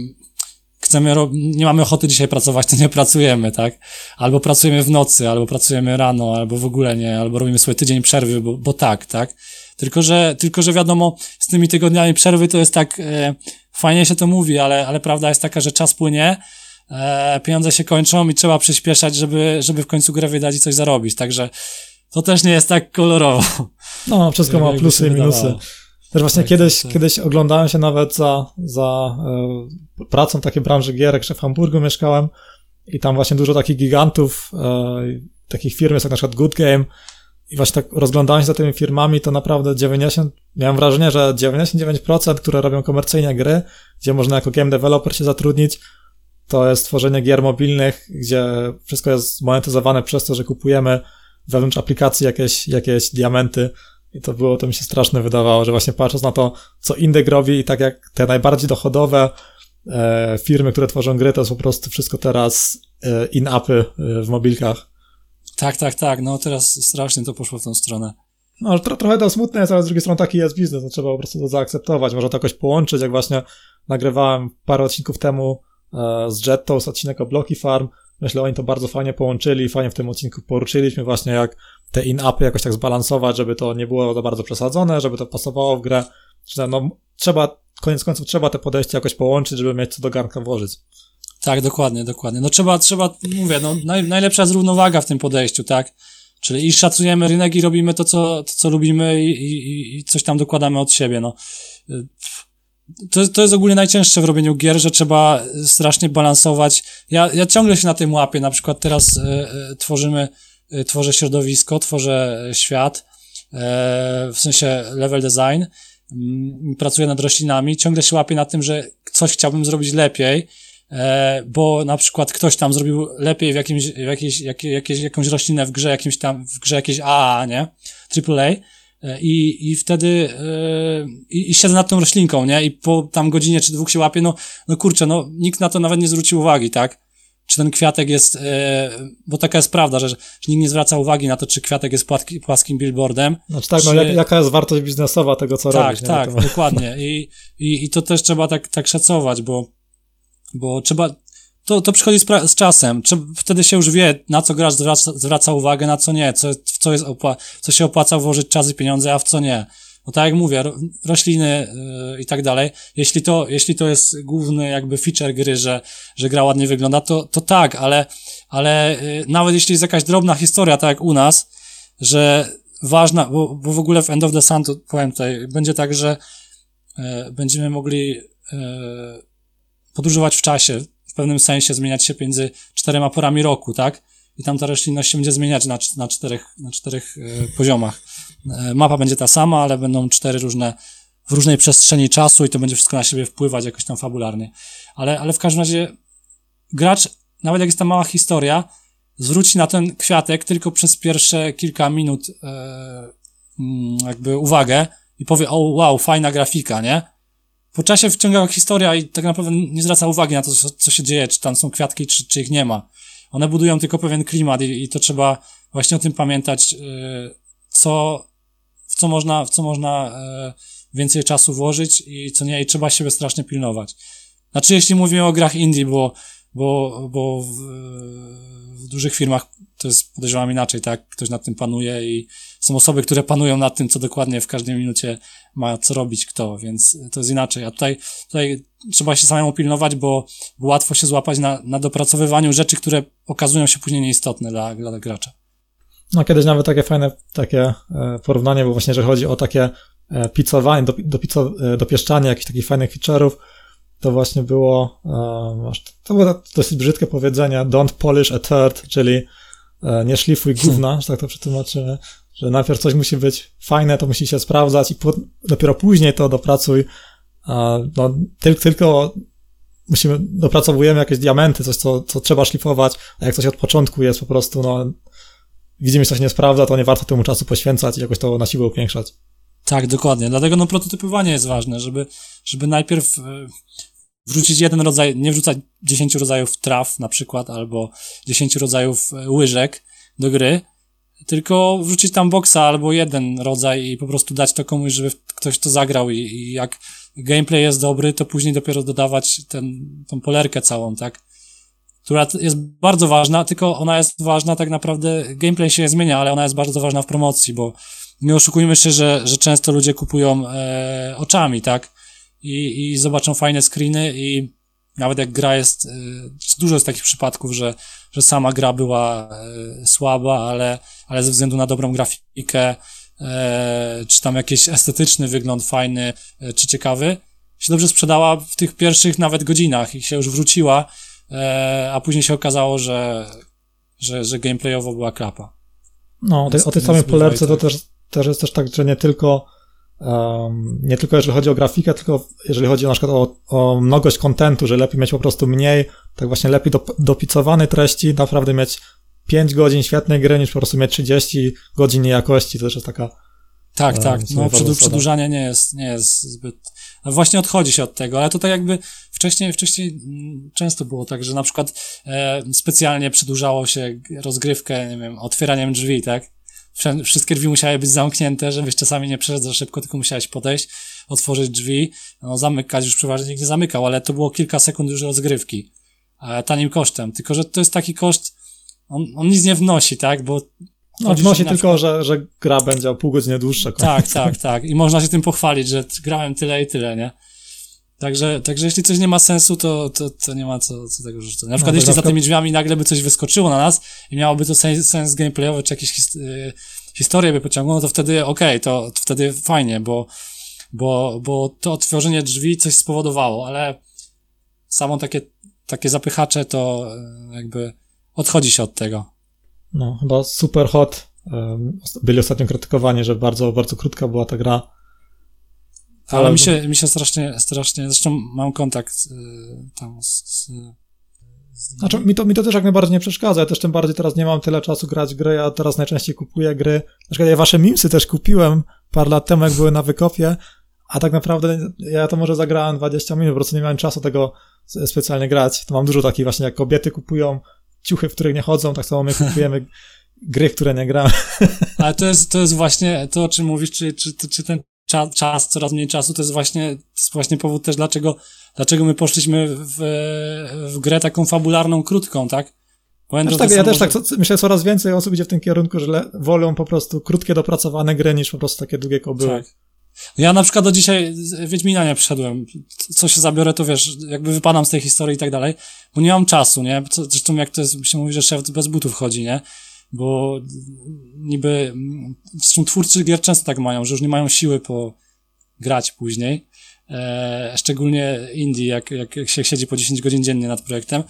chcemy, nie mamy ochoty dzisiaj pracować, to nie pracujemy, tak? Albo pracujemy w nocy, albo pracujemy rano, albo w ogóle nie, albo robimy sobie tydzień przerwy, bo, bo tak, tak? Tylko, że, tylko, że wiadomo, z tymi tygodniami przerwy to jest tak, e, fajnie się to mówi, ale, ale prawda jest taka, że czas płynie, e, pieniądze się kończą i trzeba przyspieszać, żeby, żeby w końcu grę wydać i coś zarobić, także to też nie jest tak kolorowo. No, wszystko ma plusy i minusy. Też właśnie tak, kiedyś, tak. kiedyś oglądałem się nawet za, za e, pracą takiej branży gierek, że w Hamburgu mieszkałem i tam właśnie dużo takich gigantów, e, takich firm jest jak na przykład Good Game i właśnie tak rozglądałem się za tymi firmami, to naprawdę 90, miałem wrażenie, że 99%, które robią komercyjnie gry, gdzie można jako game developer się zatrudnić, to jest tworzenie gier mobilnych, gdzie wszystko jest monetyzowane przez to, że kupujemy wewnątrz aplikacji jakieś, jakieś diamenty i to było, to mi się straszne wydawało, że właśnie patrząc na to, co Indek robi i tak jak te najbardziej dochodowe e, firmy, które tworzą gry, to jest po prostu wszystko teraz e, in-upy e, w mobilkach. Tak, tak, tak. No teraz strasznie to poszło w tą stronę. No, tro, trochę to smutne jest, ale z drugiej strony taki jest biznes, no, trzeba po prostu to zaakceptować. Można to jakoś połączyć, jak właśnie nagrywałem parę odcinków temu z Jetto, z odcinek o Bloki Farm. Myślę, oni to bardzo fajnie połączyli, fajnie w tym odcinku poruszyliśmy właśnie, jak te in-upy jakoś tak zbalansować, żeby to nie było za bardzo przesadzone, żeby to pasowało w grę. No, trzeba, koniec końców trzeba te podejście jakoś połączyć, żeby mieć co do garnka włożyć. Tak, dokładnie, dokładnie. No trzeba, trzeba, mówię, no naj, najlepsza jest równowaga w tym podejściu, tak? Czyli i szacujemy rynek i robimy to, co, to, co lubimy i, i, i coś tam dokładamy od siebie, no. To, to jest ogólnie najcięższe w robieniu gier, że trzeba strasznie balansować. Ja, ja ciągle się na tym łapię, na przykład teraz y, y, tworzymy Y, tworzę środowisko, tworzę świat, e, w sensie level design, mm, pracuję nad roślinami, ciągle się łapię na tym, że coś chciałbym zrobić lepiej, bo na przykład ktoś tam zrobił lepiej w jakimś, w jakiejś, jak, jakieś, jakąś roślinę w grze, jakimś tam, w grze jakieś AA, nie? AAA. E, I, i wtedy i, i siedzę nad tą roślinką, nie? I po tam godzinie czy dwóch się łapię, no, no kurczę, no nikt na to nawet nie zwrócił uwagi, tak? czy ten kwiatek jest, e, bo taka jest prawda, że, że nikt nie zwraca uwagi na to, czy kwiatek jest płatki, płaskim billboardem. Znaczy tak, no, czy... no jak, jaka jest wartość biznesowa tego, co tak, robisz. Tak, tak, dokładnie. I, i, I to też trzeba tak, tak szacować, bo, bo trzeba, to, to przychodzi z, z czasem. Trzeba, wtedy się już wie, na co gracz zwraca, zwraca uwagę, na co nie, co, w co, jest opła- co się opłaca włożyć czas i pieniądze, a w co nie. No tak jak mówię, rośliny yy, i tak dalej. Jeśli to, jeśli to jest główny jakby feature gry, że, że gra ładnie wygląda, to, to tak, ale, ale yy, nawet jeśli jest jakaś drobna historia, tak jak u nas, że ważna, bo, bo w ogóle w End of the Sun, to powiem tutaj, będzie tak, że yy, będziemy mogli podróżować w czasie, pewnym sensie zmieniać się między czterema porami roku, tak? I tam ta roślinność się będzie zmieniać na, na czterech, na czterech yy, poziomach. E, mapa będzie ta sama, ale będą cztery różne, w różnej przestrzeni czasu i to będzie wszystko na siebie wpływać jakoś tam fabularnie. Ale, ale w każdym razie gracz, nawet jak jest ta mała historia, zwróci na ten kwiatek tylko przez pierwsze kilka minut e, mm, jakby uwagę i powie, o wow, fajna grafika, nie? Po czasie wciąga historia i tak naprawdę nie zwraca uwagi na to, co, co się dzieje, czy tam są kwiatki, czy, czy ich nie ma. One budują tylko pewien klimat i, i to trzeba właśnie o tym pamiętać, e, co, w co można, w co można e, więcej czasu włożyć i co nie, i trzeba siebie strasznie pilnować. Znaczy, jeśli mówimy o grach indie, bo, bo, bo w, w dużych firmach to jest podejrzewam inaczej, tak? Ktoś nad tym panuje i są osoby, które panują nad tym, co dokładnie w każdej minucie ma co robić kto, więc to jest inaczej. A tutaj, tutaj trzeba się samemu pilnować, bo, łatwo się złapać na, na dopracowywaniu rzeczy, które okazują się później nieistotne dla, dla gracza. No kiedyś nawet takie fajne takie e, porównanie, bo właśnie, że chodzi o takie e, pizzo, e, dopieszczanie jakichś takich fajnych feature'ów, to właśnie było, to było dosyć brzydkie powiedzenie, don't polish a turd, czyli nie szlifuj gówna, że tak to przetłumaczymy, że najpierw coś musi być fajne, to musi się sprawdzać i po, dopiero później to dopracuj, no, tylko, tylko musimy, dopracowujemy jakieś diamenty, coś, co, co trzeba szlifować, a jak coś od początku jest po prostu, no, widzimy, że coś nie sprawdza, to nie warto temu czasu poświęcać i jakoś to na siłę upiększać. Tak, dokładnie. Dlatego no prototypowanie jest ważne, żeby, żeby najpierw e, wrzucić jeden rodzaj, nie wrzucać 10 rodzajów traw na przykład, albo 10 rodzajów e, łyżek do gry, tylko wrzucić tam boksa albo jeden rodzaj i po prostu dać to komuś, żeby ktoś to zagrał i, i jak gameplay jest dobry, to później dopiero dodawać ten, tą polerkę całą, tak? Która jest bardzo ważna, tylko ona jest ważna tak naprawdę, gameplay się zmienia, ale ona jest bardzo ważna w promocji, bo nie oszukujmy się, że, że często ludzie kupują e, oczami, tak? I, I zobaczą fajne screeny i nawet jak gra jest, e, dużo jest takich przypadków, że, że sama gra była e, słaba, ale, ale ze względu na dobrą grafikę, e, czy tam jakiś estetyczny wygląd fajny, czy ciekawy, się dobrze sprzedała w tych pierwszych nawet godzinach i się już wróciła, a później się okazało, że, że, że gameplayowo była klapa. No, o tej, o tej samej polerce to też, też jest też tak, że nie tylko um, nie tylko jeżeli chodzi o grafikę, tylko jeżeli chodzi na przykład o, o mnogość kontentu, że lepiej mieć po prostu mniej, tak właśnie lepiej do, dopicowanej treści, naprawdę mieć 5 godzin świetnej gry, niż po prostu mieć 30 godzin jakości, to też jest taka tak, tak. No, przedłużanie przedłużanie nie jest, nie jest zbyt. No właśnie odchodzi się od tego, ale to tak jakby wcześniej, wcześniej mm, często było tak, że na przykład e, specjalnie przedłużało się rozgrywkę, nie wiem, otwieraniem drzwi, tak? Wszystkie drzwi musiały być zamknięte, żebyś czasami nie przeszedł za szybko, tylko musiałeś podejść, otworzyć drzwi, no zamykać już przeważnie nikt nie zamykał, ale to było kilka sekund już rozgrywki. E, tanim kosztem. Tylko, że to jest taki koszt, on, on nic nie wnosi, tak? Bo no, wnosi tylko, przykład... że, że gra będzie o pół godziny dłuższa. Tak, tak, tak. I można się tym pochwalić, że grałem tyle i tyle, nie? Także, także jeśli coś nie ma sensu, to, to, to nie ma co, co tego rzucać. Na przykład, no, jeśli za tymi drzwiami nagle by coś wyskoczyło na nas i miałoby to sens, sens gameplayowy, czy jakieś his, y, historie by pociągnęło, to wtedy okej, okay, to, to wtedy fajnie, bo, bo, bo to otworzenie drzwi coś spowodowało, ale samo takie, takie zapychacze to y, jakby odchodzi się od tego. No, chyba super hot. Byli ostatnio krytykowani, że bardzo, bardzo krótka była ta gra. Ale, Ale mi się, mi się strasznie, strasznie, zresztą mam kontakt y, tam z, z znaczy, mi to, mi to też jak najbardziej nie przeszkadza. Ja też tym bardziej teraz nie mam tyle czasu grać gry. Ja teraz najczęściej kupuję gry. Na przykład ja wasze Mimsy też kupiłem parę lat temu, jak były na wykopie, a tak naprawdę ja to może zagrałem 20 minut, po prostu nie miałem czasu tego specjalnie grać. To mam dużo takich właśnie, jak kobiety kupują ciuchy, w których nie chodzą, tak samo my <laughs> kupujemy gry, w które nie gramy. Ale to jest, to jest właśnie to, o czym mówisz, czy, czy, czy ten czas, czas, coraz mniej czasu, to jest właśnie, to jest właśnie powód też, dlaczego, dlaczego my poszliśmy w, w grę taką fabularną, krótką, tak? Znaczy tak, ja też tak myślę, coraz więcej osób idzie w tym kierunku, że le, wolą po prostu krótkie, dopracowane gry niż po prostu takie długie kobyły. Tak. Ja na przykład do dzisiaj Wiedźmina nie przyszedłem. Co się zabiorę, to wiesz, jakby wypadam z tej historii i tak dalej, bo nie mam czasu, nie? Zresztą jak to jest, się mówi, że szef bez butów chodzi, nie? Bo niby, zresztą twórcy gier często tak mają, że już nie mają siły po grać później. E, szczególnie indie, jak, jak, jak się siedzi po 10 godzin dziennie nad projektem.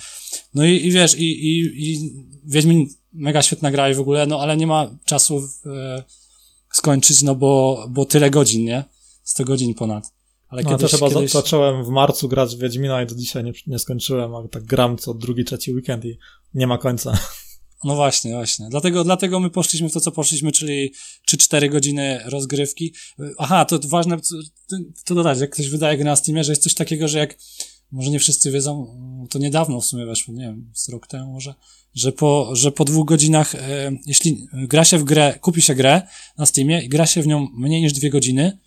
No i, i wiesz, i, i, i Wiedźmin mega świetna gra i w ogóle, no ale nie ma czasu e, skończyć, no bo, bo tyle godzin, nie? 100 godzin ponad. Ale no, kiedyś, chyba kiedyś... zacząłem w marcu grać w Wiedźmina i do dzisiaj nie, nie skończyłem, ale tak gram co drugi, trzeci weekend i nie ma końca. No właśnie, właśnie. Dlatego, dlatego my poszliśmy w to, co poszliśmy, czyli 3-4 godziny rozgrywki. Aha, to ważne, to dodać, jak ktoś wydaje grę na Steamie, że jest coś takiego, że jak, może nie wszyscy wiedzą, to niedawno w sumie weszło, nie wiem, z rok temu może, że po, że po dwóch godzinach, e, jeśli gra się w grę, kupi się grę na Steamie i gra się w nią mniej niż dwie godziny,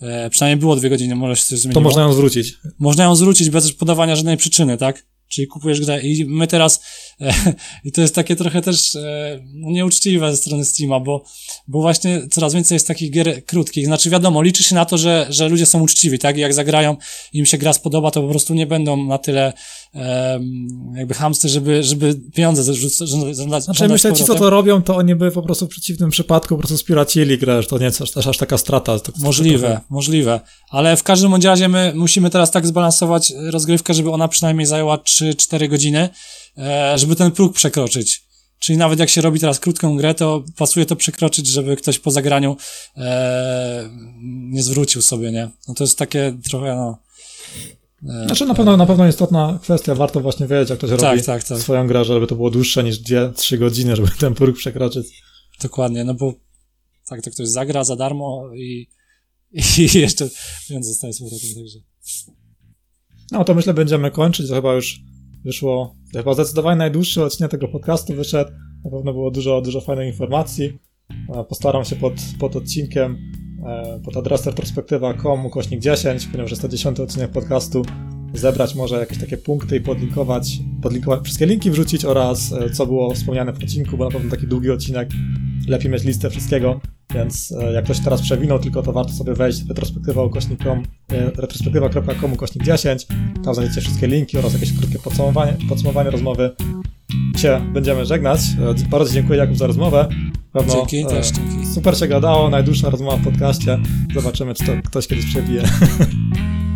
e, przynajmniej było dwie godziny, może się coś zmieniło. To można ją zwrócić. Można ją zwrócić bez podawania żadnej przyczyny, tak? Czyli kupujesz grę i my teraz, e, i to jest takie trochę też e, no nieuczciwe ze strony Steama, bo, bo właśnie coraz więcej jest takich gier krótkich. Znaczy wiadomo, liczy się na to, że, że ludzie są uczciwi, tak? I jak zagrają, im się gra spodoba, to po prostu nie będą na tyle e, jakby hamsty, żeby, żeby pieniądze żądać. Znaczy myślę, ci co to robią, to oni by po prostu w przeciwnym przypadku po prostu spiracili grę, że to nie jest aż, aż taka strata. Możliwe, możliwe. Ale w każdym razie my musimy teraz tak zbalansować rozgrywkę, żeby ona przynajmniej zajęła 3-4 godziny, e, żeby ten próg przekroczyć. Czyli nawet jak się robi teraz krótką grę, to pasuje to przekroczyć, żeby ktoś po zagraniu e, nie zwrócił sobie, nie? No to jest takie trochę, no, E, Znaczy na pewno, na pewno istotna kwestia, warto właśnie wiedzieć, jak ktoś Tak, robi tak, tak. swoją grę, żeby to było dłuższe niż 2-3 godziny, żeby ten próg przekroczyć. Dokładnie, no bo tak to ktoś zagra za darmo i, i <laughs> jeszcze pieniądze zostaje z powrotem, także. No to myślę, będziemy kończyć. To chyba już wyszło. Chyba zdecydowanie najdłuższy odcinek tego podcastu wyszedł. Na pewno było dużo, dużo fajnych informacji. E, Postaram się pod, pod odcinkiem, e, pod adres retrospektywa.com ukośnik 10, ponieważ jest to 10 odcinek podcastu, zebrać może jakieś takie punkty i podlinkować, podlinkować wszystkie linki wrzucić oraz e, co było wspomniane w odcinku, bo na pewno taki długi odcinek, lepiej mieć listę wszystkiego, więc e, jak ktoś teraz przewinął, tylko to warto sobie wejść retrospektywa ukośnik.com, e, retrospektywa.com ukośnik 10, tam znajdziecie wszystkie linki oraz jakieś krótkie podsumowanie, podsumowanie rozmowy. Się będziemy żegnać. E, Bardzo dziękuję Jakub za rozmowę. Pewno, Dzięki, też dzięki. Super się gadało, najdłuższa rozmowa w podcaście. Zobaczymy, czy to ktoś kiedyś przebije. <laughs>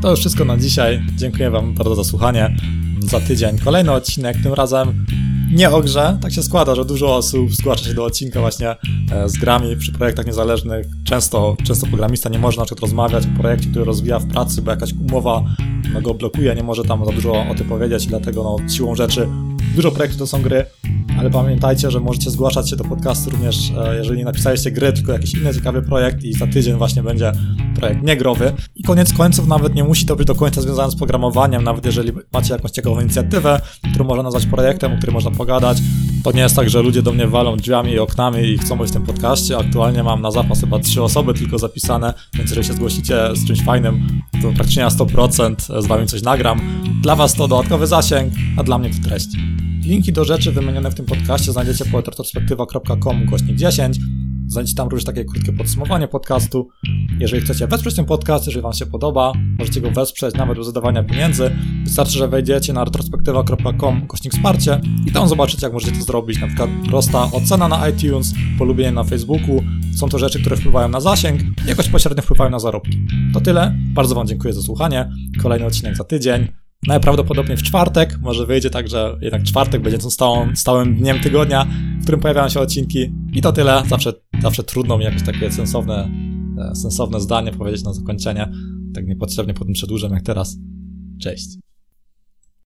To już wszystko na dzisiaj. Dziękuję Wam bardzo za słuchanie. Za tydzień kolejny odcinek, tym razem nie o grze. Tak się składa, że dużo osób zgłasza się do odcinka właśnie e, z grami przy projektach niezależnych. Często, często programista nie może na przykład rozmawiać o projekcie, który rozwija w pracy, bo jakaś umowa go blokuje, nie może tam za dużo o tym powiedzieć, dlatego no, siłą rzeczy dużo projektów to są gry, ale pamiętajcie, że możecie zgłaszać się do podcastu również, e, jeżeli nie napisaliście gry, tylko jakiś inny ciekawy projekt i za tydzień właśnie będzie projekt niegrowy. I koniec końców nawet nie musi to być do końca związane z programowaniem, nawet jeżeli macie jakąś ciekawą inicjatywę, którą można nazwać projektem, o którym można pogadać. To nie jest tak, że ludzie do mnie walą drzwiami i oknami i chcą być w tym podcaście. Aktualnie mam na zapas chyba trzy osoby tylko zapisane, więc jeżeli się zgłosicie z czymś fajnym, to praktycznie na 100% z wami coś nagram. Dla was to dodatkowy zasięg, a dla mnie to treść. Linki do rzeczy wymienione w tym podcaście znajdziecie po retrospektywa.com ukośnik 10. Znajdziecie tam również takie krótkie podsumowanie podcastu. Jeżeli chcecie wesprzeć ten podcast, jeżeli Wam się podoba, możecie go wesprzeć nawet bez zadawania pieniędzy. Wystarczy, że wejdziecie na retrospektywa.com kośnik wsparcie i tam zobaczycie, jak możecie to zrobić. Na przykład prosta ocena na iTunes, polubienie na Facebooku. Są to rzeczy, które wpływają na zasięg i jakoś pośrednio wpływają na zarobki. To tyle. Bardzo Wam dziękuję za słuchanie. Kolejny odcinek za tydzień. Najprawdopodobniej w czwartek, może wyjdzie tak, że jednak czwartek będzie tą stałą, stałym dniem tygodnia, w którym pojawiają się odcinki. I to tyle. Zawsze, zawsze trudno mi jakieś takie sensowne, e, sensowne zdanie powiedzieć na zakończenie. Tak niepotrzebnie potem przedłużam jak teraz. Cześć.